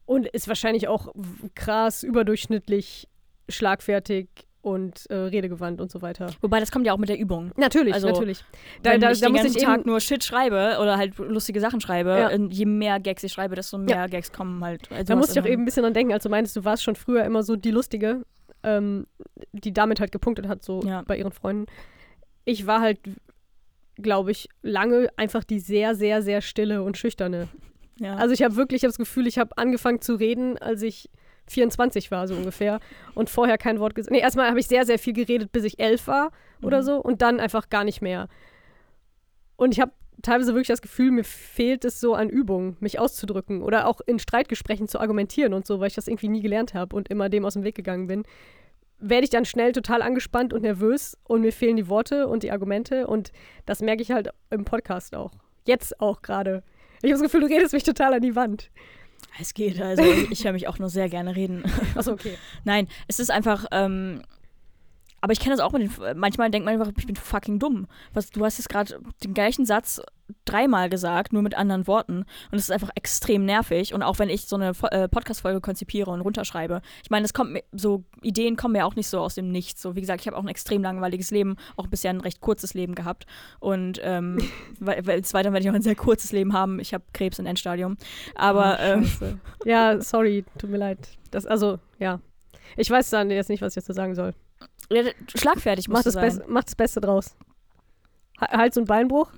Und ist wahrscheinlich auch krass überdurchschnittlich schlagfertig und äh, redegewandt und so weiter. Wobei das kommt ja auch mit der Übung. Natürlich, Also, natürlich. Da, Wenn da, ich da den muss ganzen ich Tag nur Shit schreibe oder halt lustige Sachen schreibe, Ja. und je mehr Gags ich schreibe, desto mehr Gags kommen halt. Also Da musste ich auch eben ein bisschen dran denken, als du meintest, du warst schon früher immer so die Lustige, ähm, die damit halt gepunktet hat, so Ja. bei ihren Freunden. Ich war halt, glaube ich, lange einfach die sehr, sehr, sehr stille und schüchterne. Ja. Also ich habe wirklich ich hab das Gefühl, ich habe angefangen zu reden, als ich 24 war, so ungefähr. Und vorher kein Wort gesagt. Nee, erstmal habe ich sehr, sehr viel geredet, bis ich elf war oder Mhm. so. Und dann einfach gar nicht mehr. Und ich habe teilweise wirklich das Gefühl, mir fehlt es so an Übung, mich auszudrücken oder auch in Streitgesprächen zu argumentieren und so, weil ich das irgendwie nie gelernt habe und immer dem aus dem Weg gegangen bin. Werde ich dann schnell total angespannt und nervös und mir fehlen die Worte und die Argumente und das merke ich halt im Podcast auch. Jetzt auch gerade. Ich habe das Gefühl, du redest mich total an die Wand. Es geht, also ich, höre mich auch nur sehr gerne reden. Achso, okay. Nein, es ist einfach, ähm, aber ich kenne das auch mit den, manchmal denkt man einfach, ich bin fucking dumm. Was, du hast jetzt gerade den gleichen Satz dreimal gesagt, nur mit anderen Worten. Und es ist einfach extrem nervig. Und auch wenn ich so eine äh, Podcast-Folge konzipiere und runterschreibe, ich meine, es kommt mir, so Ideen kommen mir auch nicht so aus dem Nichts. So, wie gesagt, ich habe auch ein extrem langweiliges Leben, auch bisher ein recht kurzes Leben gehabt. Und ähm, weil, weil weiter werde ich auch ein sehr kurzes Leben haben. Ich habe Krebs in Endstadium. Aber Oh, ähm, ja, sorry, tut mir leid. Das, also, ja. Ich weiß dann jetzt nicht, was ich dazu sagen soll. Ja, schlagfertig muss Mach das, sein. Best, mach das Beste draus. Ha- Hals- und Beinbruch.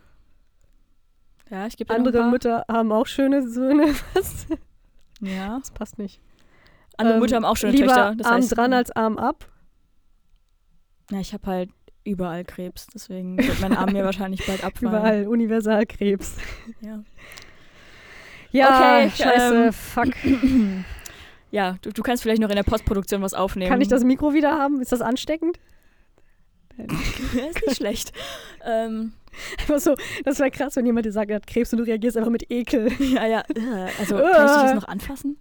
Ja, ich gebe Andere paar. Mütter haben auch schöne Söhne. Was? Ja. Das passt nicht. Andere Ähm, Mütter haben auch schöne lieber Töchter. Das Arm heißt, dran als Arm ab. Ja, ich habe halt überall Krebs, deswegen wird mein Arm mir wahrscheinlich bald abfallen. Überall Universalkrebs. Ja, Ja, Okay, scheiße, ähm, fuck. ja du, du kannst vielleicht noch in der Postproduktion was aufnehmen. Kann ich das Mikro wieder haben? Ist das ansteckend? ist nicht schlecht. ähm, Einfach so, das wäre krass, wenn jemand dir sagt, er hat Krebs und du reagierst einfach mit Ekel. ja, ja. äh, Also, kann ich dich jetzt noch anfassen?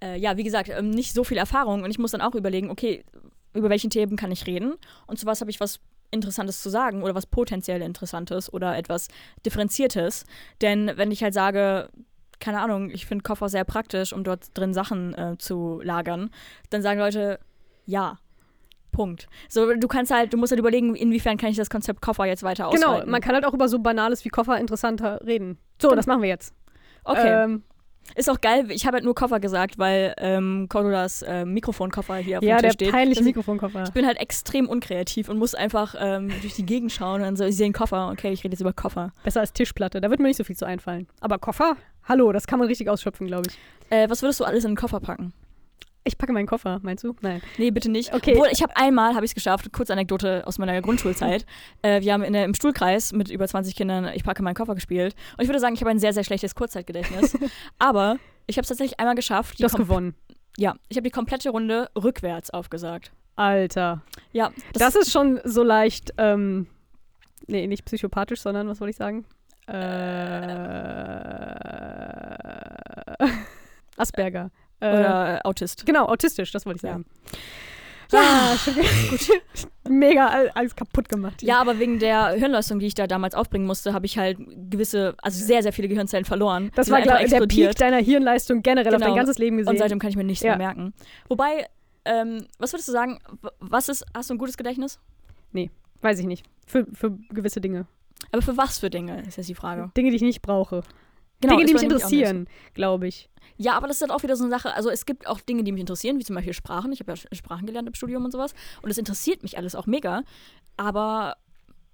Äh, ja, wie gesagt, ähm, nicht so viel Erfahrung und ich muss dann auch überlegen, okay, über welchen Themen kann ich reden und zu was habe ich was Interessantes zu sagen oder was potenziell Interessantes oder etwas Differenziertes. Denn wenn ich halt sage, keine Ahnung, ich finde Koffer sehr praktisch, um dort drin Sachen äh, zu lagern, dann sagen Leute, ja. Punkt. So, du kannst halt, du musst halt überlegen, inwiefern kann ich das Konzept Koffer jetzt weiter ausweiten. Genau, man kann halt auch über so Banales wie Koffer interessanter reden. So, Genau. das machen wir jetzt. Okay. Ähm, Ist auch geil, ich habe halt nur Koffer gesagt, weil ähm, Cordolas äh, Mikrofonkoffer hier auf ja, dem der Tisch steht. peinliche Das- Mikrofonkoffer. Ich bin halt extrem unkreativ und muss einfach ähm, durch die Gegend schauen und dann so, ich sehe einen Koffer. Okay, ich rede jetzt über Koffer. Besser als Tischplatte. Da wird mir nicht so viel zu einfallen. Aber Koffer? Hallo, das kann man richtig ausschöpfen, glaube ich. Äh, was würdest du alles in den Koffer packen? Ich packe meinen Koffer, meinst du? Nein. Nee, bitte nicht. Okay. Obwohl, ich habe einmal, habe ich es geschafft, kurz Anekdote aus meiner Grundschulzeit. äh, wir haben in der, im Stuhlkreis mit über 20 Kindern Ich packe meinen Koffer gespielt. Und ich würde sagen, ich habe ein sehr, sehr schlechtes Kurzzeitgedächtnis. Aber ich habe es tatsächlich einmal geschafft. Du hast gewonnen. Ja, ich habe die komplette Runde rückwärts aufgesagt. Alter. Ja, Das, ist schon so leicht, ähm, nee, nicht psychopathisch, sondern, was wollte ich sagen? Äh, Asperger. Oder äh, Autist. Genau, autistisch, das wollte ich Ja. sagen. Ja. Ah, schon gut. Mega all- alles kaputt gemacht. hier. Ja, aber wegen der Hirnleistung, die ich da damals aufbringen musste, habe ich halt gewisse, also sehr, sehr viele Gehirnzellen verloren. Das Die war sind glaub, einfach der. Peak deiner Hirnleistung generell auf Genau. dein ganzes Leben gesehen. Und seitdem kann ich mir nichts Ja. mehr merken. Wobei, ähm, was würdest du sagen, was ist, hast du ein gutes Gedächtnis? Weiß ich nicht. Für, für gewisse Dinge. Aber für was für Dinge, ist jetzt die Frage. Dinge, die ich nicht brauche. Genau, Dinge, die mich interessieren, glaube ich. Ja, aber das ist halt auch wieder so eine Sache. Also es gibt auch Dinge, die mich interessieren, wie zum Beispiel Sprachen. Ich habe ja Sprachen gelernt im Studium und sowas. Und es interessiert mich alles auch mega. Aber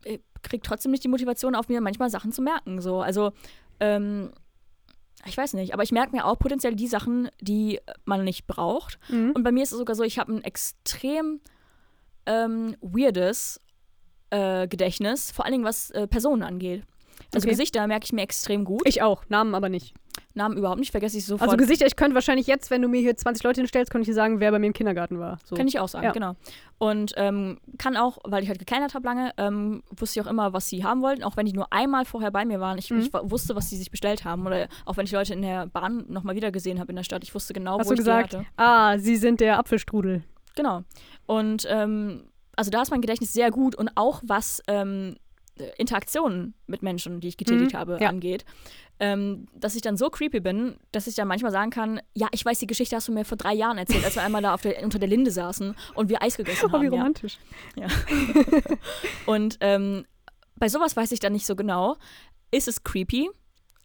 ich kriege trotzdem nicht die Motivation auf mir, manchmal Sachen zu merken. So, also ähm, ich weiß nicht, aber ich merke mir auch potenziell die Sachen, die man nicht braucht. Mhm. Und bei mir ist es sogar so, ich habe ein extrem ähm, weirdes äh, Gedächtnis, vor allen Dingen was äh, Personen angeht. Also Okay. Gesichter merke ich mir extrem gut. Ich auch, Namen aber nicht. Namen überhaupt nicht, vergesse ich sofort. Also Gesichter, ich könnte wahrscheinlich jetzt, wenn du mir hier 20 Leute hinstellst, könnte ich dir sagen, wer bei mir im Kindergarten war. So. Kann ich auch sagen, Ja. genau. Und ähm, kann auch, weil ich halt gekleinert habe lange, ähm, wusste ich auch immer, was sie haben wollten, auch wenn die nur einmal vorher bei mir waren. Ich, Mhm. ich wusste, was sie sich bestellt haben. Oder auch wenn ich Leute in der Bahn nochmal wieder gesehen habe in der Stadt. Ich wusste genau, Hast wo du ich gesagt, die hatte. ah, sie sind der Apfelstrudel. Genau. Und ähm, also da ist mein Gedächtnis sehr gut und auch was ähm, Interaktionen mit Menschen, die ich getätigt Mhm, habe, ja. angeht. Ähm, dass ich dann so creepy bin, dass ich dann manchmal sagen kann, ja, ich weiß, die Geschichte hast du mir vor drei Jahren erzählt, als wir einmal da der, unter der Linde saßen und wir Eis gegessen Oh, wie haben. Ja. romantisch. Und ähm, bei sowas weiß ich dann nicht so genau, ist es creepy,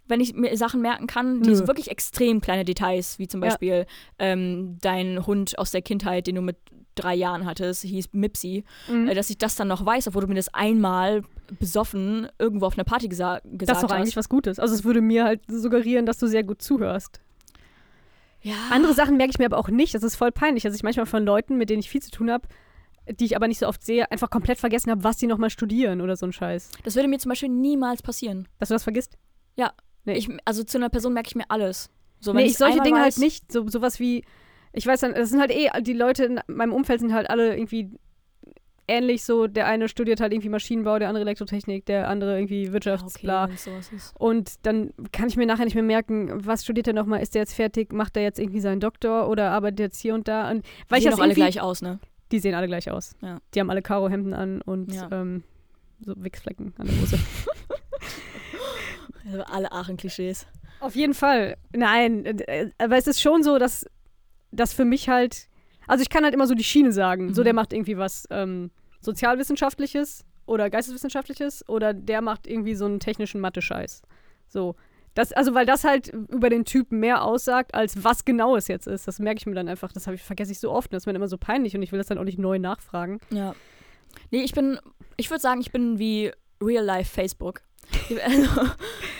wenn ich mir Sachen merken kann, die Nö. so wirklich extrem kleine Details, wie zum Ja. Beispiel ähm, dein Hund aus der Kindheit, den du mit drei Jahren hattest, hieß Mipsy, Mhm. äh, dass ich das dann noch weiß, obwohl du mir das einmal besoffen irgendwo auf einer Party gesa gesagt Das ist doch eigentlich hast. was Gutes. Also es würde mir halt suggerieren, dass du sehr gut zuhörst. Ja. Andere Sachen merke ich mir aber auch nicht. Das ist voll peinlich, dass ich manchmal von Leuten, mit denen ich viel zu tun habe, die ich aber nicht so oft sehe, einfach komplett vergessen habe, was sie nochmal studieren oder so ein Scheiß. Das würde mir zum Beispiel niemals passieren. Dass du das vergisst? Nee. Ich, also zu einer Person merke ich mir alles. So, wenn nee, ich solche Dinge weiß, halt nicht. So, sowas wie, ich weiß dann, das sind halt eh, die Leute in meinem Umfeld sind halt alle irgendwie ähnlich so. Der eine studiert halt irgendwie Maschinenbau, der andere Elektrotechnik, der andere irgendwie Ja, Wirtschafts, okay, bla. wenn es sowas ist. Und dann kann ich mir nachher nicht mehr merken, was studiert er nochmal? Ist der jetzt fertig? Macht er jetzt irgendwie seinen Doktor oder arbeitet jetzt hier und da? Und weil Sehen ich das doch alle gleich aus, ne? Die sehen alle gleich aus. Ja. Die haben alle Karohemden an und Ja. ähm, so Wichsflecken an der Hose. Also alle Aachen-Klischees. Auf jeden Fall. Nein, äh, aber es ist schon so, dass das für mich halt. Also ich kann halt immer so die Schiene sagen. So, Mhm. der macht irgendwie was ähm, Sozialwissenschaftliches oder Geisteswissenschaftliches oder der macht irgendwie so einen technischen Mathe-Scheiß. So. Das, also, weil das halt über den Typen mehr aussagt, als was genau es jetzt ist. Das merke ich mir dann einfach. Das ich, vergesse ich so oft. Das ist mir dann immer so peinlich und ich will das dann auch nicht neu nachfragen. Ja. Nee, ich bin, ich würde sagen, ich bin wie Real-Life Facebook. Also,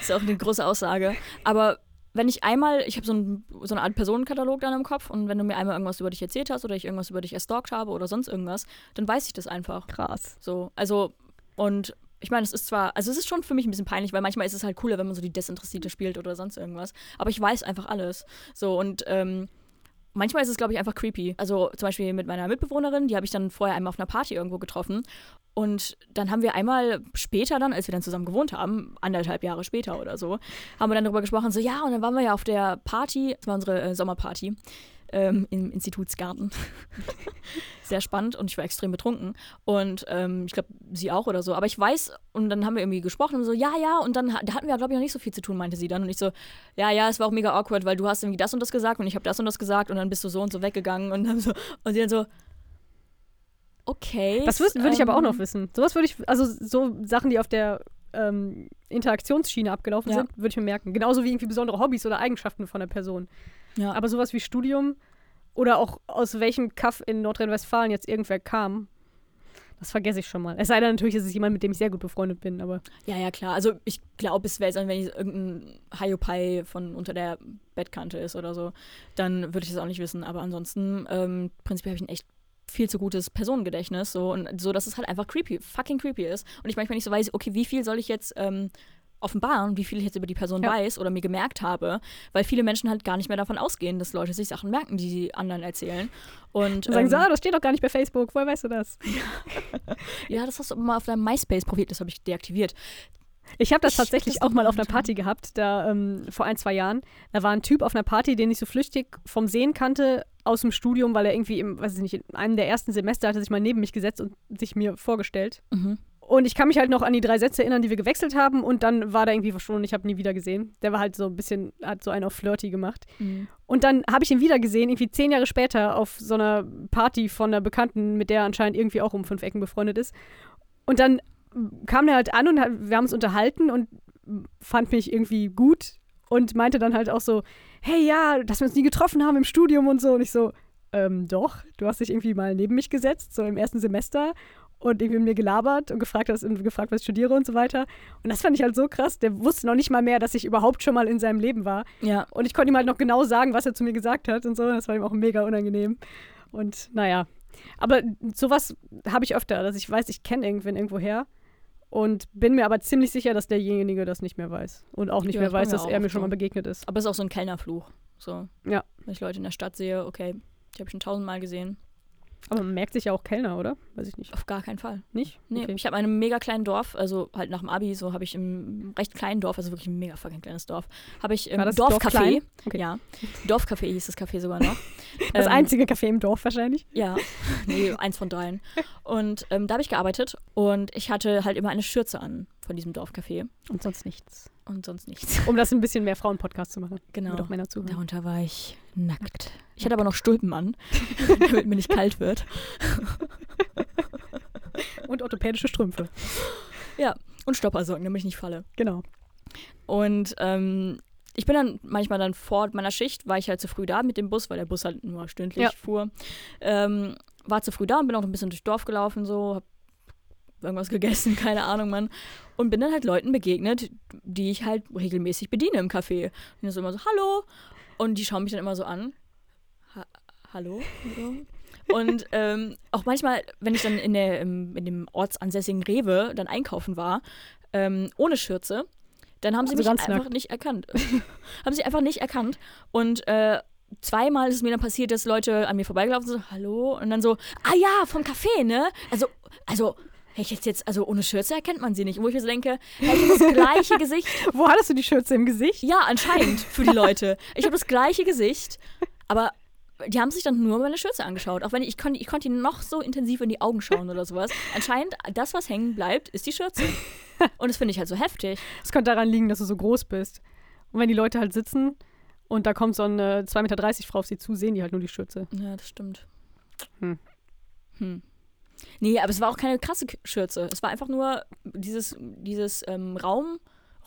ist auch eine große Aussage. Aber wenn ich einmal, ich habe so, ein, so eine Art Personenkatalog dann im Kopf und wenn du mir einmal irgendwas über dich erzählt hast oder ich irgendwas über dich erstalkt habe oder sonst irgendwas, dann weiß ich das einfach. Krass. So, also, und ich meine, es ist zwar, also es ist schon für mich ein bisschen peinlich, weil manchmal ist es halt cooler, wenn man so die Desinteressierte spielt oder sonst irgendwas. Aber ich weiß einfach alles. So, und ähm, manchmal ist es, glaube ich, einfach creepy. Also zum Beispiel mit meiner Mitbewohnerin, die habe ich dann vorher einmal auf einer Party irgendwo getroffen. Und dann haben wir einmal später dann, als wir dann zusammen gewohnt haben, anderthalb Jahre später oder so, haben wir dann darüber gesprochen, so ja, und dann waren wir ja auf der Party, das war unsere äh, Sommerparty ähm, im Institutsgarten. Sehr spannend und ich war extrem betrunken. Und ähm, ich glaube, sie auch oder so. Aber ich weiß, und dann haben wir irgendwie gesprochen und so, ja, ja, und dann da hatten wir, glaube ich, noch nicht so viel zu tun, meinte sie dann. Und ich so, ja, ja, es war auch mega awkward, weil du hast irgendwie das und das gesagt und ich habe das und das gesagt und dann bist du so und so weggegangen und dann so, und sie dann so, okay. Das würde ich aber auch noch ähm, wissen. Sowas würde ich, also so Sachen, die auf der ähm, Interaktionsschiene abgelaufen Ja. sind, würde ich mir merken. Genauso wie irgendwie besondere Hobbys oder Eigenschaften von der Person. Ja. Aber sowas wie Studium oder auch aus welchem Kaff in Nordrhein-Westfalen jetzt irgendwer kam, das vergesse ich schon mal. Es sei denn natürlich, ist es jemand, mit dem ich sehr gut befreundet bin, aber Ja, ja, klar. Also ich glaube, es wäre jetzt, wenn ich irgendein Haiopai von unter der Bettkante ist oder so, dann würde ich das auch nicht wissen. Aber ansonsten, ähm, prinzipiell habe ich ein echt viel zu gutes Personengedächtnis. So, und so, dass es halt einfach creepy, fucking creepy ist. Und ich manchmal nicht so weiß, okay, wie viel soll ich jetzt ähm, offenbaren, wie viel ich jetzt über die Person Ja. weiß oder mir gemerkt habe, weil viele Menschen halt gar nicht mehr davon ausgehen, dass Leute sich Sachen merken, die sie anderen erzählen. Und dann sagen ähm, ah, das steht doch gar nicht bei Facebook, woher weißt du das? ja, das hast du mal auf deinem MySpace-Profil, das habe ich deaktiviert. Ich habe das Ich tatsächlich das auch mal auf einer. Party gehabt, da ähm, vor ein, zwei Jahren. Da war ein Typ auf einer Party, den ich so flüchtig vom Sehen kannte aus dem Studium, weil er irgendwie im, weiß ich nicht, in einem der ersten Semester hatte sich mal neben mich gesetzt und sich mir vorgestellt. Mhm. Und ich kann mich halt noch an die drei Sätze erinnern, die wir gewechselt haben und dann war der irgendwie verschwunden. Ich habe ihn nie wieder gesehen. Der war halt so ein bisschen, hat so einen auf Flirty gemacht. Mhm. Und dann habe ich ihn wieder gesehen, irgendwie zehn Jahre später auf so einer Party von einer Bekannten, mit der er anscheinend irgendwie auch um fünf Ecken befreundet ist. Und dann kam der halt an und hat, wir haben uns unterhalten und fand mich irgendwie gut und meinte dann halt auch so, hey ja, dass wir uns nie getroffen haben im Studium und so. Und ich so, ähm, doch, du hast dich irgendwie mal neben mich gesetzt, so im ersten Semester und irgendwie mit mir gelabert und gefragt, was, und gefragt, was ich studiere und so weiter. Und das fand ich halt so krass. Der wusste noch nicht mal mehr, dass ich überhaupt schon mal in seinem Leben war. Ja, Und ich konnte ihm halt noch genau sagen, was er zu mir gesagt hat und so. Das war ihm auch mega unangenehm. Und naja. Aber sowas habe ich öfter, dass ich weiß, ich kenne irgendwen irgendwoher und bin mir aber ziemlich sicher, dass derjenige das nicht mehr weiß. Und auch nicht Ja, mehr weiß, dass er mir schon mal begegnet ist. Aber es ist auch so ein Kellnerfluch. So. Ja. Wenn ich Leute in der Stadt sehe, okay, die habe ich schon tausendmal gesehen. Aber man merkt sich ja auch Kellner, oder? Weiß ich nicht. Auf gar keinen Fall. Nicht? Nee, Okay. ich habe in einem mega kleinen Dorf, also halt nach dem Abi, so habe ich im recht kleinen Dorf, also wirklich ein mega fucking kleines Dorf, habe ich im Dorf Dorfcafé, klein? Okay. ja, Dorfcafé hieß das Café sogar noch. Das Ähm, einzige Café im Dorf wahrscheinlich. Ja, nee, eins von dreien. Und ähm, da habe ich gearbeitet und ich hatte halt immer eine Schürze an von diesem Dorfcafé Und sonst nichts. und sonst nichts. Um das ein bisschen mehr Frauen-Podcast zu machen. Genau. Damit auch Männer zuhören. Darunter war ich nackt. Ich hatte aber noch Stulpen an, damit mir nicht kalt wird. Und orthopädische Strümpfe. Und Stoppersocken, damit ich nicht falle. Genau. Und ähm, ich bin dann manchmal dann vor meiner Schicht, war ich halt zu früh da mit dem Bus, weil der Bus halt nur stündlich Ja. fuhr. Ähm, war zu früh da und bin auch ein bisschen durchs Dorf gelaufen, so, hab irgendwas gegessen, keine Ahnung, Mann. Und bin dann halt Leuten begegnet, die ich halt regelmäßig bediene im Café. Und die so immer so, hallo. Und die schauen mich dann immer so an. Ha hallo? Und ähm, auch manchmal, wenn ich dann in, der, im, in dem ortsansässigen Rewe dann einkaufen war, ähm, ohne Schürze, dann haben sie Also mich einfach nackt. nicht erkannt. haben sie einfach nicht erkannt. Und äh, zweimal ist es mir dann passiert, dass Leute an mir vorbeigelaufen sind, so, hallo, und dann so, ah ja, vom Café, ne? Also, also, ich jetzt, jetzt, also ohne Schürze erkennt man sie nicht. Wo ich mir so denke, ich habe das gleiche Gesicht. Wo hattest du die Schürze im Gesicht? Ja, anscheinend für die Leute. Ich habe das gleiche Gesicht, aber die haben sich dann nur meine Schürze angeschaut. Auch wenn ich, ich konnte ich konnte ihnen noch so intensiv in die Augen schauen oder sowas. Anscheinend, das, was hängen bleibt, ist die Schürze. Und das finde ich halt so heftig. Es könnte daran liegen, dass du so groß bist. Und wenn die Leute halt sitzen und da kommt so eine 2,30 Meter Frau auf sie zu, sehen die halt nur die Schürze. Ja, das stimmt. Hm. Hm. Nee, aber es war auch keine krasse Schürze. Es war einfach nur dieses, dieses ähm, Raum,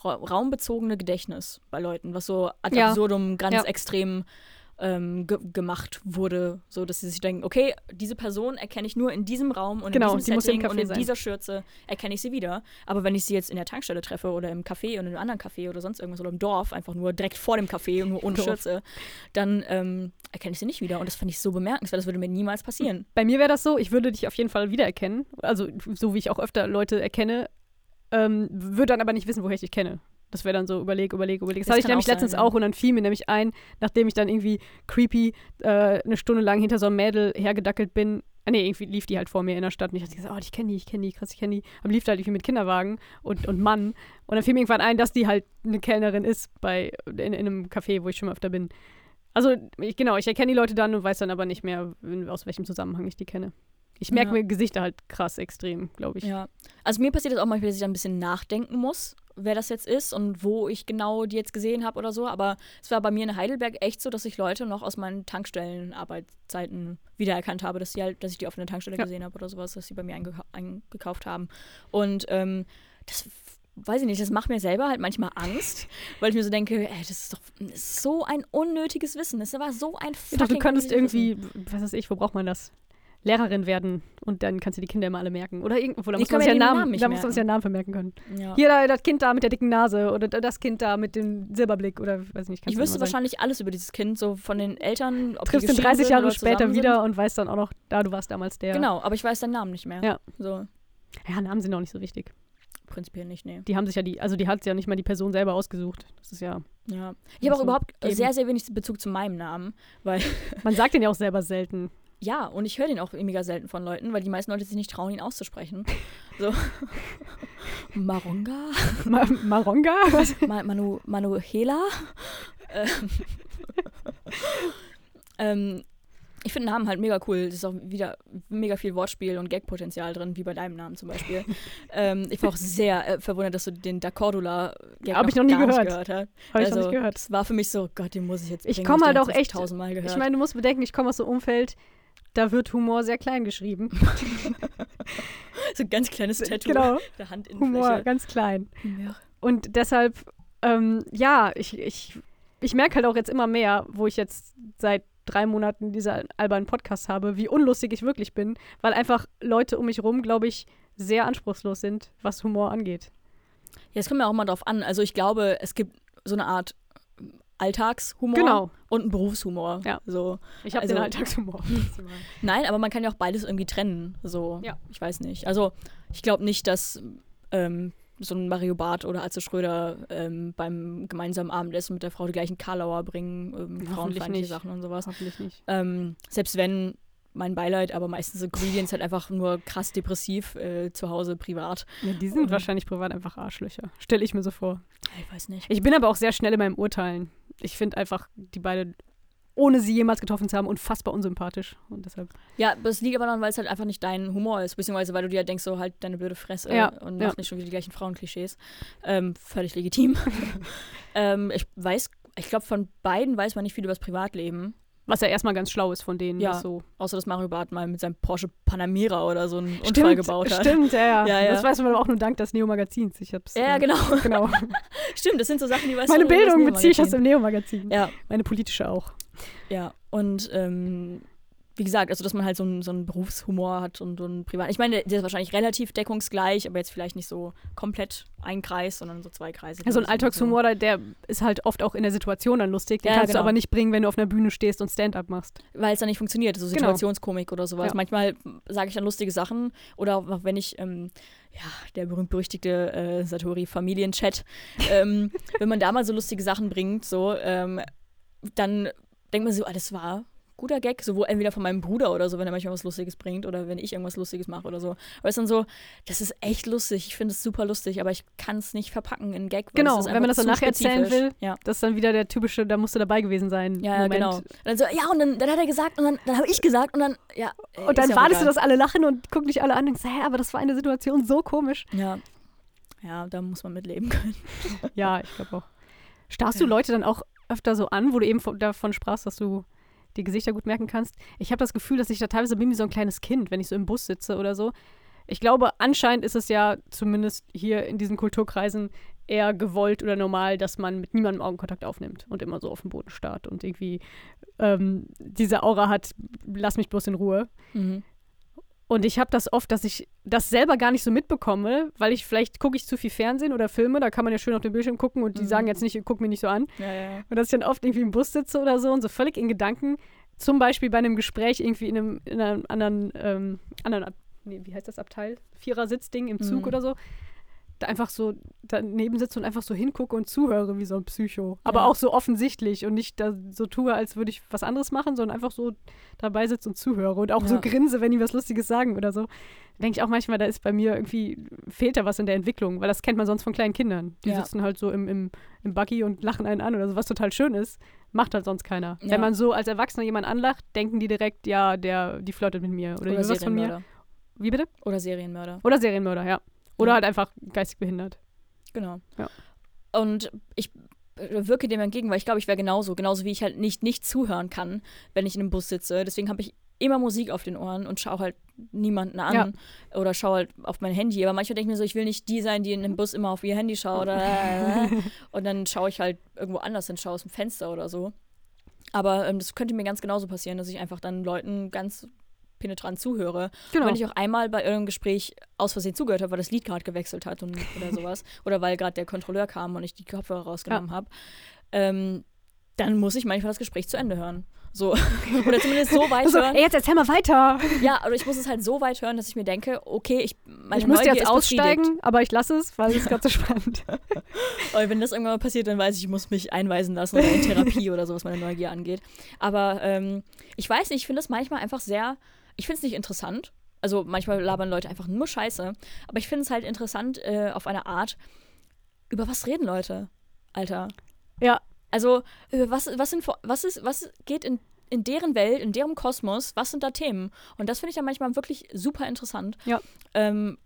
ra raumbezogene Gedächtnis bei Leuten, was so ad Ja. absurdum ganz Ja. extrem ähm, ge gemacht wurde, so dass sie sich denken, okay, diese Person erkenne ich nur in diesem Raum und Genau, in die diesem Setting und in sein. dieser Schürze erkenne ich sie wieder. Aber wenn ich sie jetzt in der Tankstelle treffe oder im Café und in einem anderen Café oder sonst irgendwas oder im Dorf, einfach nur direkt vor dem Café und nur ohne Dorf. Schürze, dann ähm, erkenne ich sie nicht wieder. Und das fand ich so bemerkenswert, das würde mir niemals passieren. Bei mir wäre das so, ich würde dich auf jeden Fall wiedererkennen. Also, so wie ich auch öfter Leute erkenne, ähm, würde dann aber nicht wissen, woher ich dich kenne. Das wäre dann so, überleg, überleg, überleg. Das, Das hatte ich nämlich auch sein, letztens ja. auch und dann fiel mir nämlich ein, nachdem ich dann irgendwie creepy äh, eine Stunde lang hinter so einem Mädel hergedackelt bin. Ah, nee, irgendwie lief die halt vor mir in der Stadt und ich hatte gesagt, oh, ich kenne die, ich kenne die, krass, ich kenne die. Aber lief da halt irgendwie mit Kinderwagen und, und Mann. Und dann fiel mir irgendwann ein, dass die halt eine Kellnerin ist bei, in, in einem Café, wo ich schon mal öfter bin. Also, ich, genau, ich erkenne die Leute dann und weiß dann aber nicht mehr, aus welchem Zusammenhang ich die kenne. Ich merke Ja. mir Gesichter halt krass extrem, glaube ich. Ja. Also mir passiert das auch manchmal, dass ich da ein bisschen nachdenken muss, wer das jetzt ist und wo ich genau die jetzt gesehen habe oder so. Aber es war bei mir in Heidelberg echt so, dass ich Leute noch aus meinen Tankstellenarbeitszeiten wiedererkannt habe, dass, die halt, dass ich die auf einer Tankstelle Ja. gesehen habe oder sowas, dass sie bei mir eingekau eingekauft haben. Und ähm, das weiß ich nicht, das macht mir selber halt manchmal Angst, weil ich mir so denke, ey, das ist doch das ist so ein unnötiges Wissen. Das war so ein Ich dachte, du könntest irgendwie, was weiß ich, wo braucht man das? Lehrerin werden und dann kannst du die Kinder immer alle merken. Oder irgendwo, da muss man ja den Namen, Namen da muss man sich ja Namen vermerken können. Ja. Hier da, das Kind da mit der dicken Nase oder da- das Kind da mit dem Silberblick oder weiß nicht. Ich wüsste wahrscheinlich alles über dieses Kind, so von den Eltern. Ob Triffst ihn geschieden 30 sind Jahre später wieder Sind. und weißt dann auch noch, da du warst damals der. Genau, aber ich weiß deinen Namen nicht mehr. Ja. So, Ja, Namen sind auch nicht so wichtig. prinzipiell nicht, nee. Die haben sich ja die, also die hat ja nicht mal die Person selber ausgesucht. Das ist ja, Ja. Ich habe auch so überhaupt geben. sehr, sehr wenig Bezug zu meinem Namen, weil, man sagt den ja auch selber selten. ja, und ich höre den auch mega selten von Leuten, weil die meisten Leute sich nicht trauen, ihn auszusprechen. So. Maronga? Ma Maronga? Was? Ma Manu Manuela? ähm, ähm, ich finde Namen halt mega cool. Es ist auch wieder mega viel Wortspiel und Gagpotenzial drin, wie bei deinem Namen zum Beispiel. ähm, ich war auch sehr äh, verwundert, dass du den Da Cordula-Gag Hab ich noch nie gehört. Gehört. Habe ich also, noch nicht gehört. Das war für mich so, Gott, den muss ich jetzt Ich bringen, komm hab halt auch echt- tausendmal gehört. Ich meine, du musst bedenken, ich komme aus so einem Umfeld, da wird Humor sehr klein geschrieben. so ein ganz kleines Tattoo. genau, Der Hand in Humor ganz klein. Ja. Und deshalb, ähm, ja, ich, ich, ich merke halt auch jetzt immer mehr, wo ich jetzt seit drei Monaten diesen albernen Podcast habe, wie unlustig ich wirklich bin, weil einfach Leute um mich rum, glaube ich, sehr anspruchslos sind, was Humor angeht. Ja, es kommt mir auch mal drauf an. Also ich glaube, es gibt so eine Art Alltagshumor Genau. und einen Berufshumor. Ja. So. Ich habe Also- den Alltagshumor. Nein, aber man kann ja auch beides irgendwie trennen. So. Ja. Ich weiß nicht. Also ich glaube nicht, dass ähm, so ein Mario Barth oder Atze Schröder ähm, beim gemeinsamen Abendessen mit der Frau die gleichen Karlauer bringen, ähm, frauenfeindliche nicht. Sachen und sowas. Hoffentlich nicht. Ähm, selbst wenn mein Beileid, aber meistens sind Comedians halt einfach nur krass depressiv äh, zu Hause privat. Ja, die sind Mhm. wahrscheinlich privat einfach Arschlöcher. Stelle ich mir so vor. Ich weiß nicht. Ich bin aber auch sehr schnell in meinem Urteilen. Ich finde einfach die beide, ohne sie jemals getroffen zu haben, unfassbar unsympathisch. Und deshalb. Ja, das liegt aber daran, weil es halt einfach nicht dein Humor ist, beziehungsweise weil du dir halt denkst, so halt deine blöde Fresse Ja, und ja. mach nicht schon wieder die gleichen Frauenklischees. Ähm, völlig legitim. ähm, ich weiß, ich glaube, von beiden weiß man nicht viel über das Privatleben, Was ja erstmal ganz schlau ist von denen. Ja. so. außer dass Mario Barth mal mit seinem Porsche Panamera oder so einen Unfall gebaut hat. Stimmt, ja, ja. Ja, ja. Das weiß man aber auch nur dank des Neo-Magazins. Ich hab's. Ja, äh, genau. genau. Stimmt, das sind so Sachen, die weißt Meine du. Bildung beziehe ich aus dem Neo-Magazin. Ja, Meine politische auch. ja. Und ähm, wie gesagt, also dass man halt so einen, so einen Berufshumor hat und so einen Privat. Ich meine, der, ist wahrscheinlich relativ deckungsgleich, aber jetzt vielleicht nicht so komplett ein Kreis, sondern so zwei Kreise. Ja, so ein Alltagshumor, der- der ist halt oft auch in der Situation dann lustig. Den Ja, kannst du genau. aber nicht bringen, wenn du auf einer Bühne stehst und Stand-up machst. weil es dann nicht funktioniert, so Genau. Situationskomik oder sowas. Ja. Manchmal sage ich dann lustige Sachen oder auch wenn ich, ähm, ja, der berühmt-berüchtigte äh, Satori-Familienchat, ähm, wenn man da mal so lustige Sachen bringt, so, ähm, dann denkt man so, ah, das war guter Gag, so wo entweder von meinem Bruder oder so, wenn er manchmal was Lustiges bringt oder wenn ich irgendwas Lustiges mache oder so. Aber es ist dann so, das ist echt lustig, ich finde es super lustig, aber ich kann es nicht verpacken in Gag. Genau, wenn man das dann nacherzählen will, Ja. Das ist dann wieder der typische, da musst du dabei gewesen sein. Ja, Moment. genau. Und dann so, ja, und dann, dann hat er gesagt und dann, dann habe ich gesagt und dann, ja. äh, Und dann ja wartest du, dass alle lachen und gucken dich alle an und denkst, hä, aber das war eine Situation so komisch. Ja. Ja, da muss man mitleben können. Ja, ich glaube auch. Starrst du Ja. Leute dann auch öfter so an, wo du eben von- davon sprachst, dass du die Gesichter gut merken kannst? Ich habe das Gefühl, dass ich da teilweise bin wie so ein kleines Kind, wenn ich so im Bus sitze oder so. Ich glaube, anscheinend ist es ja zumindest hier in diesen Kulturkreisen eher gewollt oder normal, dass man mit niemandem Augenkontakt aufnimmt und immer so auf den Boden starrt und irgendwie ähm, diese Aura hat, lass mich bloß in Ruhe. Mhm. Und ich habe das oft, dass ich das selber gar nicht so mitbekomme, weil ich vielleicht gucke ich zu viel Fernsehen oder Filme, da kann man ja schön auf den Bildschirm gucken und die Mhm. sagen jetzt nicht, guck mich nicht so an. Ja, ja. Und dass ich dann oft irgendwie im Bus sitze oder so und so völlig in Gedanken, zum Beispiel bei einem Gespräch irgendwie in einem, in einem anderen, ähm, anderen Ab nee, wie heißt das Abteil? Vierersitzding im Zug Mhm. oder so. Da einfach so daneben sitze und einfach so hingucke und zuhöre wie so ein Psycho. Aber Ja. auch so offensichtlich und nicht da so tue, als würde ich was anderes machen, sondern einfach so dabei sitze und zuhöre und auch so Ja. grinse, wenn die was Lustiges sagen oder so. Denke ich auch manchmal, da ist bei mir irgendwie, fehlt da was in der Entwicklung, weil das kennt man sonst von kleinen Kindern. Die Ja. sitzen halt so im, im, im Buggy und lachen einen an oder so, was total schön ist. Macht halt sonst keiner. Wenn man so als Erwachsener jemanden anlacht, denken die direkt, ja, der, die flirtet mit mir. Oder, Oder was von mir. Wie bitte? Oder Serienmörder. Oder Serienmörder, ja. Oder halt einfach geistig behindert. Genau. Ja. Und ich äh, wirke dem entgegen, weil ich glaube, ich wäre genauso. Genauso wie ich halt nicht nicht zuhören kann, wenn ich in einem Bus sitze. Deswegen habe ich immer Musik auf den Ohren und schaue halt niemanden an Ja. oder schaue halt auf mein Handy. Aber manchmal denke ich mir so, ich will nicht die sein, die in dem Bus immer auf ihr Handy schaut oder und dann schaue ich halt irgendwo anders hin, schaue aus dem Fenster oder so. Aber ähm, das könnte mir ganz genauso passieren, dass ich einfach dann Leuten ganz penetrant zuhöre. Genau. Und wenn ich auch einmal bei irgendeinem Gespräch aus Versehen zugehört habe, weil das Lied gerade gewechselt hat und, oder sowas, oder weil gerade der Kontrolleur kam und ich die Kopfhörer rausgenommen habe, ähm, dann muss ich manchmal das Gespräch zu Ende hören. So. Oder zumindest so weit Also, hören. ey, jetzt erzähl mal weiter. Ja, aber ich muss es halt so weit hören, dass ich mir denke, okay, ich, meine ich müsste jetzt aussteigen, aber ich lasse es, weil es ist gerade so spannend. Aber wenn das irgendwann mal passiert, dann weiß ich, ich muss mich einweisen lassen oder in Therapie oder so, was meine Neugier angeht. Aber ähm, ich weiß nicht, ich finde das manchmal einfach sehr, ich finde es nicht interessant. Also manchmal labern Leute einfach nur Scheiße. Aber ich finde es halt interessant äh, auf eine Art, über was reden Leute, Alter. Ja. Also, über was, was, sind, was, ist, was geht in, in deren Welt, in deren Kosmos, was sind da Themen? Und das finde ich dann manchmal wirklich super interessant. Ja. Ähm,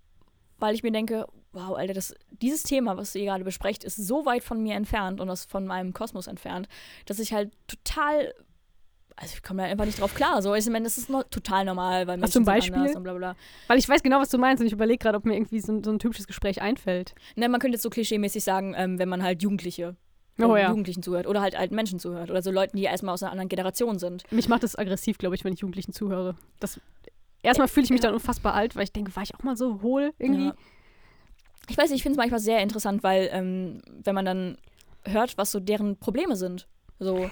weil ich mir denke, wow, Alter, das, dieses Thema, was ihr gerade besprecht, ist so weit von mir entfernt und aus von meinem Kosmos entfernt, dass ich halt total. Also ich komme da einfach nicht drauf klar. So, ich meine, das ist no total normal, weil Menschen ein sind Beispiel? bla bla. Weil ich weiß genau, was du meinst und ich überlege gerade, ob mir irgendwie so, ein- so ein typisches Gespräch einfällt. Ne, man könnte jetzt so klischeemäßig sagen, ähm, wenn man halt Jugendliche, Oh äh, ja. Jugendlichen zuhört oder halt alten Menschen zuhört oder so Leuten, die erstmal aus einer anderen Generation sind. Mich macht das aggressiv, glaube ich, wenn ich Jugendlichen zuhöre. Das, erstmal fühle ich mich Ja. dann unfassbar alt, weil ich denke, war ich auch mal so hohl irgendwie? Ja. Ich weiß nicht, ich finde es manchmal sehr interessant, weil ähm, wenn man dann hört, was so deren Probleme sind, so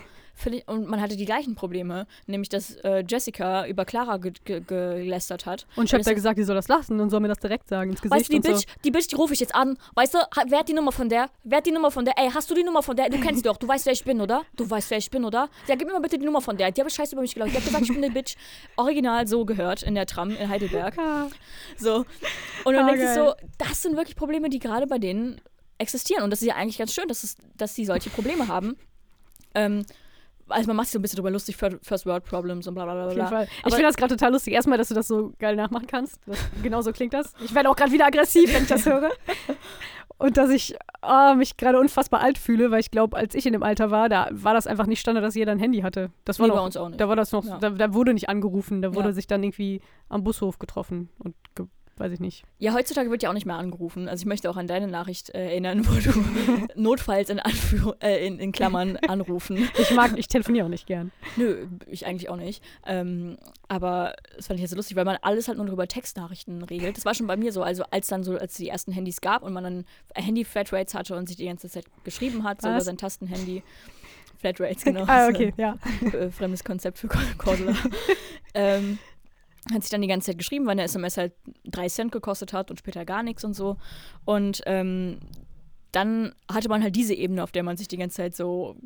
und man hatte die gleichen Probleme, nämlich dass äh, Jessica über Clara ge ge gelästert hat. Und ich habe da gesagt, die soll das lassen und soll mir das direkt sagen ins Gesicht Weißt du, die Bitch, die Bitch, die rufe ich jetzt an. Weißt du, wer hat die Nummer von der? Wer hat die Nummer von der? Ey, hast du die Nummer von der? Du kennst die doch. Du weißt, wer ich bin, oder? Du weißt, wer ich bin, oder? Ja, gib mir mal bitte die Nummer von der. Die habe Scheiße über mich gelaufen. Die hat gesagt, ich bin eine Bitch. Original so gehört in der Tram in Heidelberg. so. So. Und dann Ah, denkst du so, das sind wirklich Probleme, die gerade bei denen existieren. Und das ist ja eigentlich ganz schön, dass, es, dass sie solche Probleme haben. Ähm, also man macht sich so ein bisschen drüber lustig, Fir- First World Problems und bla bla bla. Auf jeden. Fall. Ich finde das gerade total lustig. Erstmal, dass du das so geil nachmachen kannst. Das, genau so klingt das. Ich werde auch gerade wieder aggressiv, wenn ich das höre. Und dass ich ah, mich gerade unfassbar alt fühle, weil ich glaube, als ich in dem Alter war, da war das einfach nicht Standard, dass jeder ein Handy hatte. Das war Nee, bei noch, uns auch nicht. Da war das noch, Ja. da, da wurde nicht angerufen, da wurde Ja. sich dann irgendwie am Bushof getroffen und ge weiß ich nicht. Ja, heutzutage wird ja auch nicht mehr angerufen. Also ich möchte auch an deine Nachricht äh, erinnern, wo du notfalls in, Anführ äh, in, in Klammern anrufen. Ich mag, ich telefoniere auch nicht gern. Nö, ich eigentlich auch nicht. Ähm, aber das fand ich jetzt so lustig, weil man alles halt nur über Textnachrichten regelt. Das war schon bei mir so. Also als dann so, als es die ersten Handys gab und man dann Handy-Flatrates hatte und sich die ganze Zeit geschrieben hat, so Was? über sein Tastenhandy. Flatrates, genau. ah, okay, ja. äh, fremdes Konzept für Cordula. ähm, hat sich dann die ganze Zeit geschrieben, weil eine SMS halt drei Cent gekostet hat und später gar nichts und so. Und ähm, dann hatte man halt diese Ebene, auf der man sich die ganze Zeit so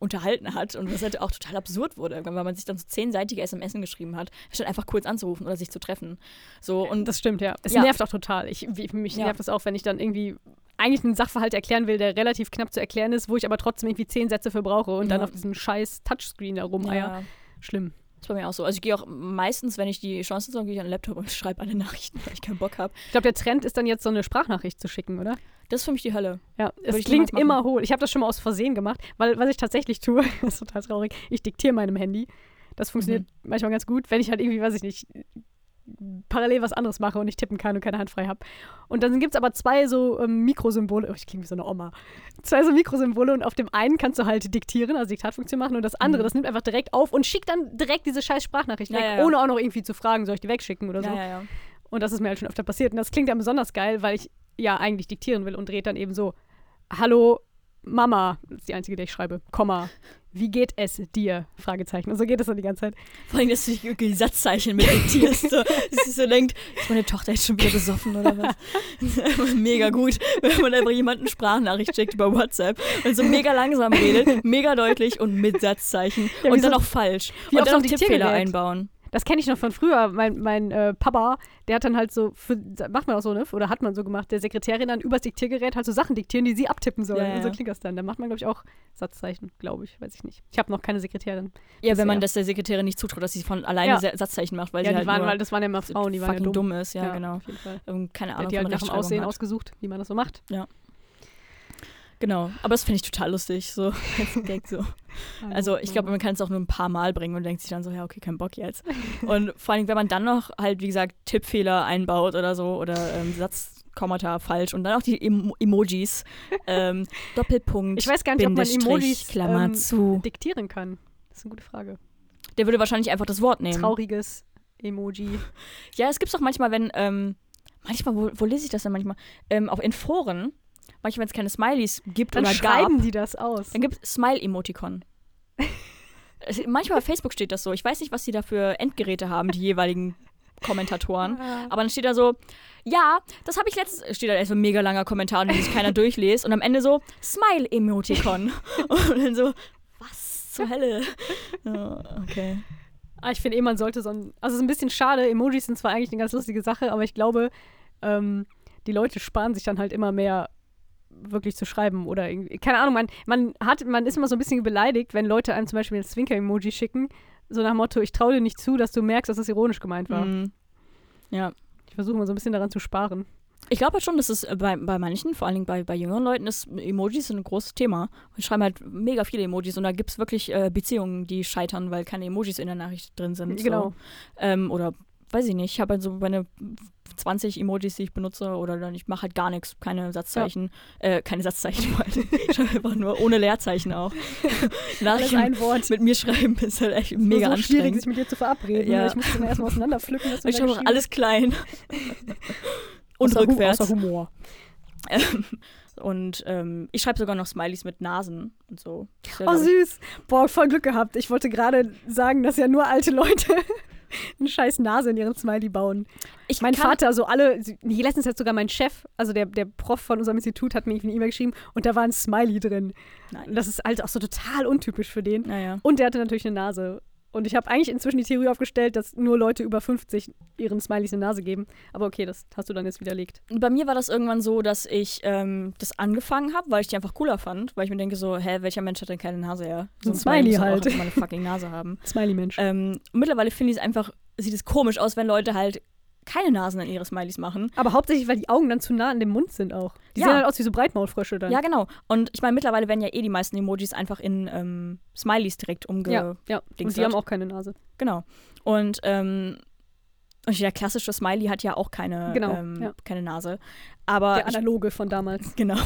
unterhalten hat und was halt auch total absurd wurde, weil man sich dann so zehnseitige SMS geschrieben hat, statt einfach kurz anzurufen oder sich zu treffen. So und Das stimmt, ja. Es Ja. nervt auch total. Ich, mich Ja. nervt das auch, wenn ich dann irgendwie eigentlich einen Sachverhalt erklären will, der relativ knapp zu erklären ist, wo ich aber trotzdem irgendwie zehn Sätze für brauche und dann Ja. auf diesen scheiß Touchscreen da rumeier. ja, Schlimm. ist bei mir auch so. Also ich gehe auch meistens, wenn ich die Chance habe, gehe ich an den Laptop und schreibe alle Nachrichten, weil ich keinen Bock habe. Ich glaube, der Trend ist dann jetzt so eine Sprachnachricht zu schicken, oder? Das ist für mich die Hölle. Ja, es ich klingt immer hohl. Ich habe das schon mal aus Versehen gemacht, weil was ich tatsächlich tue, das ist total traurig, ich diktiere meinem Handy. Das funktioniert Mhm. manchmal ganz gut, wenn ich halt irgendwie, weiß ich nicht, parallel was anderes mache und ich tippen kann und keine Hand frei habe. Und dann gibt es aber zwei so ähm, Mikrosymbole, oh, ich klinge wie so eine Oma, zwei so Mikrosymbole und auf dem einen kannst du halt diktieren, also Diktatfunktion machen und das andere, Mhm. das nimmt einfach direkt auf und schickt dann direkt diese scheiß Sprachnachricht Ja, weg, ja, ja. ohne auch noch irgendwie zu fragen, soll ich die wegschicken oder so. Und das ist mir halt schon öfter passiert. Und das klingt dann besonders geil, weil ich ja eigentlich diktieren will und dreht dann eben so: Hallo Mama, das ist die einzige, die ich schreibe, Komma. Wie geht es dir? Fragezeichen. Und so geht es dann die ganze Zeit. Vor allem, dass du die die Satzzeichen mit diktierst. So, dass sie so denkt, ist meine Tochter jetzt schon wieder besoffen oder was? Mega gut, wenn man einfach jemanden Sprachnachricht schickt über WhatsApp und so mega langsam redet, mega deutlich und mit Satzzeichen. Ja, und dann so- auch falsch. und dann auch Tippfehler einbauen. Das kenne ich noch von früher. Mein, mein äh, Papa, der hat dann halt so, für, macht man auch so, ne? Oder hat man so gemacht, der Sekretärin dann übers Diktiergerät halt so Sachen diktieren, die sie abtippen soll. Ja, Und so ja. klingt das dann. Da macht man, glaube ich, auch Satzzeichen, glaube ich. Weiß ich nicht. Ich habe noch keine Sekretärin. Ja, wenn man das der Sekretärin nicht zutraut, dass sie von alleine Ja. Sa- Satzzeichen macht, weil ja, sie halt waren, nur weil das waren ja immer Frauen, die waren ja dumm. dumm ist. Ja, genau. Auf jeden Fall. Ähm, keine Ahnung hat die halt nach dem Aussehen hat. ausgesucht, wie man das so macht. Genau, aber das finde ich total lustig, so als Gag so. Also ich glaube, man kann es auch nur ein paar Mal bringen und denkt sich dann so, ja, okay, kein Bock jetzt. Und vor allem, wenn man dann noch halt, wie gesagt, Tippfehler einbaut oder so oder ähm, Satzkommata falsch und dann auch die em Emojis, ähm, Doppelpunkt, Ich weiß gar nicht, ob man Emojis Klammer ähm, zu. diktieren kann. Das ist eine gute Frage. Der würde wahrscheinlich einfach das Wort nehmen. Trauriges Emoji. Ja, es gibt auch manchmal, wenn, ähm, manchmal, wo, wo lese ich das denn manchmal? Ähm, auch in Foren, manchmal, wenn es keine Smileys gibt Dann oder schreiben gab, die das aus. dann gibt es Smile-Emoticon. Manchmal bei Facebook steht das so. Ich weiß nicht, was die da für Endgeräte haben, die jeweiligen Kommentatoren. Aber dann steht da so, ja, das habe ich letztens, steht da erst so ein mega langer Kommentar, den sich keiner durchliest. Und am Ende so, Smile-Emoticon. Und dann so, was zur Hölle? Ja, okay. Ah, ich finde eh, man sollte so ein. Also, es ist ein bisschen schade. Emojis sind zwar eigentlich eine ganz lustige Sache, aber ich glaube, ähm, die Leute sparen sich dann halt immer mehr wirklich zu schreiben oder irgendwie. Keine Ahnung, man, man hat, man ist immer so ein bisschen beleidigt, wenn Leute einem zum Beispiel ein Zwinker-Emoji schicken. So nach dem Motto, ich traue dir nicht zu, dass du merkst, dass das ironisch gemeint war. Mhm. Ja. Ich versuche mal so ein bisschen daran zu sparen. Ich glaube halt schon, dass es äh, bei, bei manchen, vor allen Dingen bei, bei jüngeren Leuten, ist Emojis sind ein großes Thema. Und schreiben halt mega viele Emojis und da gibt es wirklich äh, Beziehungen, die scheitern, weil keine Emojis in der Nachricht drin sind. Genau. So. Ähm, oder weiß ich nicht, ich habe halt so meine 20 Emojis, die ich benutze, oder dann ich mache halt gar nichts, keine Satzzeichen, äh, keine Satzzeichen, ich schreibe einfach nur ohne Leerzeichen auch. Nachrichten ein Wort. mit mir schreiben ist halt echt war mega so schwierig, anstrengend. sich mit dir zu verabreden. Ja. Ich musste dann erstmal auseinanderpflücken, was Ich schreibe auch alles klein. und Außer Hu- rückwärts. Außer Humor. Und ähm, ich schreibe sogar noch Smileys mit Nasen und so. Das ja, Oh, süß. Boah, voll Glück gehabt. Ich wollte gerade sagen, dass ja nur alte Leute eine scheiß Nase in ihren Smiley bauen. ich Mein Vater, so alle, letztens hat sogar mein Chef, also der, der Prof von unserem Institut, hat mir eine E-Mail geschrieben und da war ein Smiley drin. Nein. Und das ist halt auch so total untypisch für den. Naja. Und der hatte natürlich eine Nase. Und ich habe eigentlich inzwischen die Theorie aufgestellt, dass nur Leute über 50 ihren Smileys eine Nase geben. Aber okay, das hast du dann jetzt widerlegt. Bei mir war das irgendwann so, dass ich ähm, das angefangen habe, weil ich die einfach cooler fand. Weil ich mir denke so, hä, welcher Mensch hat denn keine Nase her? So ein Smiley halt. Auch einfach mal eine fucking Nase haben. Smiley-Mensch. ähm, und mittlerweile finde ich es einfach, sieht es komisch aus, wenn Leute halt keine Nasen an ihre Smileys machen. Aber hauptsächlich, weil die Augen dann zu nah an dem Mund sind auch. Die Ja. sehen halt aus wie so Breitmaulfrösche dann. Ja, genau. Und ich meine, mittlerweile werden ja eh die meisten Emojis einfach in ähm, Smileys direkt umge... ja, ja. Und die haben auch keine Nase. Genau. Und, ähm, und der klassische Smiley hat ja auch keine, Genau, ähm, ja. keine Nase. Aber Der ich, analoge von damals. genau,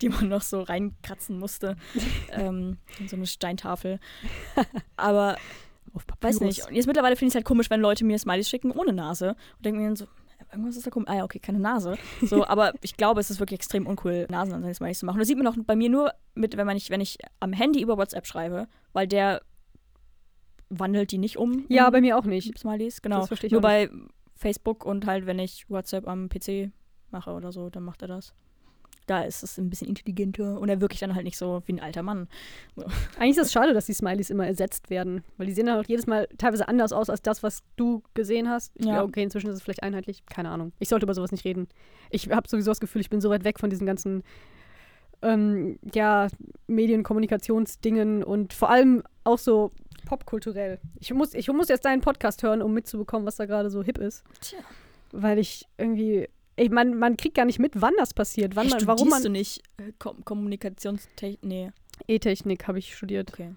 die man noch so reinkratzen musste. ähm, in so eine Steintafel. Aber Auf weiß Papyrus. nicht. Und jetzt mittlerweile finde ich es halt komisch, wenn Leute mir Smileys schicken ohne Nase. Und denke mir dann so, irgendwas ist da komisch. Ah ja, okay, keine Nase. So, aber ich glaube, es ist wirklich extrem uncool, Nasen an Smileys zu machen. Das sieht man auch bei mir nur mit, wenn man nicht, wenn ich am Handy über WhatsApp schreibe, weil der wandelt die nicht um. Ja, bei mir auch nicht. Smileys, genau. Das verstehe ich Nur bei Facebook und halt, wenn ich WhatsApp am PC mache oder so, dann macht er das. Da ist es ein bisschen intelligenter und er wirkt dann halt nicht so wie ein alter Mann. Eigentlich ist es schade, dass die Smileys immer ersetzt werden, weil die sehen dann auch jedes Mal teilweise anders aus als das, was du gesehen hast. Ich Ja. glaube, okay, inzwischen ist es vielleicht einheitlich. Keine Ahnung. Ich sollte über sowas nicht reden. Ich habe sowieso das Gefühl, ich bin so weit weg von diesen ganzen ähm, ja, Medienkommunikationsdingen und vor allem auch so popkulturell. Ich muss, ich muss jetzt deinen Podcast hören, um mitzubekommen, was da gerade so hip ist. Tja. Weil ich irgendwie. Ich man, man kriegt gar nicht mit, wann das passiert, wann man, warum man. du nicht äh, Kom Kommunikationstechnik? Nee, E-Technik habe ich studiert. okay.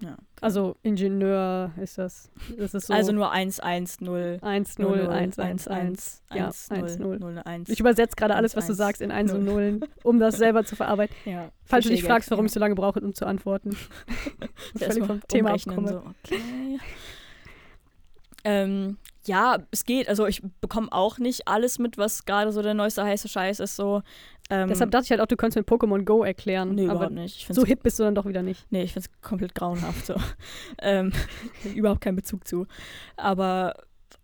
Ja. okay. Also Ingenieur ist das. Das ist so. also nur 1, 1, 0, 1, 0, 1, 1, 1. Ja, 1, 1, 0. 0, 1. Ich übersetze gerade alles, was du sagst, in 1 und null. Nullen, um das selber zu verarbeiten. ja, Falls du dich fragst, warum ich so lange brauche, um zu antworten. Erst völlig mal vom Thema abkomme. so, okay. ähm, ja, es geht. Also ich bekomme auch nicht alles mit, was gerade so der neueste heiße Scheiß ist. So. Ähm, Deshalb dachte ich halt auch, du könntest mir Pokémon Go erklären. nee, aber überhaupt nicht. Ich so hip bist du dann doch wieder nicht. Nee, ich finde es komplett grauenhaft so. ähm, überhaupt keinen Bezug zu. Aber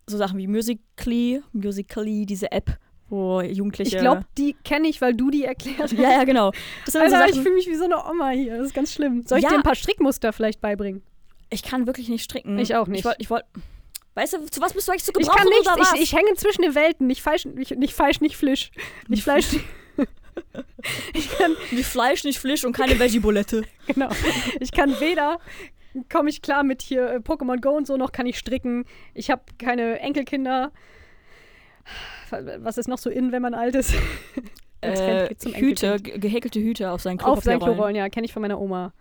so Sachen wie Musically, Musically, diese App, wo Jugendliche. Ich glaube, die kenne ich, weil du die erklärst. Ja, ja, genau. Das sind so Alter, ich Sachen, fühle mich wie so eine Oma hier. Das ist ganz schlimm. Soll ich Ja. dir ein paar Strickmuster vielleicht beibringen? ich kann wirklich nicht stricken. Ich auch nicht. Ich wollte, ich wollt, weißt du, zu was bist du eigentlich zu Ich gebrauchen kann nichts. oder was? Ich, ich hänge zwischen den Welten. Nicht falsch, nicht, nicht falsch, nicht Fleisch. Nicht Fleisch. ich kann, Nicht Fleisch, nicht Fisch und keine Veggie-Bulette. genau. Ich kann weder komme ich klar mit hier äh, Pokémon Go und so, noch kann ich stricken. Ich habe keine Enkelkinder. Was ist noch so in, wenn man alt ist? Äh, Hüte, gehäkelte Hüte auf seinen Auf sein Klopapierrollen. Klorollen, ja, kenne ich von meiner Oma.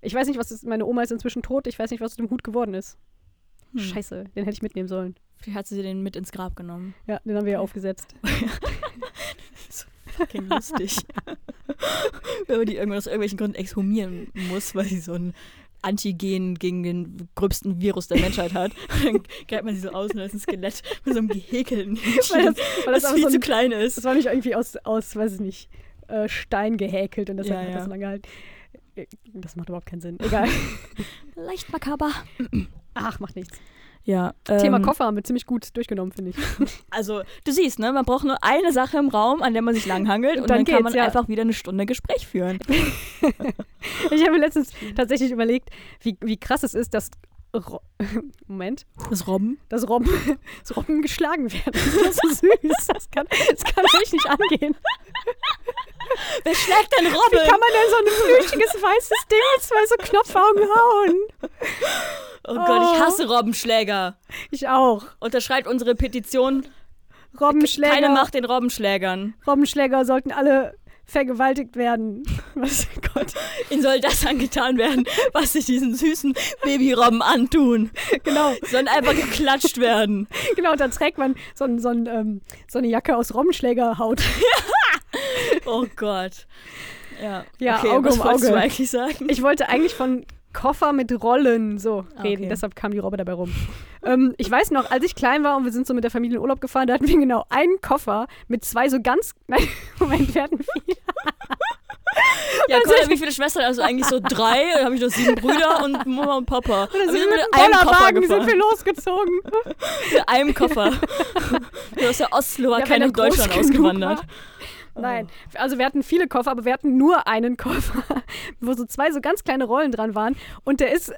Ich weiß nicht, was ist. Meine Oma ist inzwischen tot. Ich weiß nicht, was aus dem Hut geworden ist. Hm. Scheiße, den hätte ich mitnehmen sollen. Vielleicht hat sie den mit ins Grab genommen. Ja, den haben wir ja aufgesetzt. Fucking lustig. Wenn man die irgendwann aus irgendwelchen Gründen exhumieren muss, weil sie so ein Antigen gegen den gröbsten Virus der Menschheit hat. Dann greift man sie so aus und da ist ein Skelett mit so einem gehäkelten Weil das, weil das, das viel so zu ein, klein ist. das war nicht irgendwie aus, aus weiß ich nicht, äh, Stein gehäkelt und deshalb Ja, hat das ja. so lange gehalten. Äh, Das macht überhaupt keinen Sinn. Egal. Leicht makaber. Ach, macht nichts. Ja. Thema ähm, Koffer haben wir ziemlich gut durchgenommen, finde ich. Also, du siehst, ne, man braucht nur eine Sache im Raum, an der man sich langhangelt und, Und dann, dann kann man ja. einfach wieder eine Stunde Gespräch führen. Ich habe mir letztens tatsächlich überlegt, wie, wie krass es ist, dass Ro Moment, Das Robben. dass Robben, dass Robben geschlagen werden. Das ist so süß. Das kann, das kann echt nicht angehen. Wer schlägt denn Wie Robben? kann man denn so ein flüchtiges weißes Ding mit zwei so Knopfaugen hauen? Oh Gott, ich Oh. hasse Robbenschläger. Ich auch. Unterschreibt unsere Petition. Robbenschläger, Keine Macht den Robbenschlägern. Robbenschläger sollten alle vergewaltigt werden. Was Gott. Ihnen soll das angetan werden, was sich diesen süßen Babyrobben antun. Genau, Sollen einfach geklatscht werden. genau. Da trägt man so, ein, so, ein, ähm, so eine Jacke aus Robbenschlägerhaut. Oh Gott. Ja, Ja, okay, Auge was um Auge. du eigentlich sagen? Ich wollte eigentlich von Koffer mit Rollen so reden, Okay. deshalb kam die Robbe dabei rum. ähm, ich weiß noch, als ich klein war und wir sind so mit der Familie in Urlaub gefahren, da hatten wir genau einen Koffer mit zwei so ganz. Nein, Moment, wir hatten viel. Ja, Connor, wie viele Schwestern hast du eigentlich? So drei? Dann habe ich noch sieben Brüder und Mama und Papa. Da Aber sind wir mit mit einem Bollerwagen sind wir losgezogen. Mit einem Koffer. Du aus der Ostslowakei Ja, nach groß Deutschland ausgewandert. war. Nein, also wir hatten viele Koffer, aber wir hatten nur einen Koffer, wo so zwei so ganz kleine Rollen dran waren. Und der ist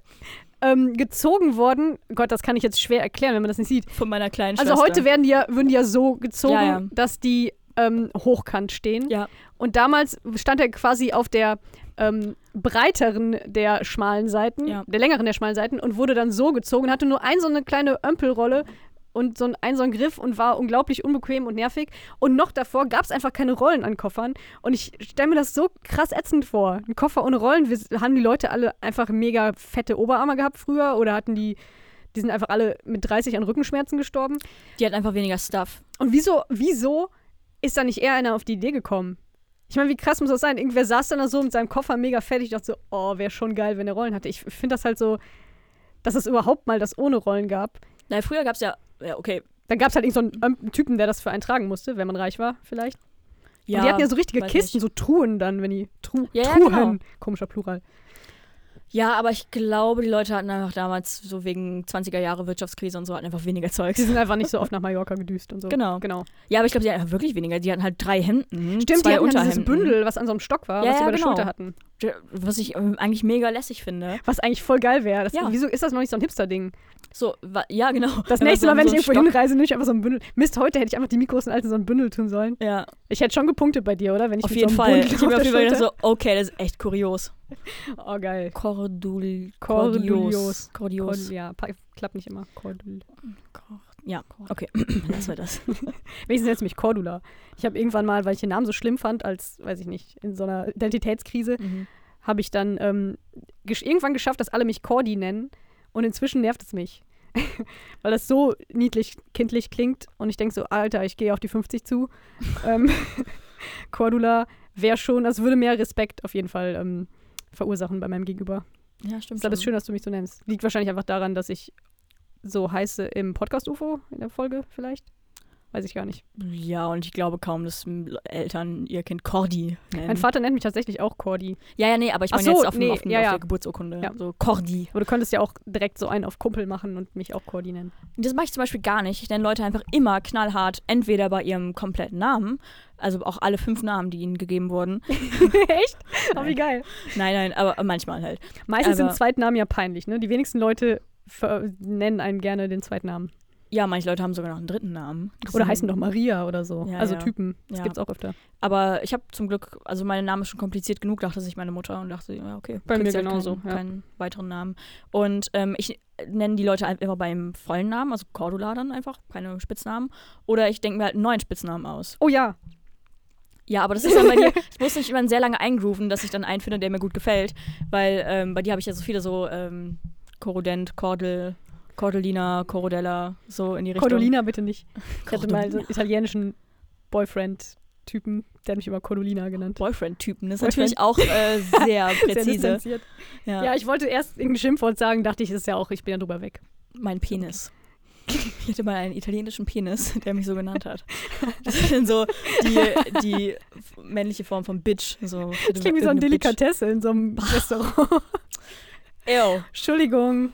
ähm, gezogen worden. Gott, das kann ich jetzt schwer erklären, wenn man das nicht sieht. Von meiner kleinen Also Schwester. heute werden die ja, würden die ja so gezogen, Ja, ja. dass die ähm, hochkant stehen. Ja. Und damals stand er quasi auf der ähm, breiteren der schmalen Seiten, Ja. der längeren der schmalen Seiten und wurde dann so gezogen, hatte nur ein so eine kleine Ömpelrolle und so ein, ein so ein Griff und war unglaublich unbequem und nervig. Und noch davor gab es einfach keine Rollen an Koffern. Und ich stelle mir das so krass ätzend vor. Ein Koffer ohne Rollen. Wir, haben die Leute alle einfach mega fette Oberarme gehabt früher oder hatten die, die sind einfach alle mit 30 an Rückenschmerzen gestorben? Die hat einfach weniger Stuff. Und wieso, wieso ist da nicht eher einer auf die Idee gekommen? Ich meine, wie krass muss das sein? Irgendwer saß dann da so mit seinem Koffer mega fertig. Ich dachte so, oh, wäre schon geil, wenn er Rollen hatte. Ich finde das halt so, dass es überhaupt mal das ohne Rollen gab. Na, früher gab es ja, ja, okay. Dann gab es halt irgendeinen so einen ähm, Typen, der das für einen tragen musste, wenn man reich war, vielleicht. Ja, und die hatten ja so richtige Kisten, nicht. so Truhen dann, wenn die Tru Ja, ja, Truhen, genau. komischer Plural. Ja, aber ich glaube, die Leute hatten einfach damals so wegen 20er Jahre Wirtschaftskrise und so hatten einfach weniger Zeugs. Die sind einfach nicht so oft nach Mallorca gedüst und so. Genau. genau. Ja, aber ich glaube, die hatten einfach wirklich weniger. Die hatten halt drei Hemden, Stimmt, zwei die hatten Unterhemden. dieses Bündel, was an so einem Stock war, Ja, was sie über der genau. Schulter hatten. Was ich ähm, eigentlich mega lässig finde. Was eigentlich voll geil wäre. Ja. Wieso ist das noch nicht so ein Hipster-Ding? So, wa- ja, genau. Das nächste Mal, wenn so ich irgendwo Stock- hinreise, nehme ich einfach so ein Bündel. Mist, heute hätte ich einfach die Mikros in so ein Bündel tun sollen. Ja, Ich hätte schon gepunktet bei dir, oder? Wenn ich auf jeden so Fall. einem Ich habe auf jeden Fall gedacht so, okay, das ist echt kurios. Oh, geil. Cordul, Cordulios. Cordios. Cordios. Cord- ja, klappt nicht immer. Cordul. Ja, okay. Lassen wir das. Wenigstens es mich Cordula. Ich habe irgendwann mal, weil ich den Namen so schlimm fand, als, weiß ich nicht, in so einer Identitätskrise, Mhm. habe ich dann ähm, gesch irgendwann geschafft, dass alle mich Cordi nennen. Und inzwischen nervt es mich. Weil das so niedlich, kindlich klingt. Und ich denke so, Alter, ich gehe auf die 50 zu. ähm, Cordula wäre schon, das würde mehr Respekt auf jeden Fall ähm, verursachen bei meinem Gegenüber. Ja, stimmt. Deshalb ist schon. schön, dass du mich so nennst. Liegt wahrscheinlich einfach daran, dass ich so heiße im Podcast-UFO in der Folge vielleicht. Weiß ich gar nicht. Ja, und ich glaube kaum, dass Eltern ihr Kind Cordi nennen. Mein Vater nennt mich tatsächlich auch Cordi. Ja, ja, nee, aber ich meine so, jetzt auf, dem- nee, auf, dem- ja, auf ja. der Geburtsurkunde. Ja. So Cordi. Aber du könntest ja auch direkt so einen auf Kumpel machen und mich auch Cordi nennen. Das mache ich zum Beispiel gar nicht. Ich nenne Leute einfach immer knallhart, entweder bei ihrem kompletten Namen, also auch alle fünf Namen, die ihnen gegeben wurden. Echt? Oh, wie geil. Nein, nein, aber manchmal halt. Meistens Aber- sind Zweitnamen ja peinlich, ne? Die wenigsten Leute nennen einen gerne den Zweitnamen. Ja, manche Leute haben sogar noch einen dritten Namen. Das Oder heißen doch Maria oder so. Ja, also ja. Typen. Das Ja. gibt's auch öfter. Aber ich habe zum Glück, also mein Name ist schon kompliziert genug, dachte sich meine Mutter und dachte, ja, okay. Bei mir halt genauso, Keinen, keinen weiteren Namen. Und ähm, ich nenne die Leute halt immer beim vollen Namen, also Cordula dann einfach, keine Spitznamen. Oder ich denke mir halt einen neuen Spitznamen aus. Oh ja. Ja, aber das ist dann bei dir, ich muss nicht immer sehr lange eingrooven, dass ich dann einen finde, der mir gut gefällt. Weil ähm, bei dir habe ich ja so viele so ähm, Korodent, Kordel, Cordelina, Corodella, so in die Richtung. Cordolina bitte nicht. Ich hatte mal so einen Cordolina. italienischen Boyfriend-Typen, der hat mich immer Cordolina genannt. Boyfriend-Typen, das ist Boyfriend. natürlich auch äh, sehr Sehr präzise. distanziert. ja. Ja, ich wollte erst irgendein Schimpfwort sagen, dachte ich, das ist ja auch, ich bin ja drüber weg. mein Penis. Ich hatte mal einen italienischen Penis, der mich so genannt hat. Das ist dann so die, die männliche Form von Bitch. So, Das klingt wie so eine Delikatesse in so einem Restaurant. Ew. Entschuldigung.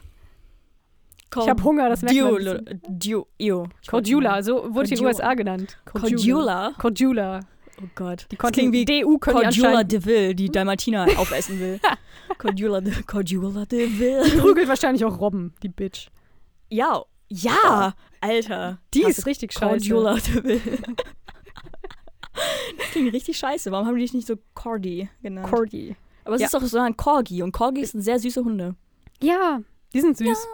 Ich habe Hunger, das merkt man. Du, ew. Cordula, so wurde die. USA genannt. Cordula? Cordula. Oh Gott. Die konnten klingt wie DU können die Cordula anscheinend de Vil, die Dalmatiner aufessen will. Cordula de, Cordula de Vil. prügelt wahrscheinlich auch Robben, die Bitch. Ja, ja, Alter. Die ist richtig scheiße. Cordula de Vil. Das klingt richtig scheiße. Warum haben die dich nicht so Cordy genannt? Corgi. Aber es Ja. ist doch so ein Corgi und Corgis sind sehr süße Hunde. Ja, die sind süß.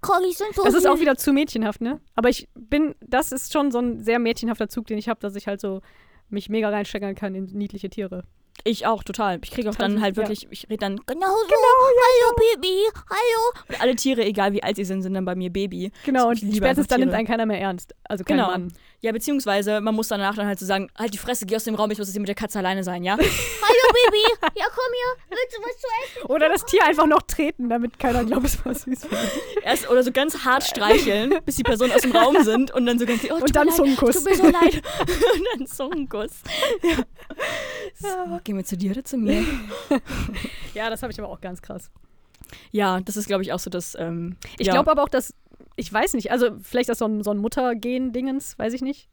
Corgis sind so Das ist auch wieder zu mädchenhaft, ne? Aber ich bin, das ist schon so ein sehr mädchenhafter Zug, den ich habe, dass ich halt so mich mega reinsteigern kann in niedliche Tiere. Ich auch, total. Ich kriege auch Total dann süß, halt ja. wirklich, ich rede dann genau so, hallo Baby, hallo. Und alle Tiere, egal wie alt sie sind, sind dann bei mir Baby. Genau, und spätestens dann nimmt einen keiner mehr ernst. Also kein Genau. Mann. Ja, beziehungsweise man muss danach dann halt so sagen, halt die Fresse, geh aus dem Raum, ich muss jetzt hier mit der Katze alleine sein, ja? Hallo Baby, ja komm hier, willst du was zu essen? Oder das Tier einfach noch treten, damit keiner glaubt, es war süß. Erst oder so ganz hart streicheln, bis die Personen aus dem Raum sind und dann so ganz, oh, Und dann Zungenkuss. Tut mir so leid. und dann Zungenkuss. Ja. So, gehen wir zu dir oder zu mir? Ja, das habe ich aber auch ganz krass. Ja, das ist, glaube ich, auch so das. Ähm, Ich ja. glaube aber auch, dass, ich weiß nicht, also vielleicht ist so ein, so ein Muttergen-Dingens, weiß ich nicht.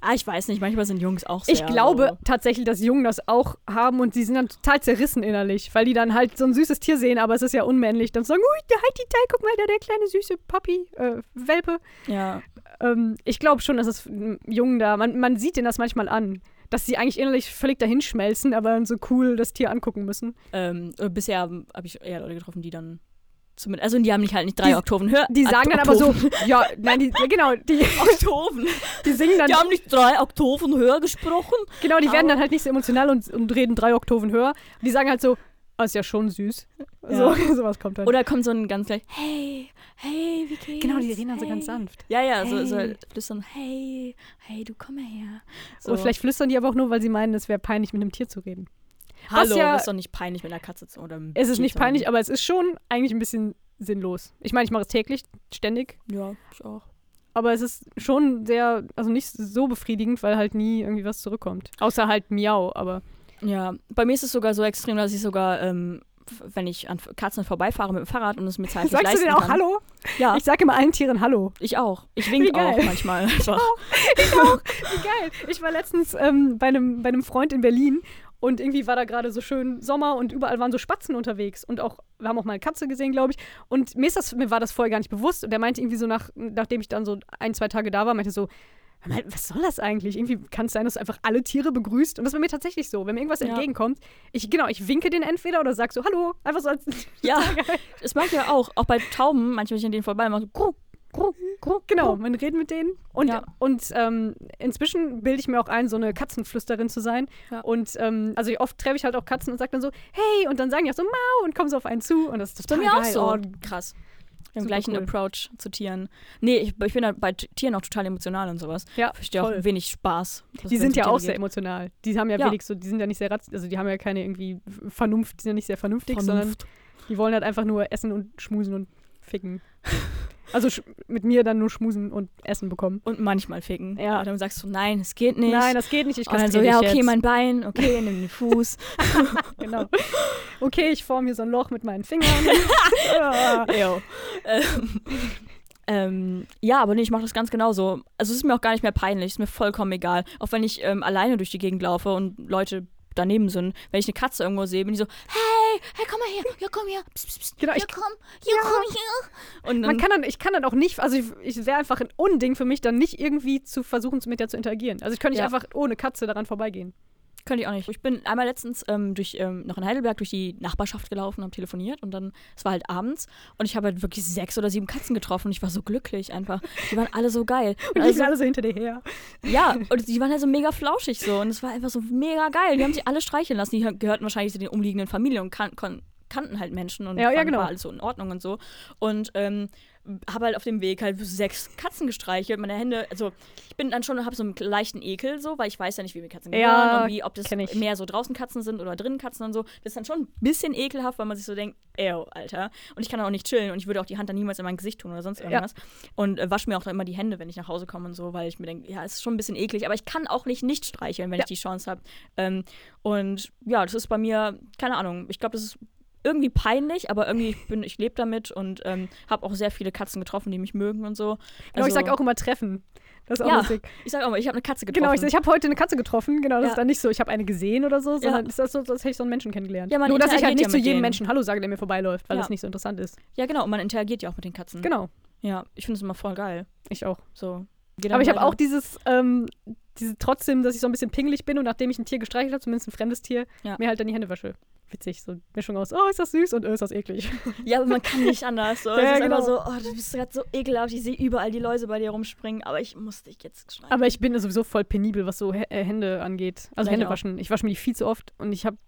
Ah, ich weiß nicht, manchmal sind Jungs auch sehr. Ich glaube so. tatsächlich, dass Jungen das auch haben und sie sind dann total zerrissen innerlich, weil die dann halt so ein süßes Tier sehen, aber es ist ja unmännlich. Dann sagen, ui, der halt die Teil, guck mal, da der kleine süße Papi, äh, Welpe. Ja. Ähm, ich glaube schon, dass es Jungen da, man, man sieht denen das manchmal an, dass sie eigentlich innerlich völlig dahinschmelzen, aber dann so cool das Tier angucken müssen. Ähm, äh, bisher habe ich eher Leute getroffen, die dann. Zumindest, also die haben nicht halt nicht drei Die- Oktoven höher. Die sagen dann aber so, ja, nein, die, genau, die, Oktoven. die singen dann, Die haben nicht drei Oktoven höher gesprochen. genau, die werden dann halt nicht so emotional und, und reden drei Oktoven höher. Die sagen halt so, ah, ist ja schon süß. Ja. So, sowas kommt dann. Oder kommt so ein ganz gleich, hey, hey, wie geht's? genau, die reden dann so hey. ganz sanft. Ja, ja, so, so Hey. flüstern, hey, hey, du komm mal her. So. Und vielleicht flüstern die aber auch nur, weil sie meinen, es wäre peinlich, mit einem Tier zu reden. Hallo, ja- das ist doch nicht peinlich mit einer Katze zu oder Es ist nicht peinlich, aber es ist schon eigentlich ein bisschen sinnlos. Ich meine, ich mache es täglich, ständig, Ja, ich auch. aber es ist schon sehr, also nicht so befriedigend, weil halt nie irgendwie was zurückkommt. Außer halt Miau, aber Ja, bei mir ist es sogar so extrem, dass ich sogar, ähm, wenn ich an Katzen vorbeifahre mit dem Fahrrad und es mir zeitlich sagst du denen auch kann. Hallo? Ja, Ich sage immer allen Tieren Hallo. ich auch. Ich Wie wink geil. auch manchmal einfach. Wie geil. Ich war letztens ähm, bei, einem, bei einem Freund in Berlin und irgendwie war da gerade so schön Sommer und überall waren so Spatzen unterwegs und auch, wir haben auch mal eine Katze gesehen, glaube ich. Und mir, ist das, mir war das vorher gar nicht bewusst und der meinte irgendwie so, nach, nachdem ich dann so ein, zwei Tage da war, meinte so, "Hör mal, was soll das eigentlich? Irgendwie kann es sein, dass du einfach alle Tiere begrüßt. Und das bei mir tatsächlich so. Wenn mir irgendwas Ja. entgegenkommt, ich, genau, ich winke den entweder oder sag so, hallo, einfach so als. Ja, das mag ich ja auch. Auch bei Tauben, manchmal, wenn ich an denen vorbei mache, so. Genau, man redet mit denen. Und, Ja. und ähm, inzwischen bilde ich mir auch ein, so eine Katzenflüsterin zu sein. Ja. Und ähm, also oft treffe ich halt auch Katzen und sage dann so, hey, und dann sagen die auch so Mau und kommen so auf einen zu. Und das ist total mir auch geil. so. Oh, Krass. Wir haben Super gleich einen cool. Approach zu Tieren. Nee, ich, ich bin da bei Tieren auch total emotional und sowas. ja, Verstehe auch wenig Spaß. Die sind ja auch sehr geht. emotional. Die haben ja, Ja. wenig so, die sind ja nicht sehr ratz, also die haben ja keine irgendwie Vernunft, die sind ja nicht sehr vernünftig, sondern Vernunft. die wollen halt einfach nur essen und schmusen und ficken. Also mit mir dann nur schmusen und Essen bekommen. Und manchmal ficken. Ja. Und dann sagst du, nein, es geht nicht. Nein, das geht nicht, ich und dann kann so, ja, okay, jetzt. mein Bein, okay, nimm den Fuß. Genau. Okay, ich forme hier so ein Loch mit meinen Fingern. Ja. Ähm, ähm, ja, aber nee, ich mache das ganz genauso. Also es ist mir auch gar nicht mehr peinlich, ist mir vollkommen egal. Auch wenn ich ähm, alleine durch die Gegend laufe und Leute daneben sind, wenn ich eine Katze irgendwo sehe, bin ich so, Hey, hey, komm mal her, ja komm her, psst, psst, psst. Genau, ja ich- komm, ja, komm hier. und dann, Man kann dann, ich kann dann auch nicht, also ich, ich wäre einfach ein Unding für mich, dann nicht irgendwie zu versuchen, mit der zu interagieren. Also ich könnte nicht Ja. einfach ohne Katze daran vorbeigehen. Könnte ich auch nicht. Ich bin einmal letztens ähm, durch, ähm, noch in Heidelberg durch die Nachbarschaft gelaufen, habe telefoniert und dann, es war halt abends und ich habe halt wirklich sechs oder sieben Katzen getroffen und ich war so glücklich einfach. Die waren alle so geil. Und die also, sind alle so hinter dir her. ja, und die waren halt so mega flauschig so und es war einfach so mega geil. Die haben sich alle streicheln lassen. Die gehörten wahrscheinlich zu den umliegenden Familien und kan kon kannten halt Menschen und Ja, ja, genau. war alles so in Ordnung und so. Und ähm, habe halt auf dem Weg halt sechs Katzen gestreichelt. Meine Hände, also ich bin dann schon, habe so einen leichten Ekel so, weil ich weiß ja nicht, wie mir Katzen gehören Ja, und wie, ob das mehr so draußen Katzen sind oder drinnen Katzen und so. Das ist dann schon ein bisschen ekelhaft, weil man sich so denkt, ey, Alter. Und ich kann auch nicht chillen und ich würde auch die Hand dann niemals in mein Gesicht tun oder sonst irgendwas. Und äh, wasche mir auch dann immer die Hände, wenn ich nach Hause komme und so, weil ich mir denke, ja, es ist schon ein bisschen eklig, aber ich kann auch nicht nicht streicheln, wenn Ja. ich die Chance habe. Ähm, und ja, das ist bei mir, keine Ahnung, ich glaube, das ist irgendwie peinlich, aber irgendwie ich bin ich lebe damit und ähm, habe auch sehr viele Katzen getroffen, die mich mögen und so. Genau, ich sag auch immer treffen. Das ist auch Ja, lustig. ich sag auch mal, ich habe eine Katze getroffen. Genau, ich, ich habe heute eine Katze getroffen. Genau, das Ja. ist dann nicht so, ich habe eine gesehen oder so, sondern Ja. ist das so, als hätte ich so einen Menschen kennengelernt. Ja, man Nur, dass ich halt nicht ja zu jedem denen. Menschen Hallo sage, der mir vorbeiläuft, weil das nicht so interessant ist. ja, genau, und man interagiert ja auch mit den Katzen. Genau, Ja, ich finde es immer voll geil. ich auch. So. Aber ich habe auch dieses, ähm, diese trotzdem, dass ich so ein bisschen pingelig bin und nachdem ich ein Tier gestreichelt habe, zumindest ein fremdes Tier, Ja. mir halt dann die Hände wasche. Witzig, so Mischung aus, oh, ist das süß und oh, ist das eklig. Ja, aber man kann nicht anders. So. Ja, es ist genau. einfach so, oh, du bist gerade so ekelhaft. Ich sehe überall die Läuse bei dir rumspringen, aber ich muss dich jetzt schneiden. Aber ich bin sowieso voll penibel, was so Hä- äh, Hände angeht. Also Ja, Hände waschen. Ich wasche mir die viel zu oft und ich habe,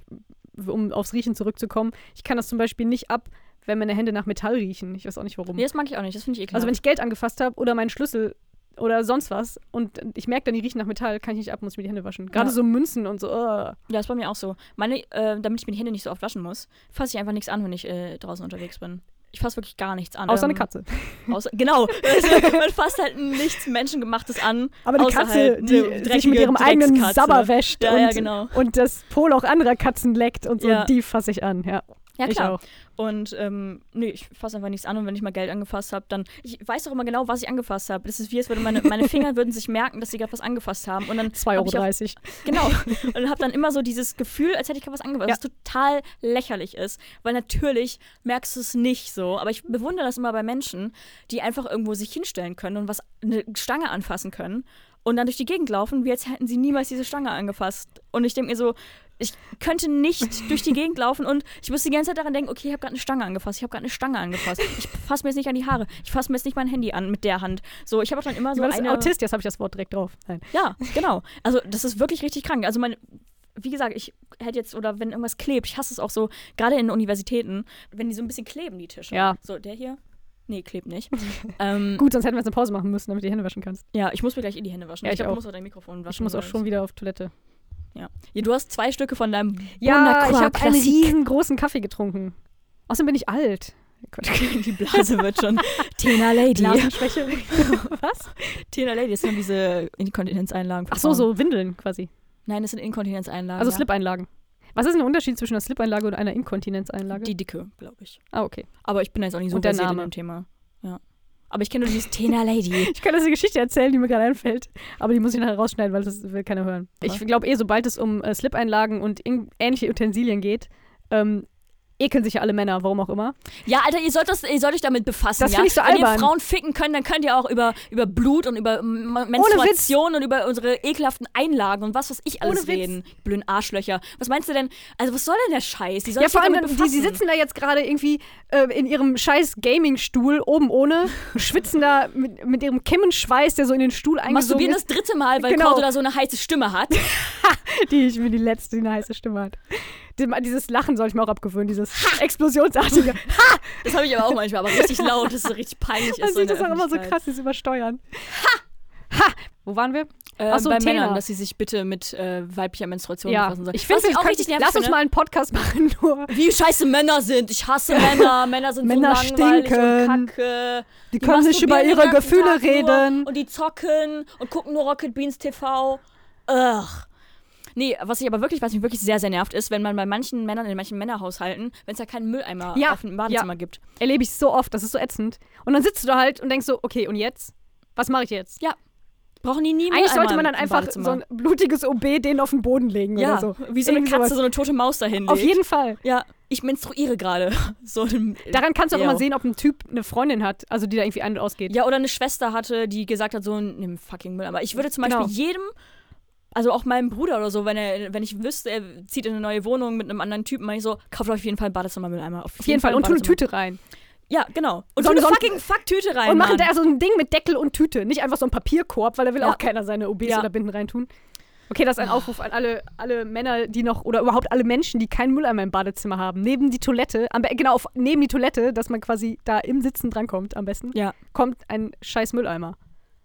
um aufs Riechen zurückzukommen, ich kann das zum Beispiel nicht ab, wenn meine Hände nach Metall riechen. Ich weiß auch nicht warum. nee, das mag ich auch nicht. Das finde ich ekelhaft. Also wenn ich Geld angefasst habe oder meinen Schlüssel oder sonst was und ich merke dann, die riechen nach Metall, kann ich nicht ab, muss ich mir die Hände waschen. Gerade Ja. so Münzen und so. Uh. Ja, ist bei mir auch so. Meine, äh, damit ich mir die Hände nicht so oft waschen muss, fasse ich einfach nichts an, wenn ich äh, draußen unterwegs bin. Ich fasse wirklich gar nichts an. Außer eine Ähm, Katze. Außer, genau. Also, man fasst halt nichts Menschengemachtes an. Aber die außer Katze, halt die eine sich mit ihrem eigenen. Sabber wäscht Ja, und, ja, genau. und das Poloch anderer Katzen leckt und so, die fasse ich an. Ja, Ja, klar. Und ähm, nee, ich fasse einfach nichts an und wenn ich mal Geld angefasst habe, dann. Ich weiß auch immer genau, was ich angefasst habe. Das ist wie, als würde meine, meine Finger würden sich merken, dass sie gerade was angefasst haben. Und dann 2,30 hab ich auch Euro. Genau. Und habe dann immer so dieses Gefühl, als hätte ich gerade was angefasst, Ja. was total lächerlich ist. Weil natürlich merkst du es nicht so. Aber ich bewundere das immer bei Menschen, die einfach irgendwo sich hinstellen können und was eine Stange anfassen können und dann durch die Gegend laufen, wie als hätten sie niemals diese Stange angefasst. Und ich denke mir so, ich könnte nicht durch die Gegend laufen und ich muss die ganze Zeit daran denken, okay, ich habe gerade eine Stange angefasst, ich habe gerade eine Stange angefasst. Ich fasse mir jetzt nicht an die Haare, ich fasse mir jetzt nicht mein Handy an mit der Hand. So, ich habe auch dann immer so eine... Autist, jetzt habe ich das Wort direkt drauf. Nein. Ja, genau. Also das ist wirklich richtig krank. Also mein, wie gesagt, ich hätte jetzt, oder wenn irgendwas klebt, ich hasse es auch so, gerade in Universitäten, wenn die so ein bisschen kleben, die Tische. Ja. So, der hier? Nee, klebt nicht. ähm, Gut, sonst hätten wir jetzt eine Pause machen müssen, damit du die Hände waschen kannst. ja, ich muss mir gleich eh die Hände waschen. Ja, ich ich glaube, auch. du musst auch dein Mikrofon waschen. Ich muss auch schon wieder auf Toilette. Ja. ja. Du hast zwei Stücke von deinem Ja, ich habe einen riesengroßen Kaffee getrunken. Außerdem bin ich alt. Die Blase wird schon. Tena Lady. Blasenschwäche. Was? Tena Lady, das sind diese Inkontinenzeinlagen. Ach so, so Windeln quasi. Nein, das sind Inkontinenzeinlagen. Also ja. Slip-Einlagen. Was ist der Unterschied zwischen einer Slip-Einlage und einer Inkontinenzeinlage? Die dicke, glaube ich. ah, okay. Aber ich bin jetzt auch nicht so Und der versiert in Name. dem Thema. Aber ich kenne nur dieses Tena Lady. Ich kann jetzt eine Geschichte erzählen, die mir gerade einfällt. Aber die muss ich nachher rausschneiden, weil das will keiner hören. Ich Was? glaube eh, sobald es um äh, Slip-Einlagen und ähnliche Utensilien geht, ähm, ekeln sich ja alle Männer, warum auch immer. Ja, Alter, ihr sollt, das, ihr sollt euch damit befassen. Das ja? ich so Wenn ihr albern. Frauen ficken könnt, dann könnt ihr auch über, über Blut und über Menstruation und über unsere ekelhaften Einlagen und was weiß ich alles reden. Blöden Arschlöcher. Was meinst du denn? Also, was soll denn der Scheiß? Die Ja, vor allem, die, die sitzen da jetzt gerade irgendwie äh, in ihrem scheiß Gaming-Stuhl oben ohne, schwitzen da mit, mit ihrem Kimmenschweiß, der so in den Stuhl eingesogen Masturbieren ist, das dritte Mal, weil Genau. Cordula so eine heiße Stimme hat. die ich mir die letzte, die eine heiße Stimme hat. Dieses Lachen soll ich mir auch abgewöhnen, dieses explosionsartige. Das habe ich aber auch manchmal, aber richtig laut, dass es so richtig peinlich ist. Man so in sieht das der auch immer so krass, dieses Übersteuern. Ha! Ha! Wo waren wir? Äh, Ach so, bei Tena. Männern, dass sie sich bitte mit äh, weiblicher Menstruation Ja, befassen sollen. ich finde, wir auch richtig nervig lass uns finde. mal einen Podcast machen, nur. wie scheiße Männer sind. Ich hasse Männer. Männer sind Männer so langweilig stinken. und kacke. Die, können nicht über ihre Gefühle reden. Und die zocken und gucken nur Rocket Beans TV. Ugh. Nee, was ich aber wirklich, was mich wirklich sehr, sehr nervt, ist, wenn man bei manchen Männern in manchen Männerhaushalten, wenn es da keinen Mülleimer Ja, auf dem Badezimmer gibt. Erlebe ich so oft, das ist so ätzend. Und dann sitzt du da halt und denkst so, okay, und jetzt? Was mache ich jetzt? Brauchen die nie Eigentlich Mülleimer sollte man dann einfach so ein blutiges OB den auf den Boden legen ja, oder so. wie so eine Irgendwie Katze, sowas. so eine tote Maus dahin Auf jeden Fall. Ja, ich menstruiere gerade. so Daran kannst du auch Ja. immer sehen, ob ein Typ eine Freundin hat, also die da irgendwie ein- und ausgeht. Ja, oder eine Schwester hatte, die gesagt hat, so, nimm fucking Müll. Aber ich würde zum Genau. Beispiel jedem also auch meinem Bruder oder so, wenn er, wenn ich wüsste, er zieht in eine neue Wohnung mit einem anderen Typen, meine ich so, kauft auf jeden Fall einen Badezimmermülleimer. Auf jeden Fall. Und tu eine Tüte rein. Ja, genau. Und So eine fucking Fuck-Tüte rein. und machen da so ein Ding mit Deckel und Tüte. Nicht einfach so ein Papierkorb, weil da will Ja. auch keiner seine OBs Ja. oder Binden reintun. Okay, das ist ein Aufruf an alle, alle Männer, die noch, oder überhaupt alle Menschen, die keinen Mülleimer im Badezimmer haben. Neben die Toilette, am, genau, auf, neben die Toilette, dass man quasi da im Sitzen drankommt, am besten, Ja. kommt ein scheiß Mülleimer.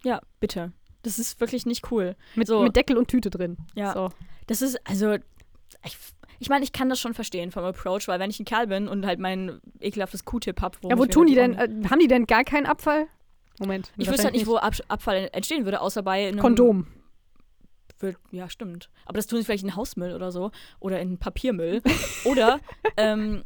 Ja, bitte. Das ist wirklich nicht cool. Mit, So. mit Deckel und Tüte drin. Ja. So. Das ist, also, ich, ich meine, ich kann das schon verstehen vom Approach, weil wenn ich ein Kerl bin und halt mein ekelhaftes Q-Tip hab, Ja, wo tun die denn, äh, haben die denn gar keinen Abfall? Moment. Ich wüsste halt nicht, wo Ab Abfall entstehen würde, außer bei einem Kondom. Ja, stimmt. Aber das tun sie vielleicht in Hausmüll oder so. Oder in Papiermüll. oder ähm,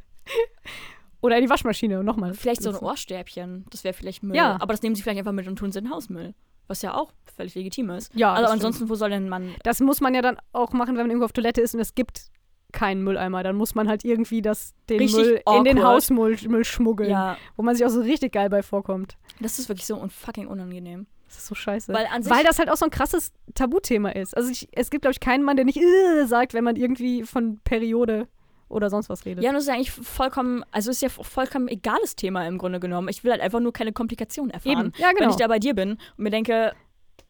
Oder in die Waschmaschine, nochmal. vielleicht so ein Ohrstäbchen. Das wäre vielleicht Müll. Ja. Aber das nehmen sie vielleicht einfach mit und tun es in Hausmüll. Was ja auch völlig legitim ist. Ja, also ansonsten, wo soll denn man. Das muss man ja dann auch machen, wenn man irgendwo auf Toilette ist und es gibt keinen Mülleimer. Dann muss man halt irgendwie das, den Richtig Müll in den awkward. Hausmüll Müll schmuggeln. Ja, Wo man sich auch so richtig geil bei vorkommt. das ist wirklich so unfucking unangenehm. Das ist so scheiße. Weil Weil das halt auch so ein krasses Tabuthema ist. Also ich, es gibt, glaube ich, keinen Mann, der nicht äh, sagt, wenn man irgendwie von Periode oder sonst was redet. Ja, und das ist ja eigentlich vollkommen, also ist ja vollkommen egales Thema im Grunde genommen. Ich will halt einfach nur keine Komplikationen erfahren. Eben. Ja, genau. Wenn ich da bei dir bin und mir denke,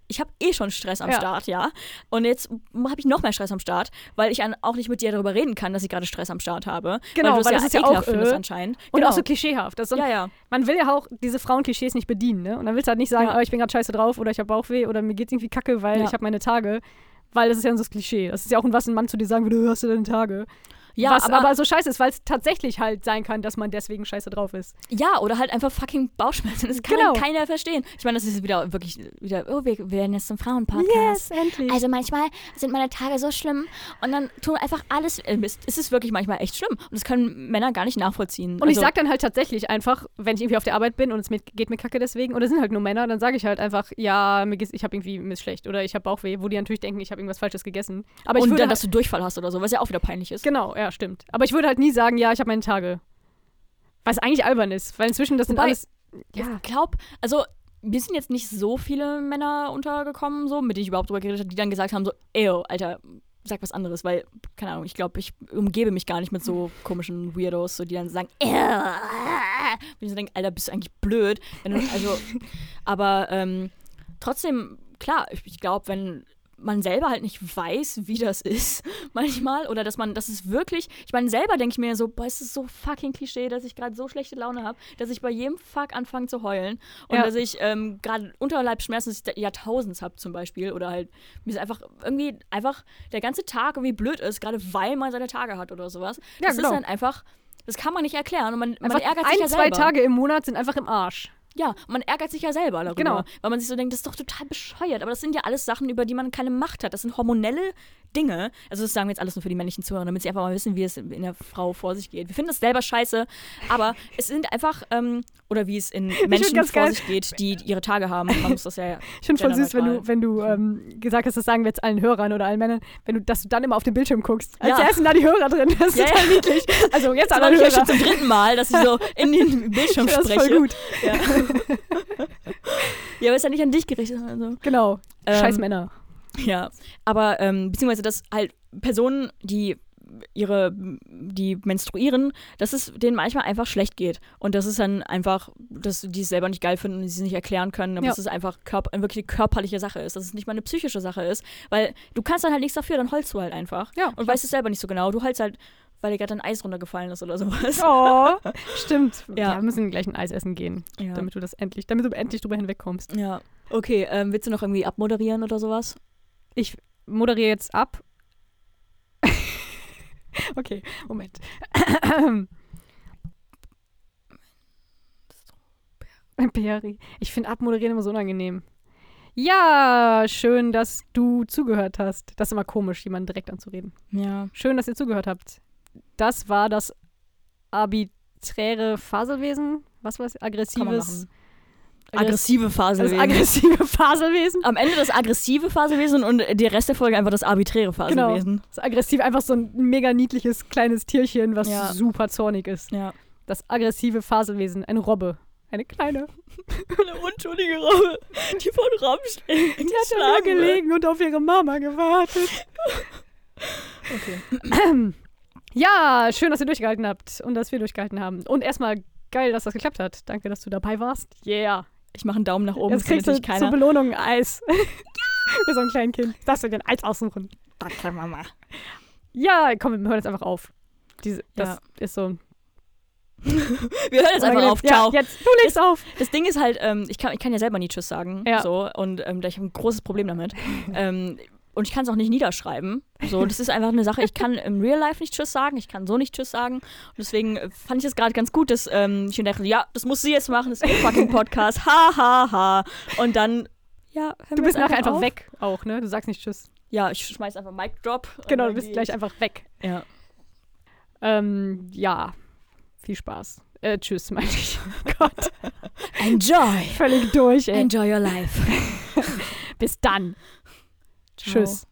ich habe eh schon Stress am Ja. Start, ja. Und jetzt habe ich noch mehr Stress am Start, weil ich auch nicht mit dir darüber reden kann, dass ich gerade Stress am Start habe. Genau, weil, weil das ist ja auch, findest äh, anscheinend. Und genau. auch so klischeehaft. Das ja, ja. Man will ja auch diese Frauenklischees nicht bedienen, ne? Und dann willst du halt nicht sagen, Ja. oh, ich bin gerade scheiße drauf oder ich habe Bauchweh oder mir geht's irgendwie kacke, weil Ja. ich habe meine Tage. Weil das ist ja so das Klischee. Das ist ja auch ein was ein Mann zu dir sagen würde, "Du hast du deine Tage. Ja, was aber, aber, so scheiße ist, weil es tatsächlich halt sein kann, dass man deswegen scheiße drauf ist. ja, oder halt einfach fucking Bauchschmerzen. Das kann Genau. halt keiner verstehen. Ich meine, das ist wieder wirklich wieder, oh, wir, werden jetzt zum Frauenpodcast. endlich. Also manchmal sind meine Tage so schlimm. Und dann tun einfach alles, äh, Mist. es ist wirklich manchmal echt schlimm. Und das können Männer gar nicht nachvollziehen. und ich Also- sag dann halt tatsächlich einfach, wenn ich irgendwie auf der Arbeit bin und es mir, geht mir kacke deswegen, oder es sind halt nur Männer, dann sage ich halt einfach, ja, mir geht's, ich habe irgendwie mir ist schlecht oder ich habe Bauchweh, wo die natürlich denken, ich habe irgendwas Falsches gegessen. Aber ich und dann, halt, dass du Durchfall hast oder so, was ja auch wieder peinlich ist. genau, ja, stimmt. Aber ich würde halt nie sagen, ja, ich habe meine Tage. Was eigentlich albern ist, weil inzwischen das sind Wobei- alles ja, Ich glaube, also mir sind jetzt nicht so viele Männer untergekommen, so, mit denen ich überhaupt drüber geredet habe, die dann gesagt haben, so, ey, Alter, sag was anderes, weil, keine Ahnung, ich glaube, ich umgebe mich gar nicht mit so komischen Weirdos, so, die dann sagen, ey, wenn ich so denke, Alter, bist du eigentlich blöd? Du, also, aber ähm, trotzdem, klar, ich, ich glaube, wenn man selber halt nicht weiß, wie das ist, manchmal, oder dass man, das ist wirklich, ich meine, selber denke ich mir so, boah, es ist so fucking Klischee, dass ich gerade so schlechte Laune habe, dass ich bei jedem Fuck anfange zu heulen und Ja. dass ich ähm, gerade Unterleibsschmerzen des Jahrtausends habe zum Beispiel, oder halt, mir ist einfach irgendwie, einfach der ganze Tag irgendwie blöd ist, gerade weil man seine Tage hat oder sowas. Ja, das genau. ist dann einfach, das kann man nicht erklären und man, man ärgert ein, sich ja zwei selber. Tage im Monat sind einfach im Arsch. Ja, man ärgert sich ja selber darüber. Genau. Weil man sich so denkt, das ist doch total bescheuert. Aber das sind ja alles Sachen, über die man keine Macht hat. Das sind hormonelle Dinge. Also das sagen wir jetzt alles nur für die männlichen Zuhörer, damit sie einfach mal wissen, wie es in der Frau vor sich geht. Wir finden das selber scheiße, aber es sind einfach, ähm, oder wie es in Menschen vor geil. sich geht, die ihre Tage haben. Man muss das ja Ich finde voll süß, wenn du, wenn du ähm, gesagt hast, das sagen wir jetzt allen Hörern oder allen Männern, wenn du, dass du dann immer auf den Bildschirm guckst. Als Ja. sind da die Hörer drin. Das ist Ja, total ja. niedlich. Also jetzt Das alle Hörer. schon zum dritten Mal, dass ich so in den Bildschirm Das ist spreche. voll gut. Ja. ja, aber ist ja nicht an dich gerichtet. Also. Genau. Ähm, Scheiß Männer. Ja, aber ähm, beziehungsweise, dass halt Personen, die ihre, die menstruieren, dass es denen manchmal einfach schlecht geht. Und das ist dann einfach, dass die es selber nicht geil finden und sie es nicht erklären können, aber Ja. dass es einfach körp wirklich eine körperliche Sache ist, dass es nicht mal eine psychische Sache ist, weil du kannst dann halt nichts dafür, dann heulst du halt einfach. Ja. Und weißt es selber nicht so genau. Du heulst halt, weil dir gerade ein Eis runtergefallen ist oder sowas. Oh, stimmt. Ja. Ja. wir müssen gleich ein Eis essen gehen, Ja. damit du das endlich, damit du endlich drüber hinwegkommst. ja. Okay, ähm, willst du noch irgendwie abmoderieren oder sowas? Ich moderiere jetzt ab. okay, Moment. Peri. Ich finde Abmoderieren immer so unangenehm. Ja, schön, dass du zugehört hast. Das ist immer komisch, jemanden direkt anzureden. Ja. Schön, dass ihr zugehört habt. Das war das arbiträre Faselwesen. Was war es? Aggressives. Aggressive Phase. Das aggressive Faselwesen. Am Ende das aggressive Phasewesen und der Rest der Folge einfach das arbiträre Genau. Phasewesen. Das aggressiv, einfach so ein mega niedliches kleines Tierchen, was Ja. super zornig ist. Ja. Das aggressive Faselwesen, eine Robbe. Eine kleine. Eine unschuldige Robbe, die von Rammstein Die hat nur gelegen und auf ihre Mama gewartet. Okay. Ja, schön, dass ihr durchgehalten habt und dass wir durchgehalten haben. Und erstmal geil, dass das geklappt hat. Danke, dass du dabei warst. Yeah. Ich mache einen Daumen nach oben, Jetzt kriegst du sich zur keiner. Belohnung ein Eis. Für so ein kleines Kind. Darfst du dir ein Eis aussuchen. Danke, Mama. Ja, komm, wir hören jetzt einfach auf. Diese, das Ja. ist so. Wir hören jetzt einfach auf. Ja, Ciao. jetzt, du legst auf. Das Ding ist halt, ähm, ich, kann, ich kann ja selber nie Tschüss sagen. Ja. So, und ähm, da ich habe ein großes Problem damit. ähm, und ich kann es auch nicht niederschreiben. So, das ist einfach eine Sache. Ich kann im Real Life nicht Tschüss sagen, ich kann so nicht Tschüss sagen. Und deswegen äh, fand ich es gerade ganz gut, dass ähm, ich mir dachte, ja, das muss sie jetzt machen, das ist ihr fucking Podcast. Ha, ha, ha. Und dann, ja, Du bist nachher einfach auf. weg auch, ne? Du sagst nicht Tschüss. Ja, ich schmeiß einfach Mic Drop. Genau, du bist gleich ich. einfach weg. Ja. Ähm, ja. Viel Spaß. Äh, tschüss, meine ich. Gott. Enjoy. Völlig durch, ey. Enjoy your life. Bis dann. Ciao. Tschüss.